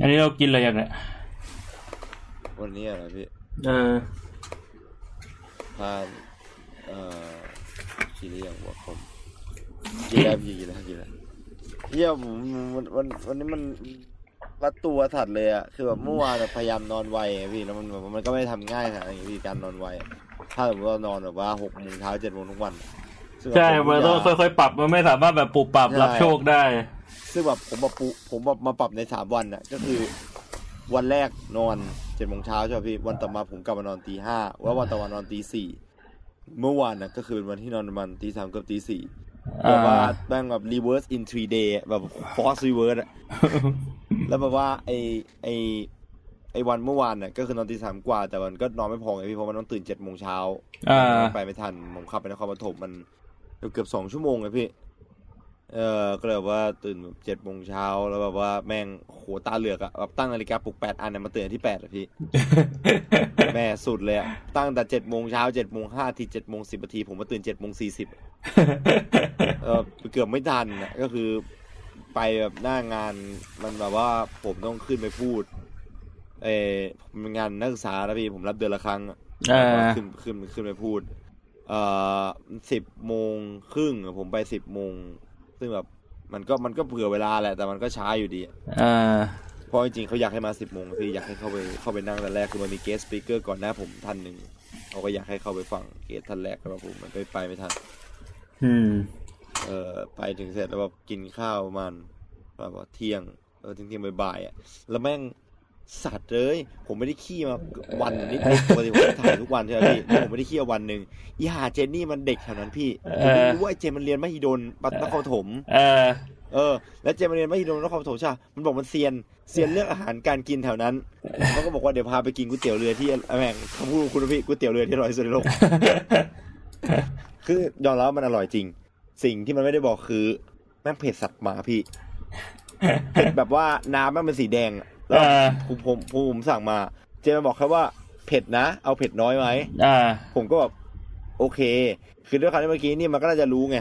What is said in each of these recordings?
อันนี้เรากินอะไรอย่างเนี้ยวันนี้อะไรพี่เออทานเอ่อกินหรือยังวะผมกินแล้วพี่กินแล้วกินแล้วเยี่ยผมวันวันวันนี้มันรัดตัวถัดเลยอะคือแบบเมื่อวานอะพยายามนอนไวไงพี่แล้วมันแบบมันก็ไม่ได้ทำง่ายขนาดนี้พี่การนอนไวอะถ้าสมมติเรานอนแบบว่าหกโมงเช้าเจ็ดโมงทุกวันซึ่งแบบใช่ผมันต้องยากค่อยๆปรับมันไม่สามารถแบบปรับปรับใช่รับโชคได้ ซึ่งแบบผมมาปุผมแบบมาปรับในสามวันน่ะก็คือ วันแรกนอนเจ็ดโมงเช้าใช่ไหมพี่วันต่อมาผมกลับมานอนตีห้าว่าวันต่อมานอนตีสี่เมื่อวานน่ะก็คือเป็นวันที่นอนประมาณตีสามเกือบตีสี่อ่าแบบว่าแม่งแบบ reverse in three day อะแบบ force reverse อะแล้วแบบว่าไอไอไอวันเมื่อวานน่ะก็คือนอนตีสามกว่า แต่มันก็นอนไม่พอไงพี่เพราะมันต้องตื่นเจ็ดโมงเช้าอ่าไปไม่ทันผมขับไปนครปฐมมันเกือบสองชั่วโมงเลยพี่ เออก็เลยแบบว่าตื่นแบบเจ็ดโมงเช้าแล้วแบบว่าแม่งโหตาเหลือกอะแบบตั้งนาฬิกาปลุกแปดอันเนี่ยมาตื่นที่แปดอะพี่ แม่สุดเลยอะตั้งแต่เจ็ดโมงเช้าเจ็ดโมงห้าทีเจ็ดโมงสิบนาทีผมมาตื่นเจ็ดโมงสี่สิบเออเกือบไม่ทันอะก็คือ ไปแบบหน้างานมันแบบว่าผมต้องขึ้นไปพูด เออมันงานนักศึกษาแล้วพี่ผมรับเดือนละครั้งอะอ่าขึ้นขึ้นขึ้นไปพูด เอ่อสิบโมงครึ่งอะผมไปสิบโมง ซึ่งแบบมันก็มันก็เผื่อเวลาแหละแต่มันก็ช้าอยู่ดีอะอ่าเพราะจริงๆเขาอยากให้มาสิบโมงพี่อยากให้เข้าไปเข้าไปนั่งแต่แรกคือมันมี guest speaker ก่อนหน้าผมท่านหนึ่งเขาก็อยากให้เข้าไปฟัง guest ท่านแรกแต่ว่าผมมันไปไปไม่ทันอืมเออไปถึงเสร็จแล้วแบบกินข้าวประมันแบบว่าเที่ยงเออเที่ยงเที่ยงบ่ายๆอะแล้วแม่ง สัตว์เลย ผมไม่ได้ขี้มาวันนิดๆปกติผมจะถ่ายทุกวันใช่ไหมพี่แล้วผมไม่ได้ขี้มาวันหนึ่งอีหาเจนนี่มันเด็กแถวนั้นพี่ผมไม่รู้ว่าไอ้เจนมันเรียนมหิดลปัตนครปฐมเออเออ แล้วเจนมันเรียนมหิดลนครปฐมใช่ปะมันบอกมันเซียนเซียนเรื่องอาหารการกินแถวนั้นเขาก็บอกว่าเดี๋ยวพาไปกินก๋วยเตี๋ยวเรือที่อะแม่งคำพูดของคุณนะพี่ก๋วยเตี๋ยวเรือที่อร่อยที่สุดในโลกคือยอมรับว่ามันอร่อยจริง สิ่งที่มันไม่ได้บอกคือ แม่งเผ็ดสัตว์หมาพี่เผ็ดแบบว่าน้ำแม่งเป็นสีแดงอะ แล้วอ่าผมผมผมผมสั่งมา เจมันบอกแค่ว่าเผ็ดนะ เอาเผ็ดน้อยไหมอ่า ผมก็แบบโอเค คือด้วยความที่เมื่อกี้นี่มันก็น่าจะรู้ไง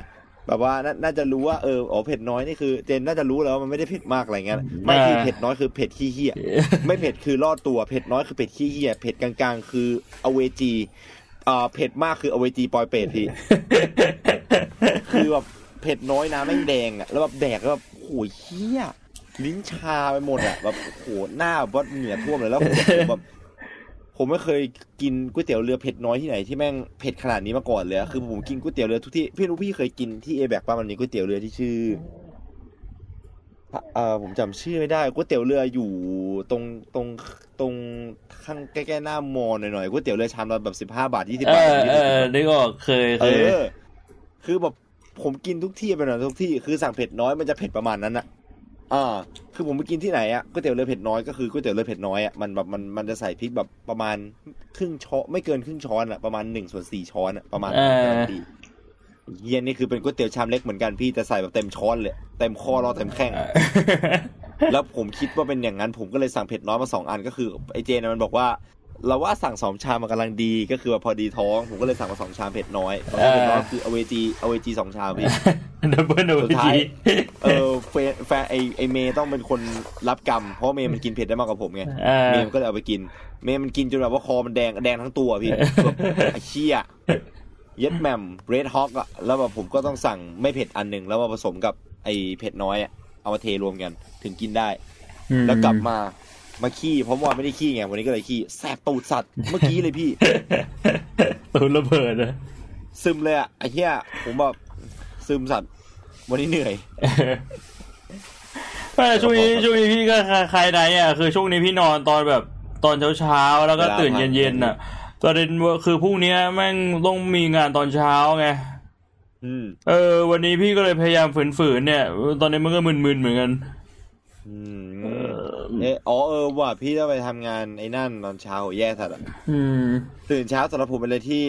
แบบว่านาน่าจะรู้ว่าเอออ๋อเผ็ดน้อยนี่คือ เจนน่าจะรู้แล้วว่ามันไม่ได้เผ็ดมากอะไรเงี้ยไม่คืออ่าเผ็ดน้อยคือเผ็ดขี้เหี้ยไม่เผ็ดคือรอดตัวเผ็ดน้อยคือเผ็ดขี้เหี้ยเผ็ดกลางๆ คืออเวจีอ่าเผ็ดมากคืออเวจีปอยเปรตพี่คือแบบเผ็ดน้อยนะแม่งแดงอะแล้วแบบแดกแล้วแบบโอ้ยเหี้ย ลิ้นชาไปหมดอะแบบโหหน้าแบบว่าเหงื่อท่วมเลยแล้วผมผมแบบผมไม่เคยกินก๋วยเตี๋ยวเรือเผ็ดน้อยที่ไหนที่แม่งเผ็ดขนาดนี้มาก่อนเลยอะคือผมกินก๋วยเตี๋ยวเรือทุกที่พี่รู้พี่เคยกินที่เอแบกป่ะมันมีก๋วยเตี๋ยวเรือที่ชื่อเออผมจำชื่อไม่ได้ก๋วยเตี๋ยวเรืออยู่ตรงตรงตรงข้างใกล้ๆหน้ามอหน่อยๆก๋วยเตี๋ยวเรือชามละแบบสิบห้าบาทยี่สิบาทเอบอ20เออนึกออกเคยเคเอยอคือแบบผมกินทุกที่ไปหน่อยทุกที่คือสั่งเผ็ดน้อยมันจะเผ็ดประมาณนั้นอะ อ่าคือผมไปกินที่ไหนอะก๋วยเตี๋ยวเรือเผ็ดน้อยก็คือก๋วยเตี๋ยวเรือเผ็ดน้อยอะมันแบบมันมันจะใส่พริกแบบประมาณครึ่งช้อนไม่เกินครึ่งช้อนอะประมาณหนึ่งส่วนสี่ช้อนอะประมาณนั้นการันตีเฮียนี่คือเป็นก๋วยเตี๋ยวชามเล็กเหมือนกันพี่แต่ใส่แบบเต็มช้อนเลยเต็มข้อรอเต็มแข้งแล้วผมคิดว่าเป็นอย่างนั้นผมก็เลยสั่งเผ็ดน้อยมาสองอันก็คือไอเจนนะมันบอกว่า เราว่าสั่งสองชามมันกำลังดีก็คือว่าพอดีท้อง ผมก็เลยสั่งมาสองชามเผ็ดน้อยตอนนี้เผ็ดน้อยคือเอาเวจีเอาเวจีสองชามพี่ดับเบิลดับเบิสุลดท้ายจีเออแฟนแฟนไอไอเมย์ต้องเป็นคนรับกรรม เพราะเมย์มันกินเผ็ดได้มากกว่าผมไงอ่าเมย์มันก็เลยเอาไปกิน เมย์มันกินจนแบบว่าคอมันแดงแดงทั้งตัวพี่ไอเชี่ยเย็ดแหมมเรดฮอกอะแล้วแบบผมก็ต้องสั่งไม่เผ็ดอันหนึ่งแล้วมาผสมกับไอเผ็ดน้อยอะเอามาเทรวมกัน ถึงกินได้ แล้วกลับมา มาขี้เพราะว่าไม่ได้ขี้ไงวันนี้ก็เลยขี้แสบตูดสัตว์เมื่อกี้เลยพี่ตูนระเบิดนะซึมเลยอะไอ้เหี้ยผมแบบซึมสัตว์ วันนี้เหนื่อยแต่ช่วงนี้ช่วงนี้พี่ก็คล้ายๆนายอะคือช่วงนี้พี่นอนตอนแบบตอนเช้าๆแล้วก็เวลาตื่นพักเย็นๆอะประเด็นว่าคือพรุ่งนี้แม่งต้องมีงานตอนเช้าไงอืมเออ วันนี้พี่ก็เลยพยายามฝืนๆเนี่ย ตอนนี้มันก็มึนๆเหมือนกันอืม เอออ๋อเออว่ะพี่ต้องไปทำงานไอ้นั่นตอนเช้าโหแย่สัตว์อะอืม ตื่นเช้าสำหรับผมเป็นอะไรที่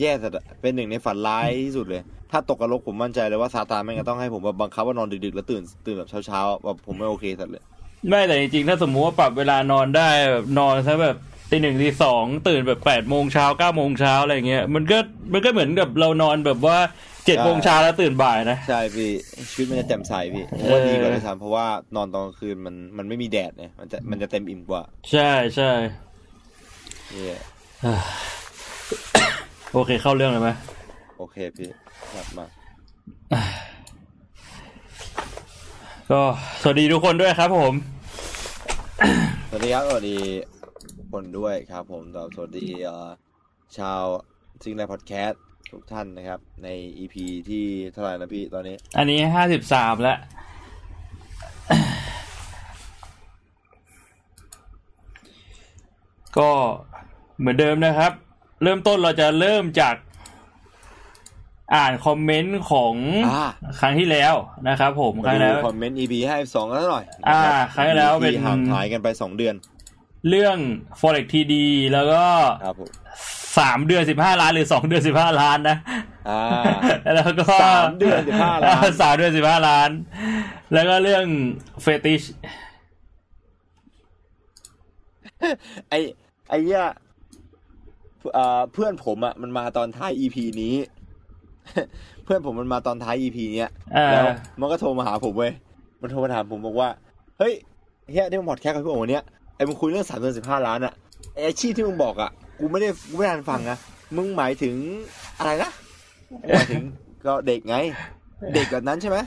แย่สัตว์อะเป็นหนึ่งในฝันร้ายที่สุดเลย ถ้าตกกระลกผมมั่นใจเลยว่าซาตานแม่งจะต้องให้ผมแบบบังคับว่านอนดึกๆแล้วตื่นตื่นแบบเช้าๆแบบผมไม่โอเคสัตว์เลย ไม่แต่จริงๆถ้าสมมุติว่าปรับเวลานอนได้แบบนอนซะแบบ ตีหนึ่งตีสองตื่นแบบแปดโมงเช้าเก้าโมงเช้าอะไรเงี้ยมันก็มันก็เหมือนกับเรานอนแบบว่าเจ็ดโมงเช้าแล้วตื่นบ่ายนะใช่พี่ชีวิตมันจะแจ่มใสพี่ผมเออว่าดีกว่าด้วยซ้ำเพราะว่านอนตอนกลางคืนมันมันไม่มีแดดเนี่ยมันจะมันจะเต็มอิ่มกว่า ใช่ใช่เนี่ยโอเคเข้าเรื่องเลยไหมโอเคพี่กลับมาก็สวัสดีทุกคนด้วยครับผม สวัสดีครับสวัสดี คนด้วยครับ ผมสวัสดีเอ่อชาวซิงไลพอดแคสต์ทุกท่านนะครับ ในอีพีที่เท่าไหร่นะพี่ตอนนี้ อันนี้ห้าสิบสามแล้วก็เหมือนเดิมนะครับ เริ่มต้นเราจะเริ่มจากอ่านคอมเมนต์ของอ่าครั้งที่แล้วนะครับ ผมคมารั้งดูแล้วคอมเมนต์ EP ให้สองกันหน่อยอ่านะครั้งที่แล้วเป็นที่ห่างหายกันไปสองเดือน เรื่อง forex TD แล้วก็ครับผมสามเดือนสิบห้าล้านหรือสองเดือนสิบห้าล้านนะอ่าแล้วก็สามเดือน15ล้านสามเดือนสิบห้าล้าน แล้วก็เรื่องเฟติชไอไอ้เนี่ยเอ่อเพื่อนผมอะมันมาตอนท้าย EP นี้ เพื่อนผมมันมาตอนท้าย EP เนี้ยอ่าแล้วมันก็โทรมาหาผมเว้ยมันโทรมาถามผมบอกว่า เฮ้ยเฮียที่มึงพอดแคสต์กับพี่โอ๋วันเนี้ย ไอ้มึงคุยเรื่องสามเดือนสิบห้าล้านอะไอ้อาชีพที่มึงบอกอะกูไม่ได้กูไม่ได้อ่านฟังนะมึงหมายถึงอะไรนะหมายถึงก็เด็กไง เด็กแบบนั้นใช่ไหม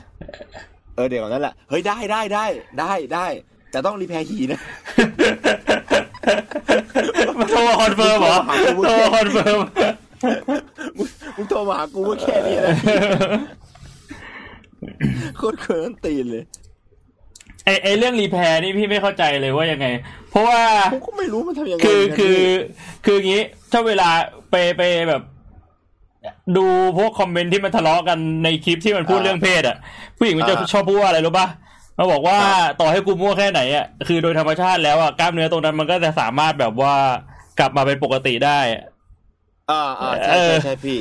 เออเด็กแบบนั้นแหละเฮ้ยได้ได้ได้ได้ได้แต่ต้องรีแพร์หีนะมาโทรมาคอนเฟิร์มเหรอโทรมาหากูโทรมาคอนเฟิร์มมึงมึงโทรมาหากูว่าแค่นี้นะโคตรเขินตีนเลย ไอไอเรื่องรีแพร์นี่พี่ไม่เข้าใจเลยว่ายังไง เพราะว่าผมก็ไม่รู้มันทำยังไงคือเหมือนกันคือพี่คืออย่างนี้ถ้าเวลาไปไปแบบดูพวกคอมเมนต์ที่มันทะเลาะกันในคลิปที่มันพูดเรื่องเพศอะ ผู้หญิงมันจะชอบพูดว่าอะไรรู้ป่ะมาบอกว่าต่อให้กูมั่วแค่ไหนอะคือโดยธรรมชาติแล้วอะกล้ามเนื้อตรงนั้นมันก็จะสามารถแบบว่ากลับมาเป็นปกติได้อะอ่าอ่าใช่เออใช่ใช่พี่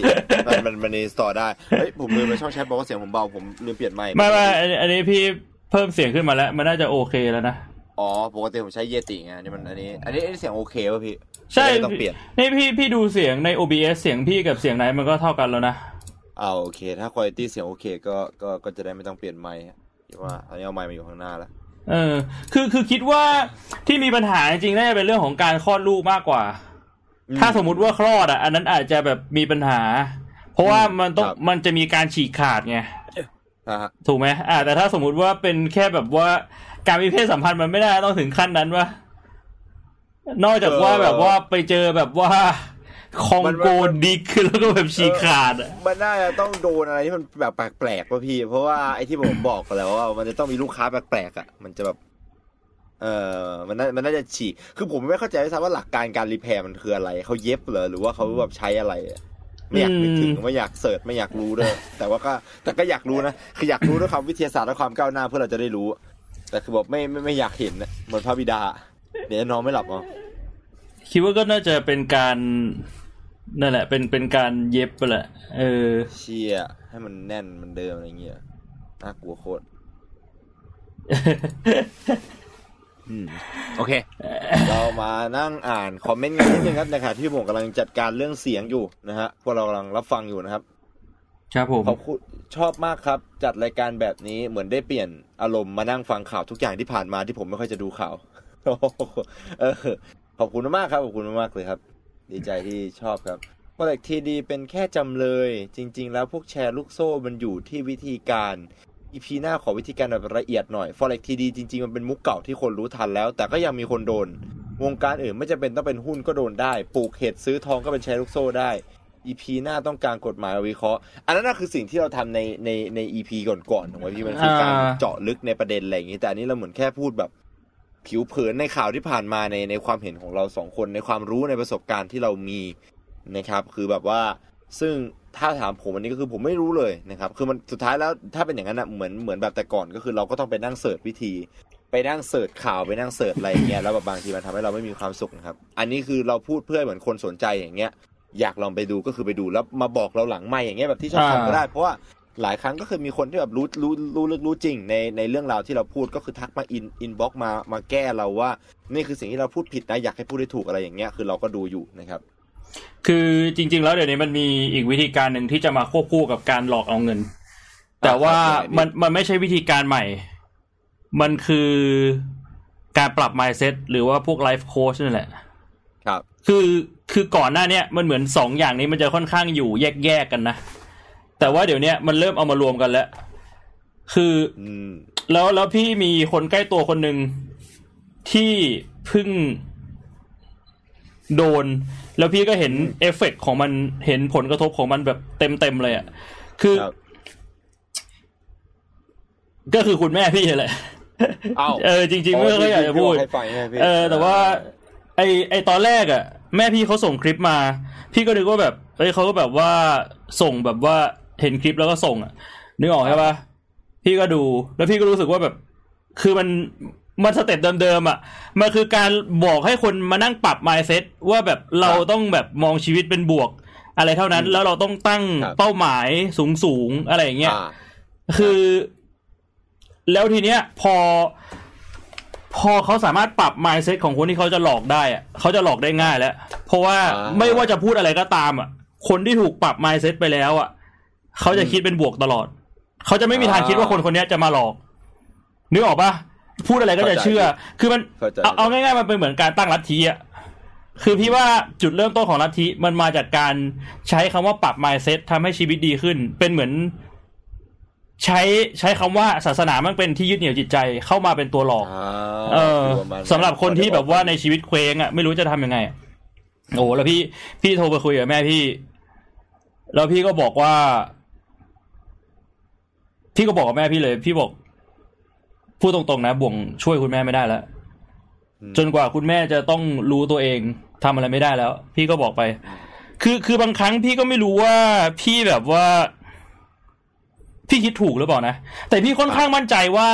มันมันมันสต่อได้เฮ้ยผมลืมไปช่องแชทบอกว่าเสียงผมเบาผมลืมเปลี่ยนไมค์ไม่ไม่อันนี้อันนี้พี่ เพิ่มเสียงขึ้นมาแล้ว มันน่าจะโอเคแล้วนะ อ๋อ ปกติผมใช้เยติไงอันนี่มันอันนี้อันนี้ อันนี้เสียงโอเคป่ะพี่ ใช่ไม่ต้องเปลี่ยน นี่พี่พี่ดูเสียงใน OBS เสียงพี่กับเสียงไหนมันก็เท่ากันแล้วนะอ่าโอเค ถ้าคุณภาพเสียงโอเคก็ก็ก็จะได้ไม่ต้องเปลี่ยนไมค์คิดว่าอันนี้เอาไมค์มาอยู่ข้างหน้าแล้วเออ คือคือคิดว่าที่มีปัญหาจริงๆน่าจะเป็นเรื่องของการคลอดลูกมากกว่าอืมถ้าสมมุติว่าคลอดอะ อันนั้นอาจจะแบบมีปัญหา เพราะว่ามันต้องครับมันจะมีการฉีกขาดไงนะฮะ ถูกไหมอ่า แต่ถ้าสมมุติว่าเป็นแค่แบบว่าการมีเพศสัมพันธ์มันไม่ได้ต้องถึงขั้นนั้นวะนอกจากว่าแบบว่าไปเจอแบบว่าคองโกดิกแล้วก็แบบฉีกขาดอะมันน่าจะต้องโดนอะไรที่มันแบบแปลกๆป่ะพี่ เพราะว่าไอ้ที่ผมบอกไปแล้วว่ามันจะต้องมีลูกค้าแปลกๆอะ มันจะแบบ เออมันน่ามันน่าจะฉีกคือผมไม่เข้าใจด้วยซ้ำว่าหลักการการรีแพร์มันคืออะไรเขาเย็บเหรอหรือว่าเขาแบบใช้อะไรอะ ไม่อยากนึกถึงไม่อยากเสิร์ชไม่อยากรู้ด้วยแต่ว่าก็แต่ก็อยากรู้นะคืออยากรู้ด้วยความวิทยาศาสตร์และความก้าวหน้าเพื่อเราจะได้รู้ แต่คือบอกไม่ไม่ไม่อยากเห็นนะเหมือนพระบิดาเดี๋ยวนอนไม่หลับเอะคิดว่าก็น่าจะเป็นการนั่นแหละ เป็นเป็นการเย็บไปแหละ เออ เชี่ยให้มันแน่นเหมันเดิมอะไรเงี้ยน่ากลัวโคตรอืม โอเค เรามานั่งอ่านคอมเมนต์กันนิดนึงครับในขณะที่ผมกำลังจัดการเรื่องเสียงอยู่นะฮะพวกเรากำลังรับฟังอยู่นะครับครับผมขอบคุณชอบมากครับ จัดรายการแบบนี้เหมือนได้เปลี่ยนอารมณ์มานั่งฟังข่าวทุกอย่างที่ผ่านมาที่ผมไม่ค่อยจะดูข่าวโอ้โหเออขอบคุณมากครับขอบคุณมากเลยครับ ดีใจที่ชอบครับว่าแต่ทีดีเป็นแค่จำเลย จริง ๆ แล้วพวกแชร์ลูกโซ่มันอยู่ที่วิธีการ อีพีหน้าขอวิธีการแบบละเอียดหน่อย Forex TD จริงๆ มันเป็นมุกเก่าที่คนรู้ทันแล้ว แต่ก็ยังมีคนโดน วงการอื่นไม่จำเป็นต้องเป็นหุ้นก็โดนได้ ปลูกเห็ดซื้อทองก็เป็นแชร์ลูกโซ่ได้ EP หน้าต้องการกฎหมายวิเคราะห์ อันนั้นน่ะคือสิ่งที่เราทำในในใน EP ก่อนๆถูกไหมพี่มันคือการเจาะลึกในประเด็นอะไรอย่างนี้ แต่อันนี้เราเหมือนแค่พูดแบบผิวเผินในข่าวที่ผ่านมาในในความเห็นของเราสองคนในความรู้ในประสบการณ์ที่เรามีนะครับ คือแบบว่าซึ่ง ถ้าถามผมอันนี้ก็คือผมไม่รู้เลยนะครับ คือมันสุดท้ายแล้วถ้าเป็นอย่างนั้นนะเหมือนเหมือนแบบแต่ก่อนก็คือเราก็ต้องไปนั่งเสิร์ชวิธี ไปนั่งเสิร์ชข่าวไปนั่งเสิร์ชอะไรอย่างเงี้ยแล้วแบบบางทีมันทำให้เราไม่มีความสุขนะครับ อันนี้คือเราพูดเพื่อเหมือนคนสนใจอย่างเงี้ย อยากลองไปดูก็คือไปดูแล้วมาบอกเราหลังไม่อย่างเงี้ยแบบที่ชอบทำก็ได้เพราะว่าหลายครั้งก็คือมีคนที่แบบรู้รู้รู้ลึกรู้จริงในในเรื่องราวที่เราพูดก็คือทักมา in inbox มามาแก้เราว่า นี่คือสิ่งที่เราพูดผิดนะอยากให้พูดให้ถูกอะไรอย่างเงี้ยคือเราก็ดูอยู่นะครับ คือจริง ๆ แล้วเดี๋ยวนี้มันมีอีกวิธีการหนึ่งที่จะมาควบคู่กับการหลอกเอาเงิน แต่ว่าครับมันมันไม่ใช่วิธีการใหม่ มันคือการปรับ mindset หรือว่าพวก life coach นั่นแหละ ครับ คือคือก่อนหน้าเนี้ยมันเหมือนสองอย่างนี้มันจะค่อนข้างอยู่แยกแยกๆกันนะ แต่ว่าเดี๋ยวเนี้ยมันเริ่มเอามารวมกันแล้ว คืออืมแล้วแล้วพี่มีคนใกล้ตัวคนหนึ่งที่เพิ่งโดน แล้วพี่ก็เห็นเอฟเฟกต์ของมันเห็นผลกระทบของมันแบบเต็มเต็มๆเลยอะคือครับก็คือคุณแม่พี่แหละอ้าวเออจริงๆไม่ก็อยากจะพูดให้ฟังใช่ไหมพี่เออ แต่ว่า ไอไอตอนแรกอะ แม่พี่เขาส่งคลิปมา พี่ก็นึกว่าแบบเอ้ยเขาก็แบบว่าส่งแบบว่าเห็นคลิปแล้วก็ส่งอะนึกออกใช่ปะพี่ก็ดู แล้วพี่ก็รู้สึกว่าแบบ คือมัน มัน step เดิมๆอะ มันคือการบอกให้คนมานั่งปรับ mindset ว่าแบบเราต้องแบบมองชีวิตเป็นบวก อะไรเท่านั้น แล้วเราต้องตั้งเป้าหมายสูงๆอะไรอย่างเงี้ยอ่าคือ แล้วทีเนี้ย พอ พอเขาสามารถปรับ mindset ของคนที่เขาจะหลอกได้อะเขาจะหลอกได้ง่ายแล้ว เพราะว่าอ่าไม่ว่าจะพูดอะไรก็ตามอะ คนที่ถูกปรับ mindset ไปแล้วอะเขาจะคิดเป็นบวกตลอด เขาจะไม่มีทางคิดว่าคนคนเนี้ยจะมาหลอกนึกออกปะ พูดอะไรก็จะเชื่อ คือมันเข้าใจเอาเอาง่ายๆมันเป็นเหมือนการตั้งลัทธิอะคือพี่ว่าจุดเริ่มต้นของลัทธิมันมาจากการใช้คำว่าปรับ mindset ทำให้ชีวิตดีขึ้น เป็นเหมือน ใช้ใช้คำว่าศาสนามันเป็นที่ยึดเหนี่ยวจิตใจเข้ามาเป็นตัวหลอกอ่าเออประมาณสำหรับคนที่แบบว่าในชีวิตเคว้งอะไม่รู้จะทำยังไงอะโอ้แล้วพี่พี่โทรไปคุยกับแม่พี่ แล้วพี่ก็บอกว่า พี่ก็บอกกับแม่พี่เลย พี่บอก พูดตรงๆนะ บ่วงช่วยคุณแม่ไม่ได้แล้วอืมจนกว่าคุณแม่จะต้องรู้ตัวเองทำอะไรไม่ได้แล้ว พี่ก็บอกไป คือคือบางครั้งพี่ก็ไม่รู้ว่าพี่แบบว่า พี่คิดถูกหรือเปล่านะ แต่พี่ค่อนข้างมั่นใจว่า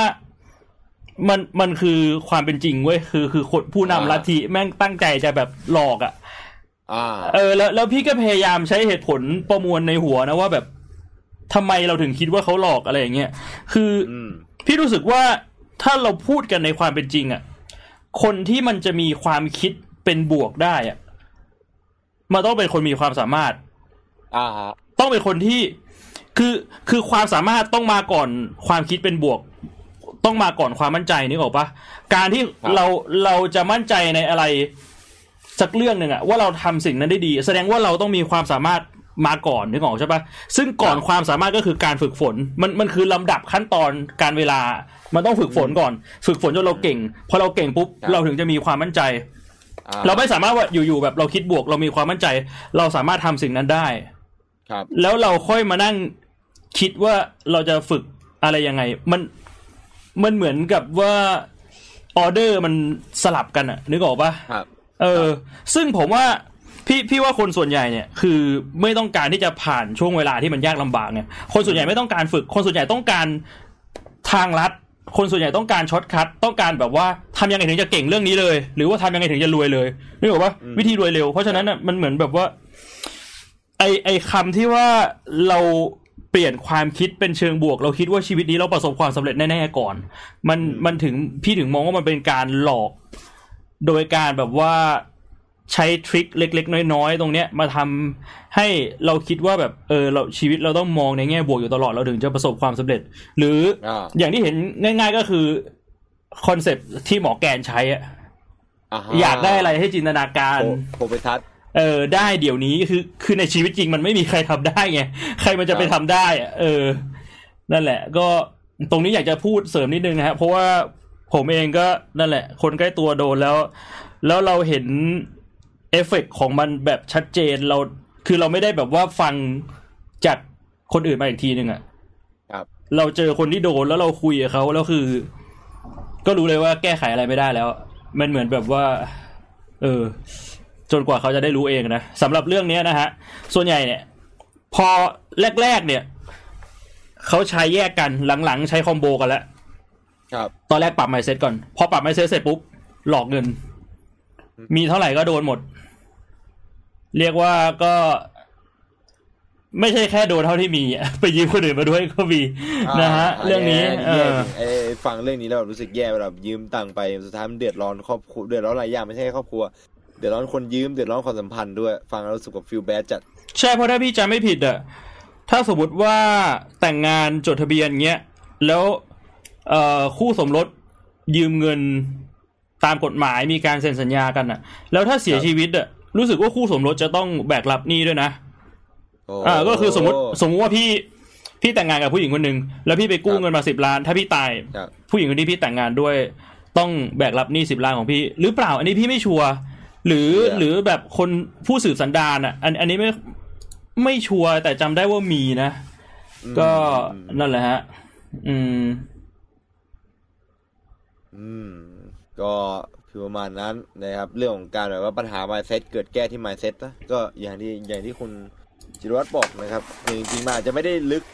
มันมันคือความเป็นจริงเว้ยคือคือคนผู้นำลัทธิแม่งตั้งใจจะแบบหลอกอะ่ะอ่าเออ แล้วแล้วพี่ก็พยายามใช้เหตุผลประมวลในหัวนะว่าแบบทำไมเราถึงคิดว่าเขาหลอกอะไรอย่างเงี้ยคือออืมพี่รู้สึกว่า ถ้าเราพูดกันในความเป็นจริงอะ่ะ คนที่มันจะมีความคิดเป็นบวกได้อะ่ะมันต้องเป็นคนมีความสามารถ อ่าฮะต้องเป็นคนที่คือคือความสามารถต้องมาก่อนความคิดเป็นบวก ต้องมาก่อนความมั่นใจนึกออกปะการที่เราเราจะมั่นใจในอะไรสักเรื่องหนึ่งอะว่าเราทำสิ่งนั้นได้ดี แสดงว่าเราต้องมีความสามารถมาก่อนนึกออกใช่ปะซึ่งก่อนความสามารถก็คือการฝึกฝน มันมันคือลำดับขั้นตอนการเวลา มันต้องฝึกฝนก่อน ฝึกฝนจนเราเก่ง พอเราเก่งปุ๊บเราถึงจะมีความมั่นใจอ่เราไม่สามารถว่าอยู่ๆแบบเราคิดบวก เรามีความมั่นใจ เราสามารถทำสิ่งนั้นได้ ครับ แล้วเราค่อยมานั่งคิดว่าเราจะฝึกอะไรยังไง มันมันเหมือนกับว่าออเดอร์มันสลับกันอะนึกออกปะครับเออ ซึ่งผมว่าพี่พี่ว่าคนส่วนใหญ่เนี่ยคือไม่ต้องการที่จะผ่านช่วงเวลาที่มันยากลำบากเนี่ยคนส่วนใหญ่ไม่ต้องการฝึก คนส่วนใหญ่ต้องการทางลัด คนส่วนใหญ่ต้องการ shortcut ต้องการแบบว่าทำยังไงถึงจะเก่งเรื่องนี้เลย หรือว่าทำยังไงถึงจะรวยเลยนึกออกปะอืมวิธีรวยเร็ว เพราะฉะนั้นน่ะมันเหมือนแบบว่า ไอไอคำที่ว่าเราเปลี่ยนความคิดเป็นเชิงบวก เราคิดว่าชีวิตนี้เราประสบความสำเร็จแน่ๆก่อน มันมันถึงพี่ถึงมองว่ามันเป็นการหลอก โดยการแบบว่า ใช้ทริคเล็ก ๆ น้อย ๆ ตรงเนี้ยมาทำให้เราคิดว่าแบบเออเราชีวิตเราต้องมองในแง่บวกอยู่ตลอดเราถึงจะประสบความสำเร็จ หรือออ่าอย่างที่เห็นง่าย ๆก็คือคอนเซปที่หมอแกนใช้อะอ่าฮะอยากได้อะไรให้จินตนาการโพโพไปทัศน์เออได้เดี๋ยวนี้คือคือในชีวิตจริงมันไม่มีใครทำได้ไงใครมันจะไปทำได้อะเออ นั่นแหละ ก็ตรงนี้อยากจะพูดเสริมนิดนึงนะครับเพราะว่าผมเองก็นั่นแหละ คนใกล้ตัวโดนแล้ว แล้วเราเห็น เอฟเฟกต์ของมันแบบชัดเจนเราคือเราไม่ได้แบบว่าฟังจากคนอื่นมาอีกทีหนึ่งอะครับเราเจอคนที่โดนแล้วเราคุยกับเขาแล้วคือ ก็รู้เลยว่าแก้ไขอะไรไม่ได้แล้ว มันเหมือนแบบว่า เออ จนกว่าเขาจะได้รู้เองนะสำหรับเรื่องเนี้ยนะฮะ ส่วนใหญ่เนี่ย พอแรกๆเนี่ยเขาใช้แยกกันหลังๆ ใช้คอมโบกันแล้วครับ ตอนแรกปรับไมเซ็ตก่อน พอปรับไมเซ็ตเสร็จปุ๊บหลอกเงิน มีเท่าไหร่ก็โดนหมด เรียกว่าก็ไม่ใช่แค่โดนเท่าที่มีอะไปยืมคนอื่นมาด้วยก็มีนะฮะาเรื่องนี้แย่เอแย่อจริงไอ้ฟังเรื่องนี้แล้วแบบรู้สึกแย่แบบยืมตังค์ไปสุดท้ายมันเดือดร้อนครอบครัวเดือดร้อนหลายอย่างไม่ใช่แค่ครอบครัวเดือดร้อนคนยืมเดือดร้อนความสัมพันธ์ด้วย ฟังแล้วรู้สึกแบบฟีลแบดจัด ใช่เพราะถ้าพี่จำไม่ผิดอะถ้าสมมติว่าแต่งงานจดทะเบียนเงี้ยแล้วเอ่อคู่สมรสยืมเงินตามกฎหมายมีการเซ็นสัญญากันอะแล้วถ้าเสียครับชีวิตอะ รู้สึกว่าคู่สมรสจะต้องแบกรับหนี้ด้วยนะโอ้อ่าก็คือสมมติสมมุติว่าพี่พี่แต่งงานกับผู้หญิงคนหนึ่งแล้วพี่ไปกู้ครับเงินมาสิบล้าน ถ้าพี่ตายครับผู้หญิงคนที่พี่แต่งงานด้วย ต้องแบกรับหนี้สิบล้านของพี่ หรือเปล่า อันนี้พี่ไม่ชัวร์หรือเชื่อหรือแบบคนผู้สืบสันดานอะ อันอันนี้ไม่ไม่ชัวร์แต่จำได้ว่ามีนะอืมก็อืมนั่นแหละฮะ อืม อืม ก็ คือประมาณนั้นนะครับ เรื่องของการแบบว่าปัญหา mindset เกิดแก้ที่ mindset นะก็อย่างที่อย่างที่คุณจิรวัตรบอกนะครับจริงๆมันอาจจะไม่ได้ลึก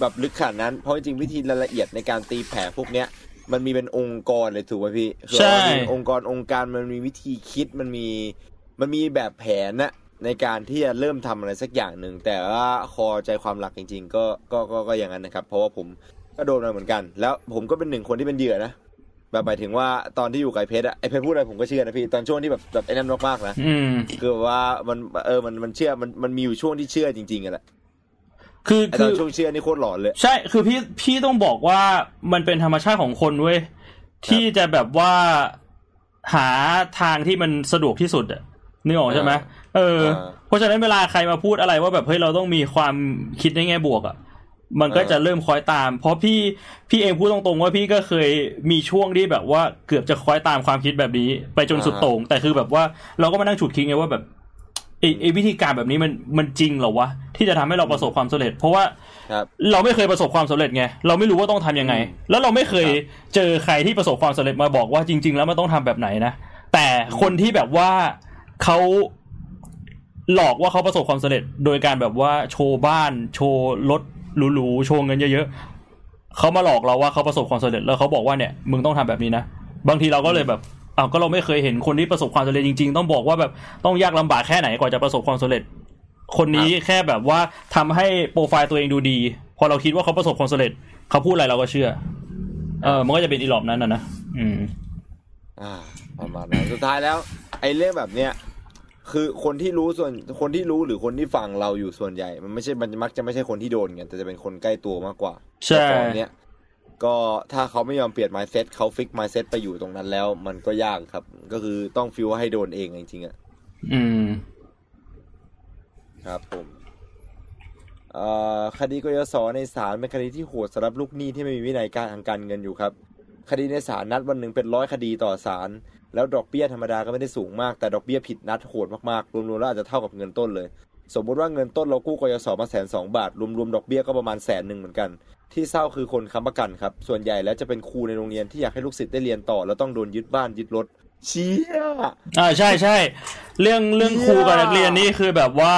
แบบลึกขนาดนั้น เพราะจริงๆวิธีรายละเอียดในการตีแผ่พวกเนี้ยมันมีเป็นองค์กรเลยถูกไหมพี่คือใช่ว่ามันมีองค์กรองค์การมันมีวิธีคิดมันมีมันมีแบบแผนนะในการที่จะเริ่มทำอะไรสักอย่างหนึ่ง แต่ว่าคอใจความหลักจริง ๆ ก็ก็ก็ก็อย่างนั้นนะครับ เพราะว่าผมก็โดนมาเหมือนกัน แล้วผมก็เป็นหนึ่งคนที่เป็นเหยื่อนะ แบบหมายถึงว่าตอนที่อยู่กับไอ้เพชรอะไอ้เพชรพูดอะไรผมก็เชื่อนะพี่ตอนช่วงที่แบบแบบไอ้นั่นมากๆนะอืมคือแบบว่ามันเออมันมันเชื่อมันมันมีอยู่ช่วงที่เชื่อจริงๆอะแหละคือไอ้ตคืออนช่วงเชื่อนี่โคตรหลอนเลย ใช่คือพี่พี่ต้องบอกว่ามันเป็นธรรมชาติของคนเว้ยที่จะแบบว่าหาทางที่มันสะดวกที่สุดอะนึกออกใช่ไหมอ่าเอออ่าเพราะฉะนั้นเวลาใครมาพูดอะไรว่าแบบเฮ้ยเราต้องมีความคิดในแง่บวกอะ มันก็อ่าจะเริ่มคอยตาม เพราะพี่พี่เองพูดตรงๆว่าพี่ก็เคยมีช่วงที่แบบว่าเกือบจะคอยตามความคิดแบบนี้ ไปจนสุดโต่งแต่คือแบบว่าเราก็มานั่งฉุดคิดไงว่าแบบไอ้ไอ้วิธีการแบบนี้มันมันจริงเหรอวะที่จะทำให้เราประสบความสำเร็จ เพราะว่าครับเราไม่เคยประสบความสำเร็จไงเราไม่รู้ว่าต้องทำยังไงอืมแล้วเราไม่เคยครับเจอใครที่ประสบความสำเร็จมาบอกว่าจริง ๆ แล้วมันต้องทำแบบไหนนะแต่คนที่แบบว่าเขาหลอกว่าเขาประสบความสำเร็จ โดยการแบบว่าโชว์บ้าน โชว์รถ หรูๆโชว์เงินเยอะๆเขามาหลอกเราว่าเขาประสบความสำเร็จแล้วเขาบอกว่าเนี่ยมึงต้องทำแบบนี้นะบางทีเราก็เลยแบบอ้าวก็เราไม่เคยเห็นคนที่ประสบความสำเร็จจริง ๆ ต้องบอกว่าแบบต้องยากลำบากแค่ไหนกว่าจะประสบความสำเร็จ คนนี้แค่แบบว่าทำให้โปรไฟล์ตัวเองดูดี พอเราคิดว่าเขาประสบความสำเร็จเขาพูดอะไรเราก็เชื่อ เออมันก็จะเป็นอีหลอบนั้นนะนะอืม อ่าประมาณนั้นสุดท้ายแล้ว ไอ้เรื่องแบบเนี้ย คือคนที่รู้ส่วนคนที่รู้หรือคนที่ฟังเราอยู่ส่วนใหญ่ มันไม่ใช่มันมักจะไม่ใช่คนที่โดนกันแต่จะเป็นคนใกล้ตัวมากกว่าใช่แต่ตอนเนี้ยก็ถ้าเขาไม่ยอมเปลี่ยน mindset เขาฟิก mindset ไปอยู่ตรงนั้นแล้ว มันก็ยากครับ ก็คือต้องฟิลให้โดนเองจริงๆอะอืม ครับผมเอ่อคดีกยศในศาลเป็นคดีที่โหดสำหรับลูกหนี้ที่ไม่มีวินัยการทางการเงินอยู่ครับ คดีในศาลนัดวันหนึ่งเป็นร้อยคดีต่อศาล แล้วดอกเบี้ยธรรมดาก็ไม่ได้สูงมากแต่ดอกเบี้ยผิดนัดโหดมากๆ รวมๆแล้วอาจจะเท่ากับเงินต้นเลย สมมุติว่าเงินต้นเรากู้กยศมาแสนสองบาท รวมๆดอกเบี้ยก็ประมาณแสนหนึ่งเหมือนกัน ที่เศร้าคือคนค้ำประกันครับ ส่วนใหญ่แล้วจะเป็นครูในโรงเรียนที่อยากให้ลูกศิษย์ได้เรียนต่อ แล้วต้องโดนยึดบ้านยึดรถเชี่ยอ่าใช่ใช่เรื่องเรื่องครูกับนักเรียนนี่คือแบบว่า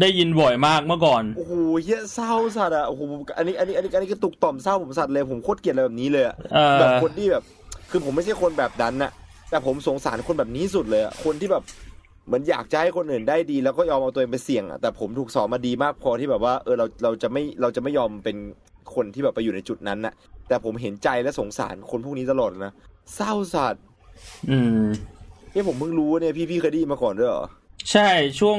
ได้ยินบ่อยมากเมื่อก่อนโอ้โหเฮียเศร้าสัตว์อะโอ้โหอันนี้อันนี้อันนี้อันนี้ก็ตุกต่อมเศร้าผมสัตว์เลยผมโคตรเกลียดอะไรแบบนี้เลยอะเออแบบคนที่แบบ คือผมไม่ใช่คนแบบนั้นน่ะ แต่ผมสงสารคนแบบนี้สุดเลยอะคนที่แบบเหมือนอยากจะให้คนอื่นได้ดี แล้วก็ยอมเอาตัวเองไปเสี่ยงอะแต่ผมถูกสอนมาดีมากพอที่แบบว่าเออเราเราจะไม่เราจะไม่ยอมเป็นคนที่แบบไปอยู่ในจุดนั้นน่ะแต่ผมเห็นใจและสงสารคนพวกนี้ตลอดนะเศร้าสัตว์อืมนี่ผมเพิ่งรู้เนี่ยพี่พี่เคยได้ยินมาก่อนด้วยเหรอใช่ช่วง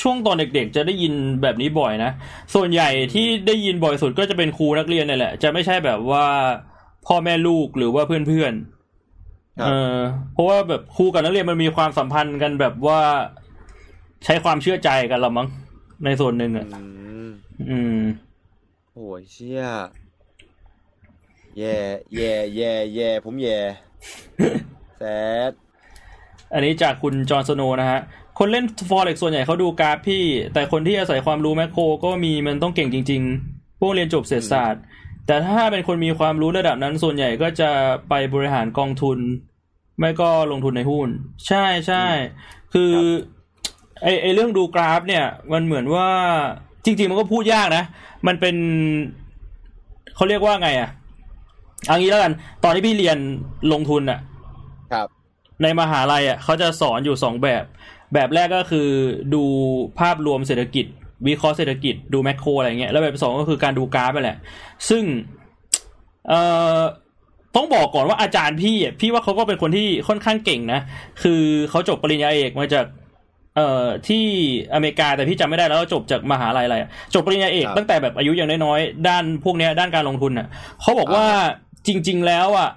ช่วงตอนเด็กๆ จะได้ยินแบบนี้บ่อยนะ ส่วนใหญ่ที่ได้ยินบ่อยสุดก็จะเป็นครูนักเรียนนี่แหละ จะไม่ใช่แบบว่าพ่อแม่ลูกหรือว่าเพื่อนๆครับ เออเพราะว่าแบบครูกับนักเรียนมันมีความสัมพันธ์กันแบบว่าใช้ความเชื่อใจกันละมั้งในส่วนหนึ่งอะอืมอืมโอ้ยเชี่ยแย่แย่แย่แย่ผมแย่แซดอันนี้จากคุณจอห์นสโนว์นะฮะ คนเล่นฟอเร็กส่วนใหญ่เขาดูกราฟพี่ แต่คนที่อาศัยความรู้แมคโครก็มีมันต้องเก่งจริง ๆ พวกเรียนจบเศรษฐศาสตร์ แต่ถ้าเป็นคนมีความรู้ระดับนั้นส่วนใหญ่ก็จะไปบริหารกองทุน ไม่ก็ลงทุนในหุ้น ใช่ใช่คือไอไอเรื่องดูกราฟ เนี่ย มันเหมือนว่าจริง ๆ มันก็พูดยากนะ มันเป็นเขาเรียกว่าไงอะเอางี้แล้วกัน ตอนที่พี่เรียนลงทุนอะครับ ในมหาลัยอะเขาจะสอนอยู่สองแบบ แบบแรกก็คือดูภาพรวมเศรษฐกิจ วิเคราะห์เศรษฐกิจดูแมคโครอะไรเงี้ยแล้วแบบสองก็คือการดูกราฟไปแหละ ซึ่งเอ่อต้องบอกก่อนว่าอาจารย์พี่อะพี่ว่าเขาก็เป็นคนที่ค่อนข้างเก่งนะ คือเขาจบปริญญาเอกมาจากเอ่อที่อเมริกาแต่พี่จำไม่ได้แล้วว่าจบจากมหาลัยอะไรอะจบปริญญาเอกครับตั้งแต่แบบอายุยังน้อยๆด้านพวกเนี้ยด้านการลงทุนอะเขาบอกว่าจริง ๆ แล้วอะ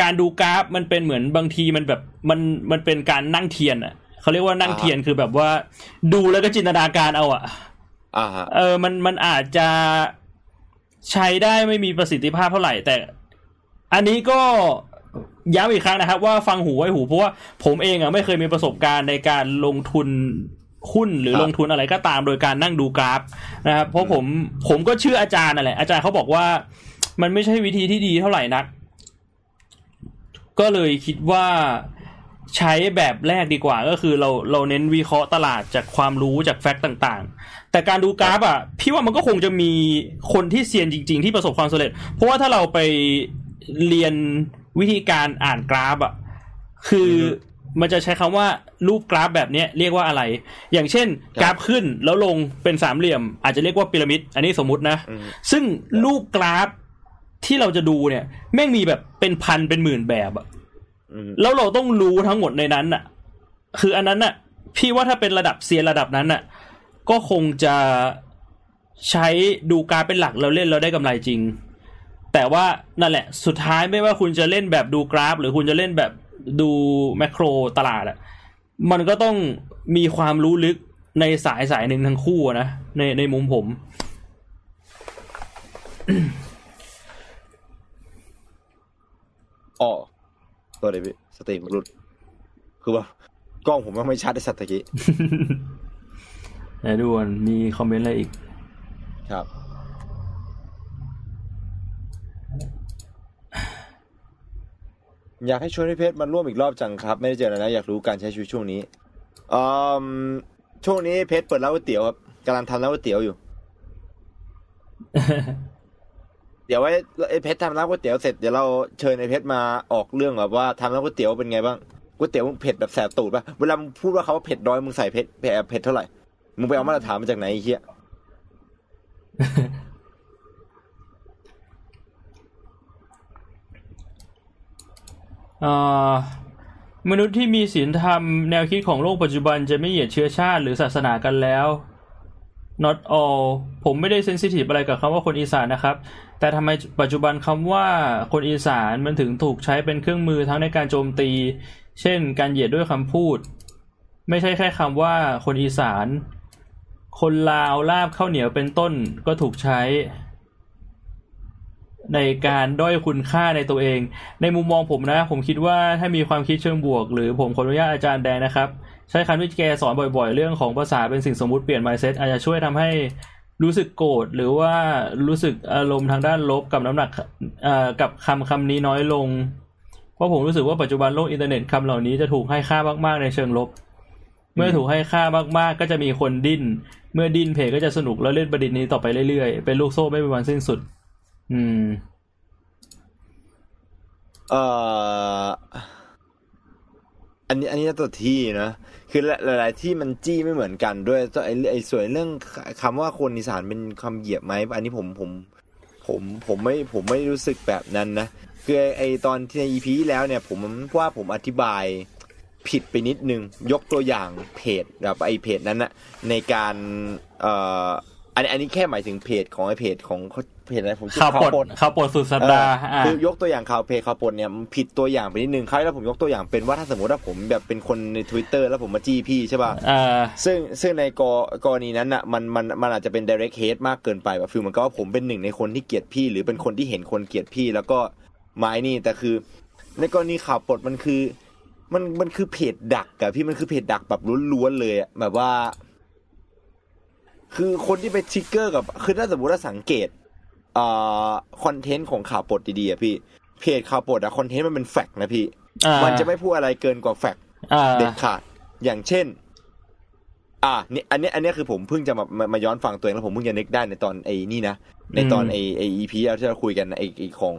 การดูกราฟมันเป็นเหมือนบางทีมันแบบมันมันเป็นการนั่งเทียนอะเขาเรียกว่านั่งเทียนคือแบบว่า ดูแล้วก็จินตนาการเอาอะ อ่าฮะเออมันมันอาจจะใช้ได้ไม่มีประสิทธิภาพเท่าไหร่ แต่ อันนี้ก็ย้ำอีกครั้งนะครับ ว่าฟังหูไว้หูเพราะว่าผมเองอะไม่เคยมีประสบการณ์ในการลงทุนหุ้นหรือครับลงทุนอะไรก็ตามโดยการนั่งดูกราฟนะครับเพราะผมผมก็เชื่ออาจารย์นั่นแหละอาจารย์เขาบอกว่ามันไม่ใช่วิธีที่ดีเท่าไหร่นัก ก็เลยคิดว่าใช้แบบแรกดีกว่าก็คือเราเราเน้นวิเคราะห์ตลาดจากความรู้จากแฟกต์ต่างๆ แต่การดูกราฟอะพี่ว่ามันก็คงจะมีคนที่เซียนจริง ๆ ที่ประสบความสำเร็จ เพราะว่าถ้าเราไปเรียนวิธีการอ่านกราฟอะคือมันจะใช้คำว่ารูปกราฟแบบเนี้ยเรียกว่าอะไร อย่างเช่น กราฟขึ้นแล้วลงเป็นสามเหลี่ยม อาจจะเรียกว่าพีระมิด อันนี้สมมุตินะอืมซึ่งรูปกราฟที่เราจะดูเนี่ย แม่งมีแบบเป็นพันเป็นหมื่นแบบอะอืมแล้วเราต้องรู้ทั้งหมดในนั้นน่ะคืออันนั้นน่ะพี่ว่าถ้าเป็นระดับเซียนระดับนั้นน่ะ ก็คงจะใช้ดูการเป็นหลักแล้วเล่นแล้วได้กำไรจริง แต่ว่านั่นแหละ สุดท้ายไม่ว่าคุณจะเล่นแบบดูกราฟ หรือคุณจะเล่นแบบดูแมคโครตลาดอะมันก็ต้องมีความรู้ลึกในสายสายหนึ่งทั้งคู่นะ ในในมุมผม อ๋อตัวเดยวสตรีมมันหลุดคือว่ากล้องผมมันไม่ชัดในสัตว์ตะกี้ ไหนดูก่อนมีคอมเมนต์อะไรอีก ครับ อยากให้ชวนพี่เพชรมาร่วมอีกรอบจังครับ ไม่ได้เจอกันนะอยากรู้การใช้ชีวิตช่วงนี้อืมช่วงนี้เพชรเปิดร้านก๋วยเตี๋ยวครับกำลังทำร้านก๋วยเตี๋ยวอยู่ เดี๋ยวไว้ไอ้เพชรทำร้านก๋วยเตี๋ยวเสร็จเดี๋ยวเราเชิญไอ้เพชรมาออกเรื่องแบบว่าทำร้านก๋วยเตี๋ยวเป็นไงบ้างก๋วยเตี๋ยวมึงเผ็ดแบบแสบตูดป่ะเวลามึงพูดว่าเขาว่าเผ็ดน้อยมึงใส่เผ็ดเผ็ดเผ็ดเท่าไหร่ มึงไปเอามาตรฐานมาจากไหนไอ้เหี้ยอ่อมนุษย์ที่มีศีลธรรมแนวคิดของโลกปัจจุบันจะไม่เหยียดเชื้อชาติหรือศาสนากันแล้ว not all ผมไม่ได้เซนซิทีฟอะไรกับคำว่าคนอีสานนะครับ แต่ทำไมปัจจุบันคำว่าคนอีสานมันถึงถูกใช้เป็นเครื่องมือทั้งในการโจมตี เช่น การเหยียดด้วยคำพูด ไม่ใช่แค่คำว่าคนอีสาน คนลาวลาบข้าวเหนียวเป็นต้นก็ถูกใช้ ในการด้อยคุณค่าในตัวเอง ในมุมมองผมนะ ผมคิดว่าถ้ามีความคิดเชิงบวก หรือผมขออนุญาตอาจารย์แดงนะครับ ใช้คำที่แกสอนบ่อยๆ เรื่องของภาษาเป็นสิ่งสมมุติเปลี่ยน mindset อาจจะช่วยทำให้รู้สึกโกรธหรือว่ารู้สึกอารมณ์ทางด้านลบกับน้ำหนักกับคำคำนี้น้อยลง เพราะผมรู้สึกว่าปัจจุบันโลกอินเทอร์เน็ตคำเหล่านี้จะถูกให้ค่ามากๆในเชิงลบ เมื่อถูกให้ค่ามากๆ ก็จะมีคนดิ้น เมื่อดิ้นเพจก็จะสนุกแล้วเล่นประเด็นนี้ต่อไปเรื่อยๆ เป็นลูกโซ่ไม่มีวันสิ้นสุด อืม เอ่อ อันนี้อันนี้ตัวที่นะ คือหลาย ๆ ที่มันจี้ไม่เหมือนกันด้วยตัวไอ้ไอ้ส่วนเรื่องคำว่าคนอีสานเป็นคำเหยียบไหม อันนี้ผมผม ผมผมไม่ผมไม่รู้สึกแบบนั้นนะ คือไอ้ตอนที่ใน EP ที่แล้วเนี่ย ผมว่าผมอธิบาย ผิดไปนิดนึง ยกตัวอย่างเพจแบบไอ้เพจนั้นนะในการเอ่ออันนี้อันนี้แค่หมายถึงเพจของไอ้เพจของเขาเพจอะไรผมชื่อข่าวปลดข่าวปลดข่าวปลดสุดสัปดาห์เอออ่าคือยกตัวอย่างข่าวเพจข่าวปลดเนี่ยมันผิดตัวอย่างไปนิดนึงคราวที่แล้วผมยกตัวอย่างเป็นว่าถ้าสมมติว่าผมแบบเป็นคนใน Twitter แล้วผมมาจี้พี่ใช่ป่ะอ่าซึ่งซึ่งในกกรณีนั้นอะมันมันมันอาจจะเป็น direct hate มากเกินไปแบบ feel เหมือนกับว่าผมเป็นหนึ่งในคนที่เกลียดพี่ หรือเป็นคนที่เห็นคนเกลียดพี่ แล้วก็ไม้นี่แต่คือ ในกรณีข่าวปลดมันคือ มันมันคือเพจดักอะพี่มันคือเพจดักแบบล้วนๆเลยอะแบบว่า คือคนที่ไป trigger กับคือถ้าสมมติว่าสังเกตอ่า content ของข่าวปลดดีๆอะพี่เพจข่าวปลดอะ content มันเป็น fact นะพี่อ่ามันจะไม่พูดอะไรเกินกว่า factอ่าเด็ดขาดอย่างเช่น อ่านี่อันนี้อันนี้คือผมเพิ่งจะมามามาย้อนฟังตัวเองแล้วผมเพิ่งจะนึกได้ในตอนไอ้นี่นะในตอนไอ้ไอ้ EP ที่เราคุยกันไอ้ไอ้ของ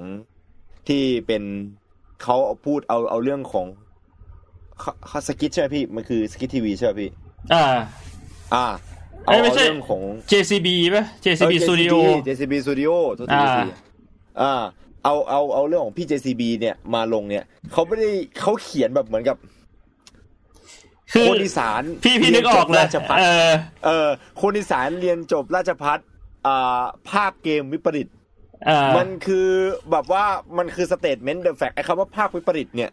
ที่เป็นเขาเอาพูดเอาเอาเรื่องของ เขาเขาสกิทใช่ไหมพี่ มันคือสกิททีวีใช่ไหมพี่ อ่า อ่าเอาเอ้ยไม่เอาใช่เรื่องของ JCB ป่ะ JCB เออ Studio JCB Studio ตัวทีอ่าอ่า เอาเอาเอาเรื่องของพี่ JCB เนี่ยมาลงเนี่ยเขาไม่ได้เขาเขียนแบบเหมือนกับคือคนอีสานพี่พี่นึกออกเลยราชภัฏเออ เออ คนอีสานเรียนจบราชภัฏอ่าภาคเกมวิปริตอ่ามันคือแบบว่ามันคือ statement the fact ไอ้คำว่าภาควิปริตเนี่ย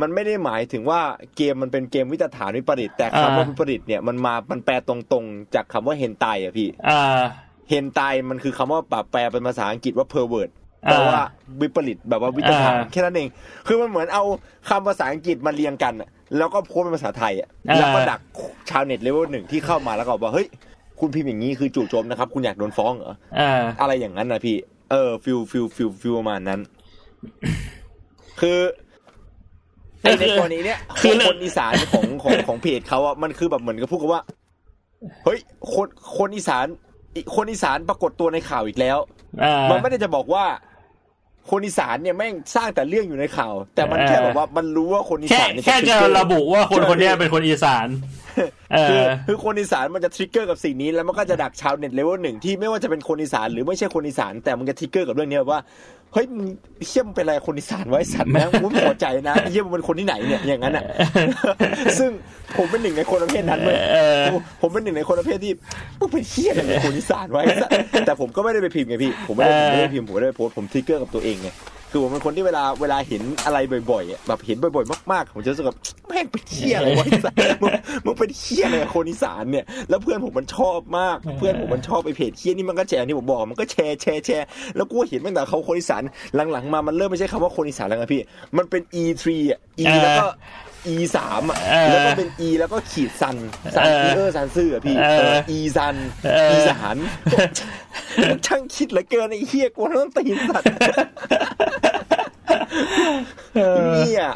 มันไม่ได้หมายถึงว่าเกมมันเป็นเกมวิตถารวิปริต แต่คำว่าอ่าวิปริตเนี่ยมันมามันแปลตรงๆ จากคำว่า hentai อะพี่อ่า hentai มันคือคำว่าแบบแปลเป็นภาษาอังกฤษว่า pervertอ่าแปลว่าวิปริตแบบว่าวิตถารอ่าแค่นั้นเอง คือมันเหมือนเอาคำภาษาอังกฤษมาเรียงกันอะแล้วก็โพสต์เป็นภาษาไทยอะอ่าแล้วก็ดักชาวเน็ตเลเวลหนึ่งที่เข้ามาแล้วก็บอกว่าเฮ้ยคุณพิมพ์อย่างนี้คือจู่โจมนะครับ คุณอยากโดนฟ้องเหรออ่าอะไรอย่างนั้นนะพี่ เออ feel feel feel feel ประมาณนั้น คือไอ้ ในกรณีเนี้ยคือคนอีสานของของของเพจเขาอะมันคือแบบเหมือนกับพูดกันว่า เฮ้ยคนคนอีสานอีคนอีสานปรากฏตัวในข่าวอีกแล้วอ่ามันไม่ได้จะบอกว่า คนอีสานเนี่ยแม่งสร้างแต่เรื่องอยู่ในข่าว แต่มันแค่เออแบบว่ามันรู้ว่าคนอีแค่สานเนี่ยแค่จะ trigger ระบุว่าคนคนเนี้ยเป็นคนอีสานเอคืออคือคนอีสานมันจะ trigger กับสิ่งนี้แล้วมันก็จะดักชาวเน็ตเลเวลหนึ่งที่ไม่ว่าจะเป็นคนอีสานหรือไม่ใช่คนอีสานแต่มันจะ trigger กับเรื่องนี้ว่า เฮ้ยมึงเชี่ยเป็นอะไรคนอีสานวะสัตว์นะกูไม่พอใจนะเชี่ยมึงเป็นคนที่ไหนเนี่ยอย่างนั้นอะ ซึ่งผมเป็นหนึ่งในคนประเภทนั้นเลยผมเป็นหนึ่งในคนประเภทที่มึงเป็นเชี่ยอะไรเป็นคนอีสานวะแต่ผมก็ไม่ได้ไปพิมพ์ไงพี่ ผมไม่ได้ไม่ได้พิมพ์ผมไม่ได้โพสผม trigger กับตัวเองไง คือผมเป็นคนที่เวลาเวลาเห็นอะไรบ่อยๆอะแบบเห็นบ่อยๆมากๆผมจะรู้สึกแบบแม่งเป็นเชี่ยอะไรวะไอ้สัตว์มึงมึงเป็นเชี่ยอะไรกับคนอีสานเนี่ยแล้วเพื่อนผมมันชอบมาก เพื่อนผมมันชอบไอ้เพจเชี่ยนี่มันก็แชร์ที่ผมบอกมันก็แชร์แชร์แชร์แล้วกูเห็นตั้งแต่เขาคนอีสานหลังๆมามันเริ่มไม่ใช่คำว่าคนอีสานแล้วไงพี่ มันเป็น E3 อะ E เออแล้วก็ E สามอะเออแล้วก็เป็น E แล้วก็ขีดซันซันเออเออซันซื่ออะพี่เออเออ E ซันเอออีสานช่างคิดเหลือเกินไอ้เหี้ยกูต้องตีนสัตว์เนี่ย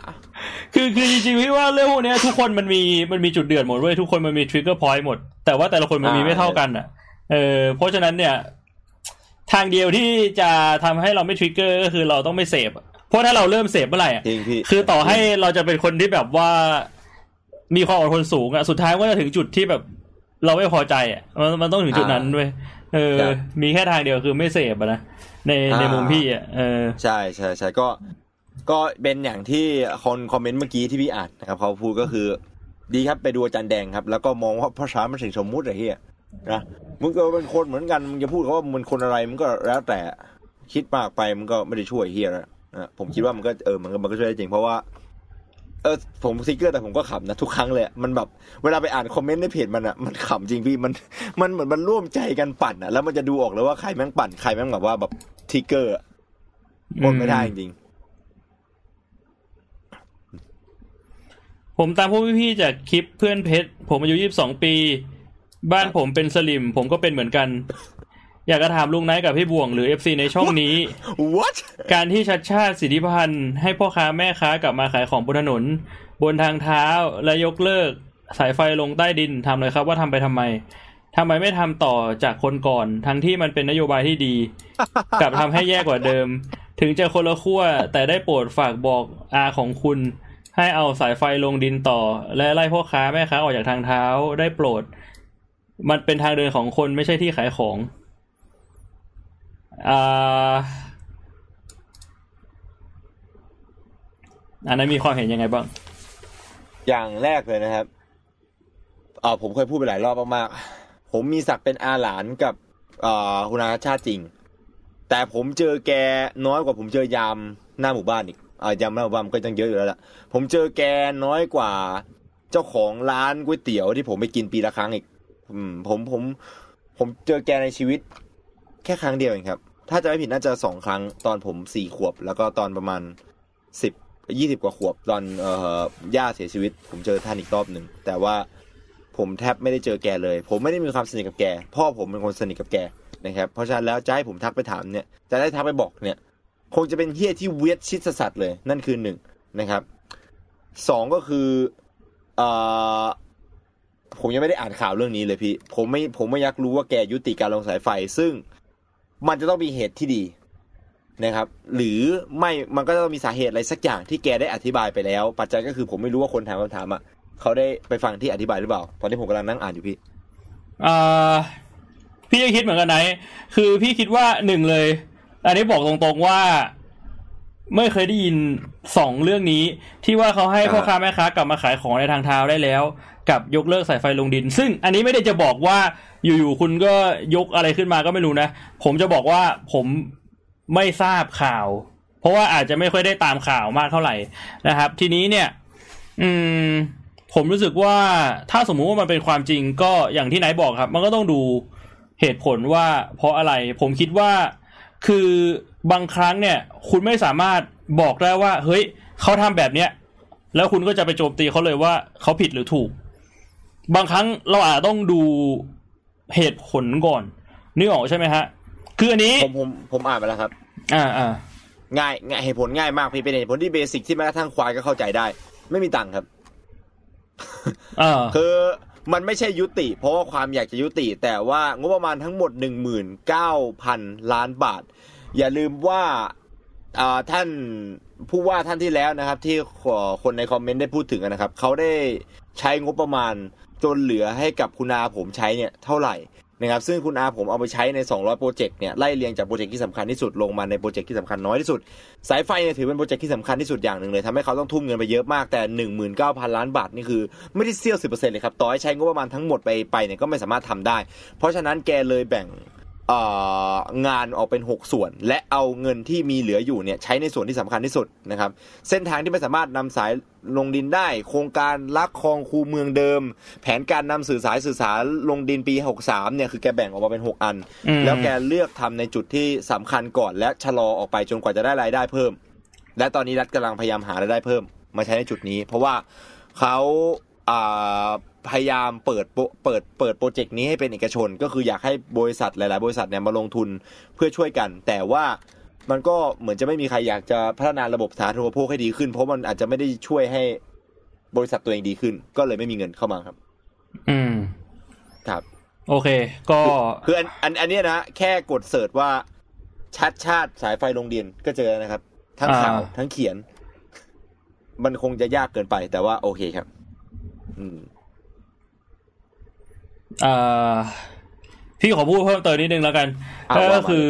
คือคือจริงๆพี่ว่าเรื่องพวกเนี้ยทุกคนมันมีมันมีจุดเดือดหมดเว้ยทุกคนมันมี trigger point หมด แต่ว่าแต่ละคนมันมีไม่เท่ากันอะเออเพราะฉะนั้นเนี่ย ทางเดียวที่จะทำให้เราไม่ทริกเกอร์ก็คือเราต้องไม่เสพอะ เพราะถ้าเราเริ่มเสพเมื่อไหร่อะจริงพี่คือต่อให้เราจะเป็นคนที่แบบว่า มีความอดทนสูงอะสุดท้ายก็จะถึงจุดที่แบบ เราไม่พอใจอะมันมันต้องถึงจุดนั้นด้วยเออมีแค่ทางเดียวคือไม่เสพอะนะในในมุมพี่อะเออ ใช่ใช่ใช่ก็ ก็เป็นอย่างที่คนคอมเมนต์เมื่อกี้ที่พี่อ่านนะครับเขาพูดก็คือ ดีครับไปดูอาจารย์แดงครับ แล้วก็มองว่าภาษามันสิ่งสมมุติอะไรเฮียนะมึงก็เป็นคนเหมือนกันมึงจะพูดเขาว่ามึงเป็นคนอะไรมันก็แล้วแต่คิดมากไปมันก็ไม่ได้ช่วยเหี้ยนะ นะผมคิดว่ามันก็เออมันก็มันก็ช่วยได้จริงเพราะว่าเออผม trigger แต่ผมก็ขำนะทุกครั้งเลยมันแบบเวลาไปอ่านคอมเมนต์ในเพจมันอะมันขำจริงพี่มันมันเหมือนมันร่วมใจกันปั่นอะแล้วมันจะดูออกเลยว่าใครแม่งปั่นใครแม่งแบบว่าแบบ trigger อะอดไม่ได้จริงผมตามพวกพี่ๆจากคลิปเพื่อนแชร์ผมอายุยี่สิบสองปี บ้านผมเป็นสลิม ผมก็เป็นเหมือนกัน อยากจะถามลุงไนท์กับพี่บ่วงหรือ FC ในช่องนี้ what การที่ชัดชาติสิทธิพันธ์ให้พ่อค้าแม่ค้ากลับมาขายของบนถนน บนทางเท้าและยกเลิก สายไฟลงใต้ดินทำเลยครับว่าทำไปทำไมทำไมไม่ทำต่อจากคนก่อน ทั้งที่มันเป็นนโยบายที่ดี กลับทำให้แย่กว่าเดิม ถึงจะคนละขั้วแต่ได้โปรดฝากบอกอาของคุณ ให้เอาสายไฟลงดินต่อ และไล่พ่อค้าแม่ค้าออกจากทางเท้าได้โปรด มันเป็นทางเดินของคนไม่ใช่ที่ขายของ อันนั้นมีความเห็นยังไงบ้าง อย่างแรกเลยนะครับเออผมเคยพูดไปหลายรอบมากๆ ผมมีศักดิ์เป็นอาหลานกับเอ่อคุณอาชาติจริง แต่ผมเจอแกน้อยกว่าผมเจอยามหน้าหมู่บ้านอีกเอ่ายามหน้าหมู่บ้านก็ยังเยอะอยู่แล้วล่ะ ผมเจอแกน้อยกว่า เจ้าของร้านก๋วยเตี๋ยวที่ผมไปกินปีละครั้งอีกอืมผมผม ผมเจอแกในชีวิต แค่ครั้งเดียวเองครับ ถ้าจะไม่ผิดน่าจะสองครั้งตอนผมสี่ขวบ แล้วก็ตอนประมาณสิบยี่สิบกว่าขวบ ตอนเอ่อย่าเสียชีวิต ผมเจอท่านอีกรอบหนึ่งแต่ว่าผมแทบไม่ได้เจอแกเลย ผมไม่ได้มีความสนิทกับแก พ่อผมเป็นคนสนิทกับแกนะครับเพราะฉะนั้นแล้วจะให้ผมทักไปถามเนี่ยจะได้ทักไปบอกเนี่ย คงจะเป็นเฮี้ยที่เวียดชิดสัสๆเลยนั่นคือหนึ่งนะครับสองก็คือเอ่อผมยังไม่ได้อ่านข่าวเรื่องนี้เลยพี่ ผมไม่ผมไม่อยากรู้ว่าแกยุติการลงสายไฟ ซึ่ง มันจะต้องมีเหตุที่ดีนะครับ หรือไม่มันก็ต้องมีสาเหตุอะไรสักอย่างที่แกได้อธิบายไปแล้ว ปัจจัยก็คือผมไม่รู้ว่าคนถามคำถามอะเขาได้ไปฟังที่อธิบายหรือเปล่า ตอนนี้ผมกำลังนั่งอ่านอยู่พี่อ่าพี่ก็คิดเหมือนกันไหน คือพี่คิดว่าหนึ่งเลย อันนี้บอกตรงๆว่า ไม่เคยได้ยินสองเรื่องนี้ ที่ว่าเขาให้พ่อค้าแม่ค้ากลับมาขายของในทางเท้าได้แล้ว กับยกเลิกสายไฟลงดิน ซึ่งอันนี้ไม่ได้จะบอกว่า อยู่ๆคุณก็ยกอะไรขึ้นมาก็ไม่รู้นะ ผมจะบอกว่าผมไม่ทราบข่าว เพราะว่าอาจจะไม่ค่อยได้ตามข่าวมากเท่าไหร่นะครับ ทีนี้เนี่ย อืม ผมรู้สึกว่าถ้าสมมุติว่ามันเป็นความจริงก็อย่างที่ไหนบอกครับ มันก็ต้องดูเหตุผลว่าเพราะอะไร ผมคิดว่าคือบางครั้งเนี่ย คุณไม่สามารถบอกได้ว่า เฮ้ยเขาทำแบบเนี้ยแล้วคุณก็จะไปโจมตีเขาเลยว่าเขาผิดหรือถูก บางครั้งเราอาจต้องดู เหตุผลก่อนนึกออกใช่ไหมฮะ คืออันนี้ผมผมผมอ่านไปแล้วครับ อ่าอ่าง่ายง่ายเหตุผลง่ายมากพี่เป็นเหตุผลที่เบสิกที่แม้กระทั่งควายก็เข้าใจได้ ไม่มีตังค์ครับอ่าคือมันไม่ใช่ยุติ เพราะว่าความอยากจะยุติ แต่ว่างบประมาณทั้งหมด19,000ล้านบาท อย่าลืมว่าอ่าท่านผู้ว่าท่านที่แล้วนะครับ ที่คนในคอมเมนต์ได้พูดถึงนะครับ เขาได้ใช้งบประมาณ จนเหลือให้กับคุณอาผมใช้เนี่ยเท่าไหร่นะครับซึ่งคุณอาผมเอาไปใช้ใน 200 project เนี่ยไล่เรียงจาก project ที่สำคัญที่สุดลงมาใน project ที่สำคัญน้อยที่สุด สายไฟเนี่ยถือเป็น project ที่สำคัญที่สุดอย่างหนึ่งเลยทำให้เขาต้องทุ่มเงินไปเยอะมากแต่ 19,000 ล้านบาทนี่คือไม่ได้เสี้ยวสิบเลยครับต่อให้ใช้งบประมาณทั้งหมดไปไปเนี่ยก็ไม่สามารถทำได้ เพราะฉะนั้นแกเลยแบ่ง งานออกเป็น 6 ส่วน และเอาเงินที่มีเหลืออยู่เนี่ยใช้ในส่วนที่สำคัญที่สุดนะครับ เส้นทางที่ไม่สามารถนำสายลงดินได้ โครงการลักคลองคูเมืองเดิม แผนการนำสื่อสายสื่อสารลงดินปี 63เนี่ยคือแกแบ่งออกมาเป็น 6 อันอืมแล้วแกเลือกทำในจุดที่สำคัญก่อน และชะลอออกไปจนกว่าจะได้รายได้เพิ่ม และตอนนี้รัฐกำลังพยายามหารายได้เพิ่ม มาใช้ในจุดนี้ เพราะว่าเขาอ่า พยายามเปิดโปเปิดเปิดโปรเจกต์นี้ให้เป็นเอกชน ก็คืออยากให้บริษัทหลาย ๆ บริษัทเนี่ยมาลงทุนเพื่อช่วยกัน แต่ว่ามันก็เหมือนจะไม่มีใครอยากจะพัฒนาระบบสาธารณูปโภคให้ดีขึ้น เพราะมันอาจจะไม่ได้ช่วยให้บริษัทตัวเองดีขึ้น ก็เลยไม่มีเงินเข้ามาครับ อืมครับ โอเค ก็คืออันอันอันเนี้ยนะแค่กดเสิร์ชว่าชัดชาติสายไฟลงดินก็เจอนะครับ ทั้งข่าวอ่าทั้งเขียน มันคงจะยากเกินไปแต่ว่าโอเคครับ อืมเอ่อพี่ขอพูดเพิ่มเติมนิดนึงแล้วกันอะว่ามาก็คือ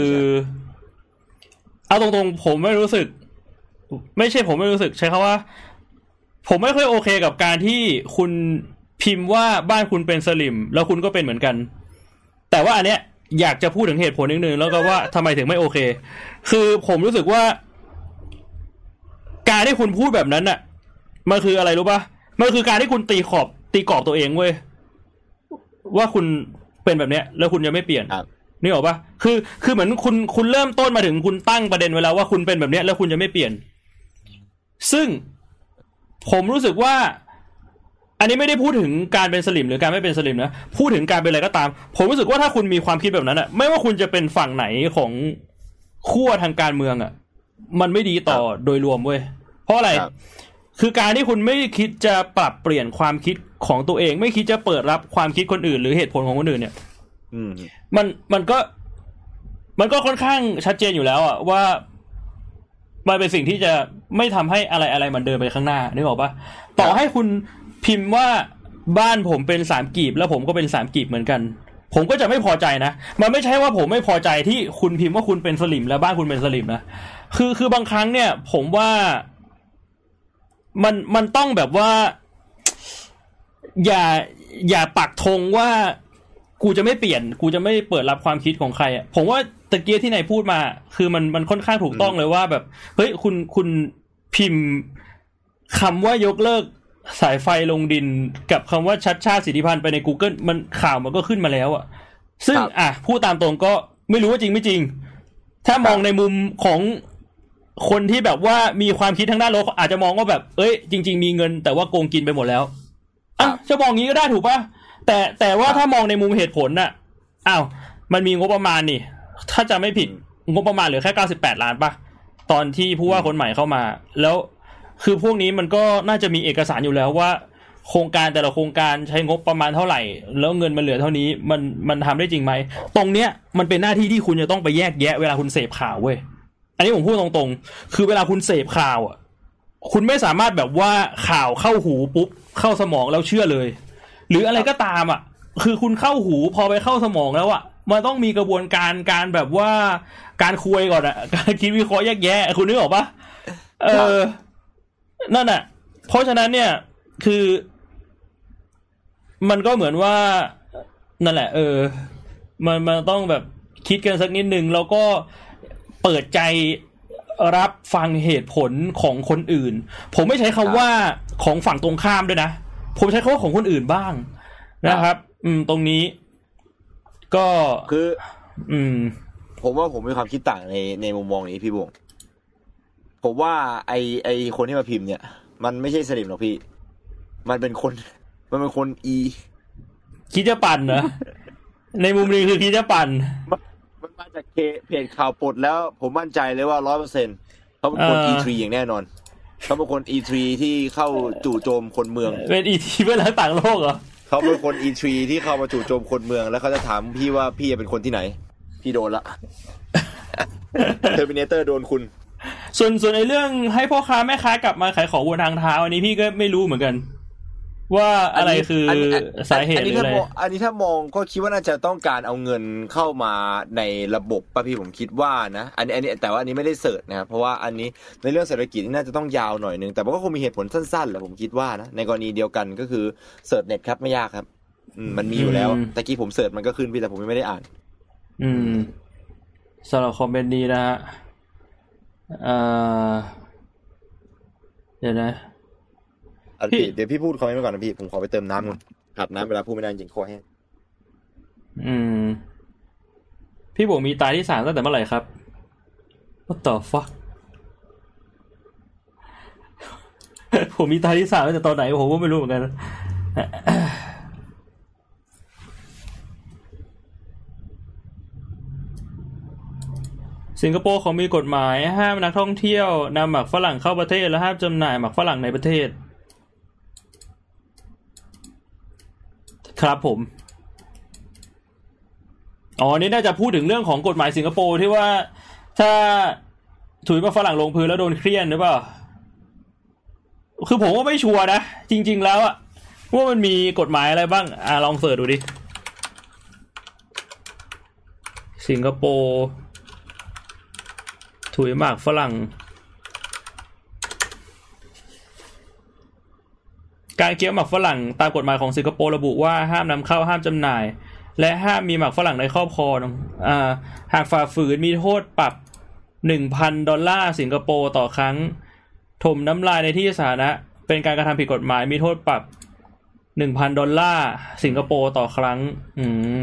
เอาตรงๆ ผมไม่รู้สึก ไม่ใช่ผมไม่รู้สึก ใช้คำว่า ผมไม่ค่อยโอเคกับการที่คุณพิมพ์ว่าบ้านคุณเป็นสลิม แล้วคุณก็เป็นเหมือนกัน แต่ว่าอันเนี้ยอยากจะพูดถึงเหตุผลนิดนึงแล้วก็ว่าทำไมถึงไม่โอเค คือผมรู้สึกว่า การที่คุณพูดแบบนั้นน่ะ มันคืออะไรรู้ปะมันคือการที่คุณตีขอบตีกรอบตัวเองเว้ย ว่าคุณเป็นแบบเนี้ย แล้วคุณจะไม่เปลี่ยนครับนึกออกปะคือ คือเหมือนคุณ คุณเริ่มต้นมาถึงคุณตั้งประเด็นไว้แล้วว่าคุณเป็นแบบเนี้ย แล้วคุณจะไม่เปลี่ยน ซึ่งผมรู้สึกว่า อันนี้ไม่ได้พูดถึงการเป็นสลิมหรือการไม่เป็นสลิมนะ พูดถึงการเป็นอะไรก็ตาม ผมรู้สึกว่าถ้าคุณมีความคิดแบบนั้นอะไม่ว่าคุณจะเป็นฝั่งไหนของขั้วทางการเมืองอะมันไม่ดีต่อโดยรวมเว้ย เพราะอะไรครับคือการที่คุณไม่คิดจะปรับเปลี่ยนความคิด ของตัวเองไม่คิดจะเปิดรับความคิดคนอื่น หรือเหตุผลของคนอื่นเนี่ยอืมมันมันก็ มันก็ค่อนข้างชัดเจนอยู่แล้วอะว่ามันเป็นสิ่งที่จะไม่ทำให้อะไรอะไรมันเดินไปข้างหน้านึกออกปะต่อให้คุณพิมพ์ว่าบ้านผมเป็นสามกีบ แล้วผมก็เป็นสามกีบเหมือนกัน ผมก็จะไม่พอใจนะ มันไม่ใช่ว่าผมไม่พอใจที่คุณพิมพ์ว่าคุณเป็นสลิม แล้วบ้านคุณเป็นสลิมนะคือคือบางครั้งเนี่ย ผมว่ามันมันต้องแบบว่า อย่าอย่าปักธงว่ากูจะไม่เปลี่ยน กูจะไม่เปิดรับความคิดของใครอะผมว่าตะเกียที่ไหนายพูดมา คือมันมันค่อนข้างถูกต้องเลยว่าแบบ เฮ้ยคุณคุณพิมพ์คำว่ายกเลิกสายไฟลงดินกับคำว่าชัดชาติสิทธิพันธ์ไปใน Google มันข่าวมันก็ขึ้นมาแล้วอะ ซึ่งครับอะพูดตามตรงก็ไม่รู้ว่าจริงไม่จริง ถ้ามองในมุมของคนที่แบบว่ามีความคิดทางด้านลบอาจจะมองว่าแบบ เอ้ย จริง ๆ มีเงินแต่ว่าโกงกินไปหมดแล้ว อะจะมองงี้ก็ได้ถูกปะแต่แต่ว่าถ้ามองในมุมเหตุผลน่ะอ้าวมันมีงบประมาณนี่ ถ้าจะไม่ผิดงบประมาณเหลือแค่เก้าสิบแปดล้านปะตอนที่ผู้ว่าคนใหม่เข้ามา แล้วคือพวกนี้มันก็น่าจะมีเอกสารอยู่แล้วว่า โครงการแต่ละโครงการใช้งบประมาณเท่าไหร่ แล้วเงินมันเหลือเท่านี้มันมันทำได้จริงไหมตรงเนี้ยมันเป็นหน้าที่ที่คุณจะต้องไปแยกแยะเวลาคุณเสพข่าวเว้ยอันนี้ผมพูดตรงๆ คือเวลาคุณเสพข่าวอะ คุณไม่สามารถแบบว่าข่าวเข้าหูปุ๊บเข้าสมองแล้วเชื่อเลย หรืออะไรก็ตามอะ คือคุณเข้าหูพอไปเข้าสมองแล้วอะมันต้องมีกระบวนการการแบบว่าการคุยก่อนอะ การคิดวิเคราะห์แยกแยะ คุณนึกออกปะเออ นั่นอะ เพราะฉะนั้นเนี่ย คือ มันก็เหมือนว่า นั่นแหละ เออ มันมันต้องแบบคิดกันสักนิดนึงแล้วก็เปิดใจ รับฟังเหตุผลของคนอื่น ผมไม่ใช้คำว่าของฝั่งตรงข้ามด้วยนะ ผมใช้คำว่าของคนอื่นบ้างนะครับ อืม ตรงนี้ ก็คือ อืม ผมว่าผมมีความคิดต่างในในมุมมองนี้พี่บวงผมว่า ไอไอคนที่มาพิมพ์เนี่ย มันไม่ใช่สลิมหรอกพี่ มันเป็นคน มันเป็นคนอี คิดจะปั่นเหรอในมุมนี้คือคิดจะปั่น มันมาจากเคเพจข่าวปลดแล้วผมมั่นใจเลยว่าร้อยเปอร์เซ็นเขาเป็นคนเออ E3 อย่างแน่นอนเขาเป็นคน E3 ที่เข้าจู่โจมคนเมือง เป็นอีทีเพื่อนรักต่างโลกเหรอเขาเป็นคน E3 ที่เข้ามาจู่โจมคนเมือง แล้วเขาจะถามพี่ว่าพี่เป็นคนที่ไหน พี่โดนละเทอร์มินเตอร์โดนคุณ ส่วนส่วนในเรื่องให้พ่อค้าแม่ค้ากลับมาขายของบนทางเท้าอันนี้พี่ก็ไม่รู้เหมือนกัน ว่าอะไรคืออนนี้สาเหตุอันหรืนี้อถ้าอะไรมองอันนี้ถ้ามองก็คิดว่าน่าจะต้องการเอาเงินเข้ามาในระบบป่ะพี่ผมคิดว่านะ อันนี้อันนี้แต่ว่าอันนี้ไม่ได้เสิร์ชนะครับเพราะว่าอันนี้ในเรื่องเศรษฐกิจนี่น่าจะต้องยาวหน่อยนึงแต่มันก็คงมีเหตุผลสั้นๆแหละผมคิดว่านะในกรณีเดียวกันก็คือเสิร์ชเน็ตครับไม่ยากครับอืมมันมีอยู่แล้วอืมตะกี้ผมเสิร์ชมันก็ขึ้นพี่แต่ผมยังไม่ได้อ่าน อืมสำหรับคอมเมนต์นี้นะฮะเอ่อเดี๋ยวนะ อะพี่พี่เดี๋ยวพี่พูดคอมเมนต์ไว้ก่อนนะพี่ผมขอไปเติมน้ำก่อนขาดน้ำเวลาพูดไม่ได้จริงคอแห้งอืม พี่บอกมีตาที่สามตั้งแต่เมื่อไหร่ครับ What the fuck ผมมีตาที่สามตั้งแต่ตอนไหนผมก็ไม่รู้เหมือนกันสิงคโปร์เขามีกฎหมายห้ามนักท่องเที่ยวนำหมักฝรั่งเข้าประเทศและห้ามจำหน่ายหมักฝรั่งในประเทศ ครับผมอ๋อนี่น่าจะพูดถึงเรื่องของกฎหมายสิงคโปร์ที่ว่าถ้าถุยมาฝรั่งลงพื้นแล้วโดนเครียดหรือเปล่า คือผมก็ไม่ชัวร์นะ จริง ๆ แล้วอะว่ามันมีกฎหมายอะไรบ้าง อ่าลองเสิร์ชดูดิ สิงคโปร์ถุยหมากฝรั่ง การเคี้ยวหมากฝรั่งตามกฎหมายของสิงคโปร์ระบุว่าห้ามนำเข้าห้ามจำหน่าย และห้ามมีหมากฝรั่งในครอบครองอ่าหากฝ่าฝืนมีโทษปรับหนึ่งพันดอลลาร์สิงคโปร์ต่อครั้ง ถมน้ำลายในที่สาธารณะเป็นการกระทำผิดกฎหมายมีโทษปรับหนึ่งพันดอลลาร์สิงคโปร์ต่อครั้ง อืม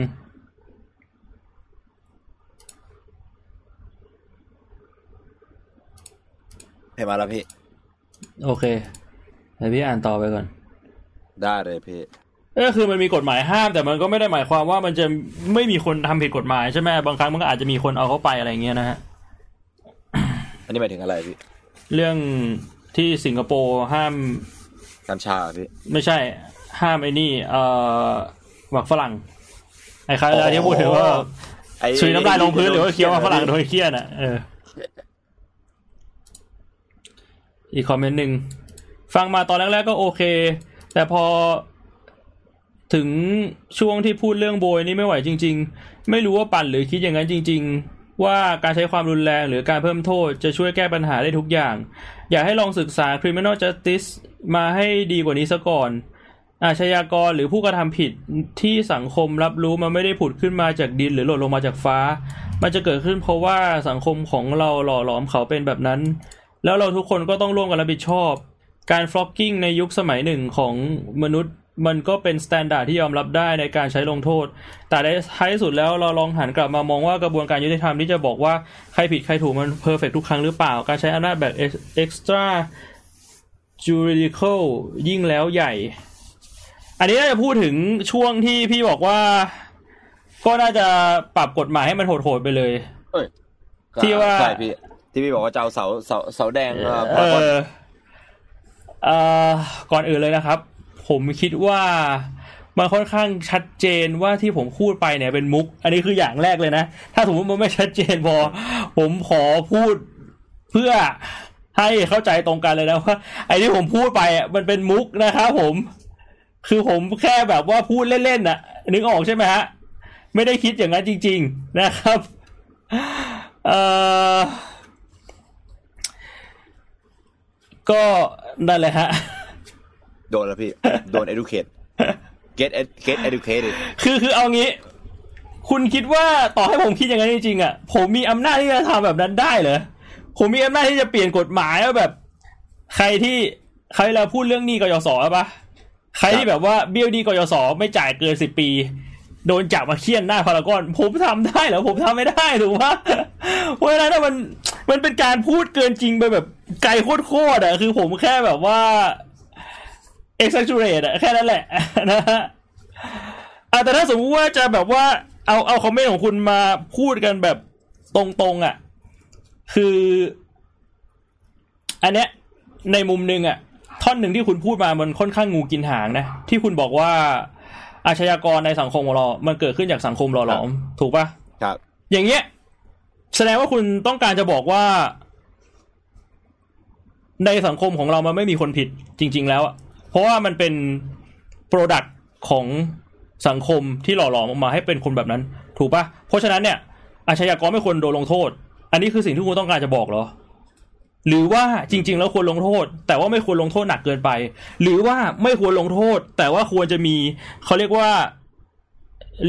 เห็นมาแล้วพี่ โอเคเดี๋ยวพี่อ่านต่อไปก่อน ได้เลยพี่ก็คือมันมีกฎหมายห้ามแต่มันก็ไม่ได้หมายความว่ามันจะไม่มีคนทำผิดกฎหมายใช่ไหมบางครั้งมันก็อาจจะมีคนเอาเข้าไปอะไรอย่างเงี้ยนะฮะอันนี้หมายถึงอะไรพี่เรื่องที่สิงคโปร์ห้ามกัญชาพี่ไม่ใช่ ห้ามไอ้นี่ เอ่อหมักฝรั่งไอ้ใครที่พูดถึงว่าไอ้ชุยน้ำลายลงพื้นหรือว่าเคี้ยวหมากฝรั่งโดยเครียดอะเอออีกคอมเมนต์หนึ่งฟังมาตอนแรกๆก็โอเค แต่พอถึงช่วงที่พูดเรื่องโบยนี่ไม่ไหวจริง ๆ ไม่รู้ว่าปั่นหรือคิดอย่างนั้นจริง ๆ ว่าการใช้ความรุนแรงหรือการเพิ่มโทษจะช่วยแก้ปัญหาได้ทุกอย่าง อยากให้ลองศึกษา criminal justice มาให้ดีกว่านี้ซะก่อน อาชญากรหรือผู้กระทำผิดที่สังคมรับรู้มันไม่ได้ผุดขึ้นมาจากดินหรือหล่นลงมาจากฟ้า มันจะเกิดขึ้นเพราะว่าสังคมของเราหล่อหลอมเขาเป็นแบบนั้น แล้วเราทุกคนก็ต้องร่วมกันรับผิดชอบ การ flogging ในยุคสมัยหนึ่งของมนุษย์มันก็เป็น standard ที่ยอมรับได้ในการใช้ลงโทษ แต่ในท้ายสุดแล้วเราลองหันกลับมามองว่ากระบวนการยุติธรรมที่จะบอกว่า ใครผิดใครถูกมันเพอร์เฟกทุกครั้งหรือเปล่า การใช้อำนาจแบบ extra juridical ยิ่งแล้วใหญ่ อันนี้น่าจะพูดถึงช่วงที่พี่บอกว่า ก็น่าจะปรับกฎหมายให้มันโหดๆไปเลย เอ้ยที่ว่าใช่พี่ที่พี่บอกว่าจะเอาเสาเสาเสาแดงเอ่อเออเอ่อ ก่อนอื่นเลยนะครับ ผมคิดว่ามันค่อนข้างชัดเจนว่าที่ผมพูดไปเนี่ยเป็นมุก อันนี้คืออย่างแรกเลยนะ ถ้าสมมติมันไม่ชัดเจนพอ ผมขอพูดเพื่อให้เข้าใจตรงกันเลยนะว่าไอ้ที่ผมพูดไปมันเป็นมุกนะครับผม คือผมแค่แบบว่าพูดเล่นๆน่ะ นึกออกใช่ไหมฮะ ไม่ได้คิดอย่างนั้นจริง ๆนะครับเอ่อก็ นั่นแหละฮะ โดนแล้วพี่ โดน educate get ed- get educated คือคือเอางี้ คุณคิดว่าต่อให้ผมคิดอย่างนั้นจริงๆอะ ผมมีอำนาจที่จะทำแบบนั้นได้เหรอ ผมมีอำนาจที่จะเปลี่ยนกฎหมายว่าแบบ ใครที่ใครเราพูดเรื่องหนี้กยศปะใครที่แบบว่าเบี้ยวหนี้กยศไม่จ่ายเกินสิบปี โดนจับมาเคี่ยนหน้าพารากอน ผมทำได้เหรอผมทำไม่ได้ถูกปะเพราะฉะนั้นมันมันเป็นการพูดเกินจริงไปแบบไกลโคตรๆอะคือผมแค่แบบว่า exaggerate อะแค่นั้นแหละนะฮะอะแต่ถ้าสมมติว่าจะแบบว่าเอาเอาคอมเมนต์ของคุณมาพูดกันแบบตรงๆอะ คือ อันเนี้ยในมุมหนึ่งอะ ท่อนหนึ่งที่คุณพูดมามันค่อนข้างงูกินหางนะ ที่คุณบอกว่า อาชญากรในสังคมของเรา มันเกิดขึ้นจากสังคมหล่อหลอม ถูกปะครับ อย่างเงี้ย แสดงว่าคุณต้องการจะบอกว่า ในสังคมของเรามันไม่มีคนผิดจริง ๆ แล้วอะเพราะว่ามันเป็น product ของสังคมที่หล่อหลอมออกมาให้เป็นคนแบบนั้น ถูกปะเพราะฉะนั้นเนี่ย อาชญากรไม่ควรโดนลงโทษ อันนี้คือสิ่งที่คุณต้องการจะบอกเหรอ หรือว่าจริง ๆ แล้วควรลงโทษ แต่ว่าไม่ควรลงโทษหนักเกินไป หรือว่าไม่ควรลงโทษ แต่ว่าควรจะมีเขาเรียกว่า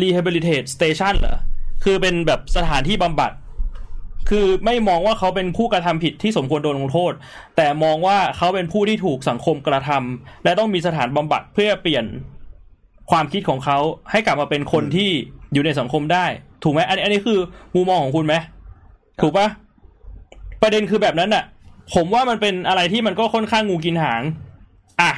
rehabilitation เหรอคือเป็นแบบสถานที่บำบัด คือไม่มองว่าเขาเป็นผู้กระทำผิดที่สมควรโดนลงโทษ แต่มองว่าเขาเป็นผู้ที่ถูกสังคมกระทำและต้องมีสถานบำบัดเพื่อเปลี่ยนความคิดของเขาให้กลับมาเป็นคนที่อยู่ในสังคมได้ ถูกไหมอันนี้อันนี้คือมุมมองของคุณไหมถูกปะประเด็นคือแบบนั้นน่ะ ผมว่ามันเป็นอะไรที่มันก็ค่อนข้างงูกินหาง อะ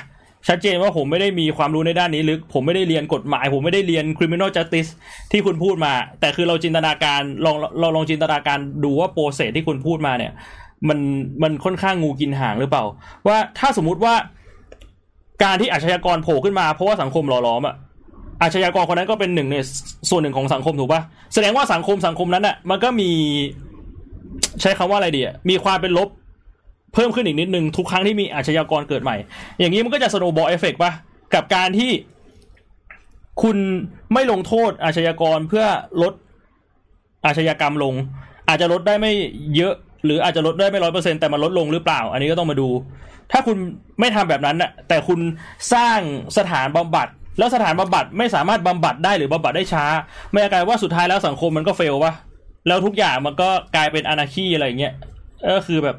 ชัดเจนว่าผมไม่ได้มีความรู้ในด้านนี้ลึก ผมไม่ได้เรียนกฎหมาย ผมไม่ได้เรียน criminal justice ที่คุณพูดมา แต่คือเราจินตนาการลองเราลองจินตนาการดูว่า process ที่คุณพูดมาเนี่ย มันมันค่อนข้างงูกินหางหรือเปล่า ว่าถ้าสมมุติว่าการที่อาชญากรโผล่ขึ้นมาเพราะว่าสังคมหล่อหลอมอะอาชญากรคนนั้นก็เป็นหนึ่งในส่วนหนึ่งของสังคมถูกปะแสดงว่าสังคมสังคมนั้นอะมันก็มี ใช้คำว่าอะไรดีอะมีความเป็นลบ เพิ่มขึ้นอีกนิดนึงทุกครั้งที่มีอาชญากรเกิดใหม่ อย่างนี้มันก็จะ snowball effect ปะกับการที่คุณไม่ลงโทษอาชญากรเพื่อลดอาชญากรรมลง อาจจะลดได้ไม่เยอะ หรืออาจจะลดได้ไม่ร้อยเปอร์เซ็นแต่มันลดลงหรือเปล่า อันนี้ก็ต้องมาดู ถ้าคุณไม่ทำแบบนั้นน่ะแต่คุณสร้างสถานบำบัด แล้วสถานบำบัดไม่สามารถบำบัดได้หรือบำบัดได้ช้า ไม่กลายว่าสุดท้ายแล้วสังคมมันก็เฟลวะแล้วทุกอย่างมันก็กลายเป็นอนาคีอะไรเงี้ยก็คือแบบ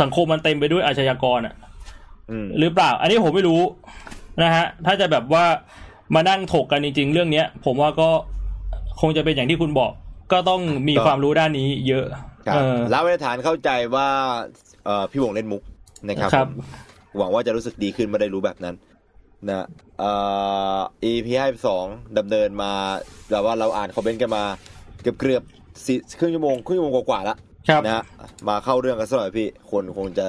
สังคมมันเต็มไปด้วยอาชญากรอะอืมหรือเปล่า อันนี้ผมไม่รู้นะฮะ ถ้าจะแบบว่ามานั่งถกกันจริง ๆ เรื่องเนี้ย ผมว่าก็คงจะเป็นอย่างที่คุณบอก ก็ต้องมีความรู้ด้านนี้เยอะครับเออแล้วในฐานเข้าใจว่าเอ่อพี่วงเล่นมุกนะครับครับผมหวังว่าจะรู้สึกดีขึ้นเมื่อได้รู้แบบนั้นนะเอ่อ EP ห้าสองดำเนินมาแบบว่าเราอ่านคอมเมนต์กันมา เกือบเกือบๆสี่ครึ่งชั่วโมงครึ่งชั่วโมงกว่าๆแล้ว ครับนะฮะมาเข้าเรื่องกันสักหน่อยพี่คนคงจะ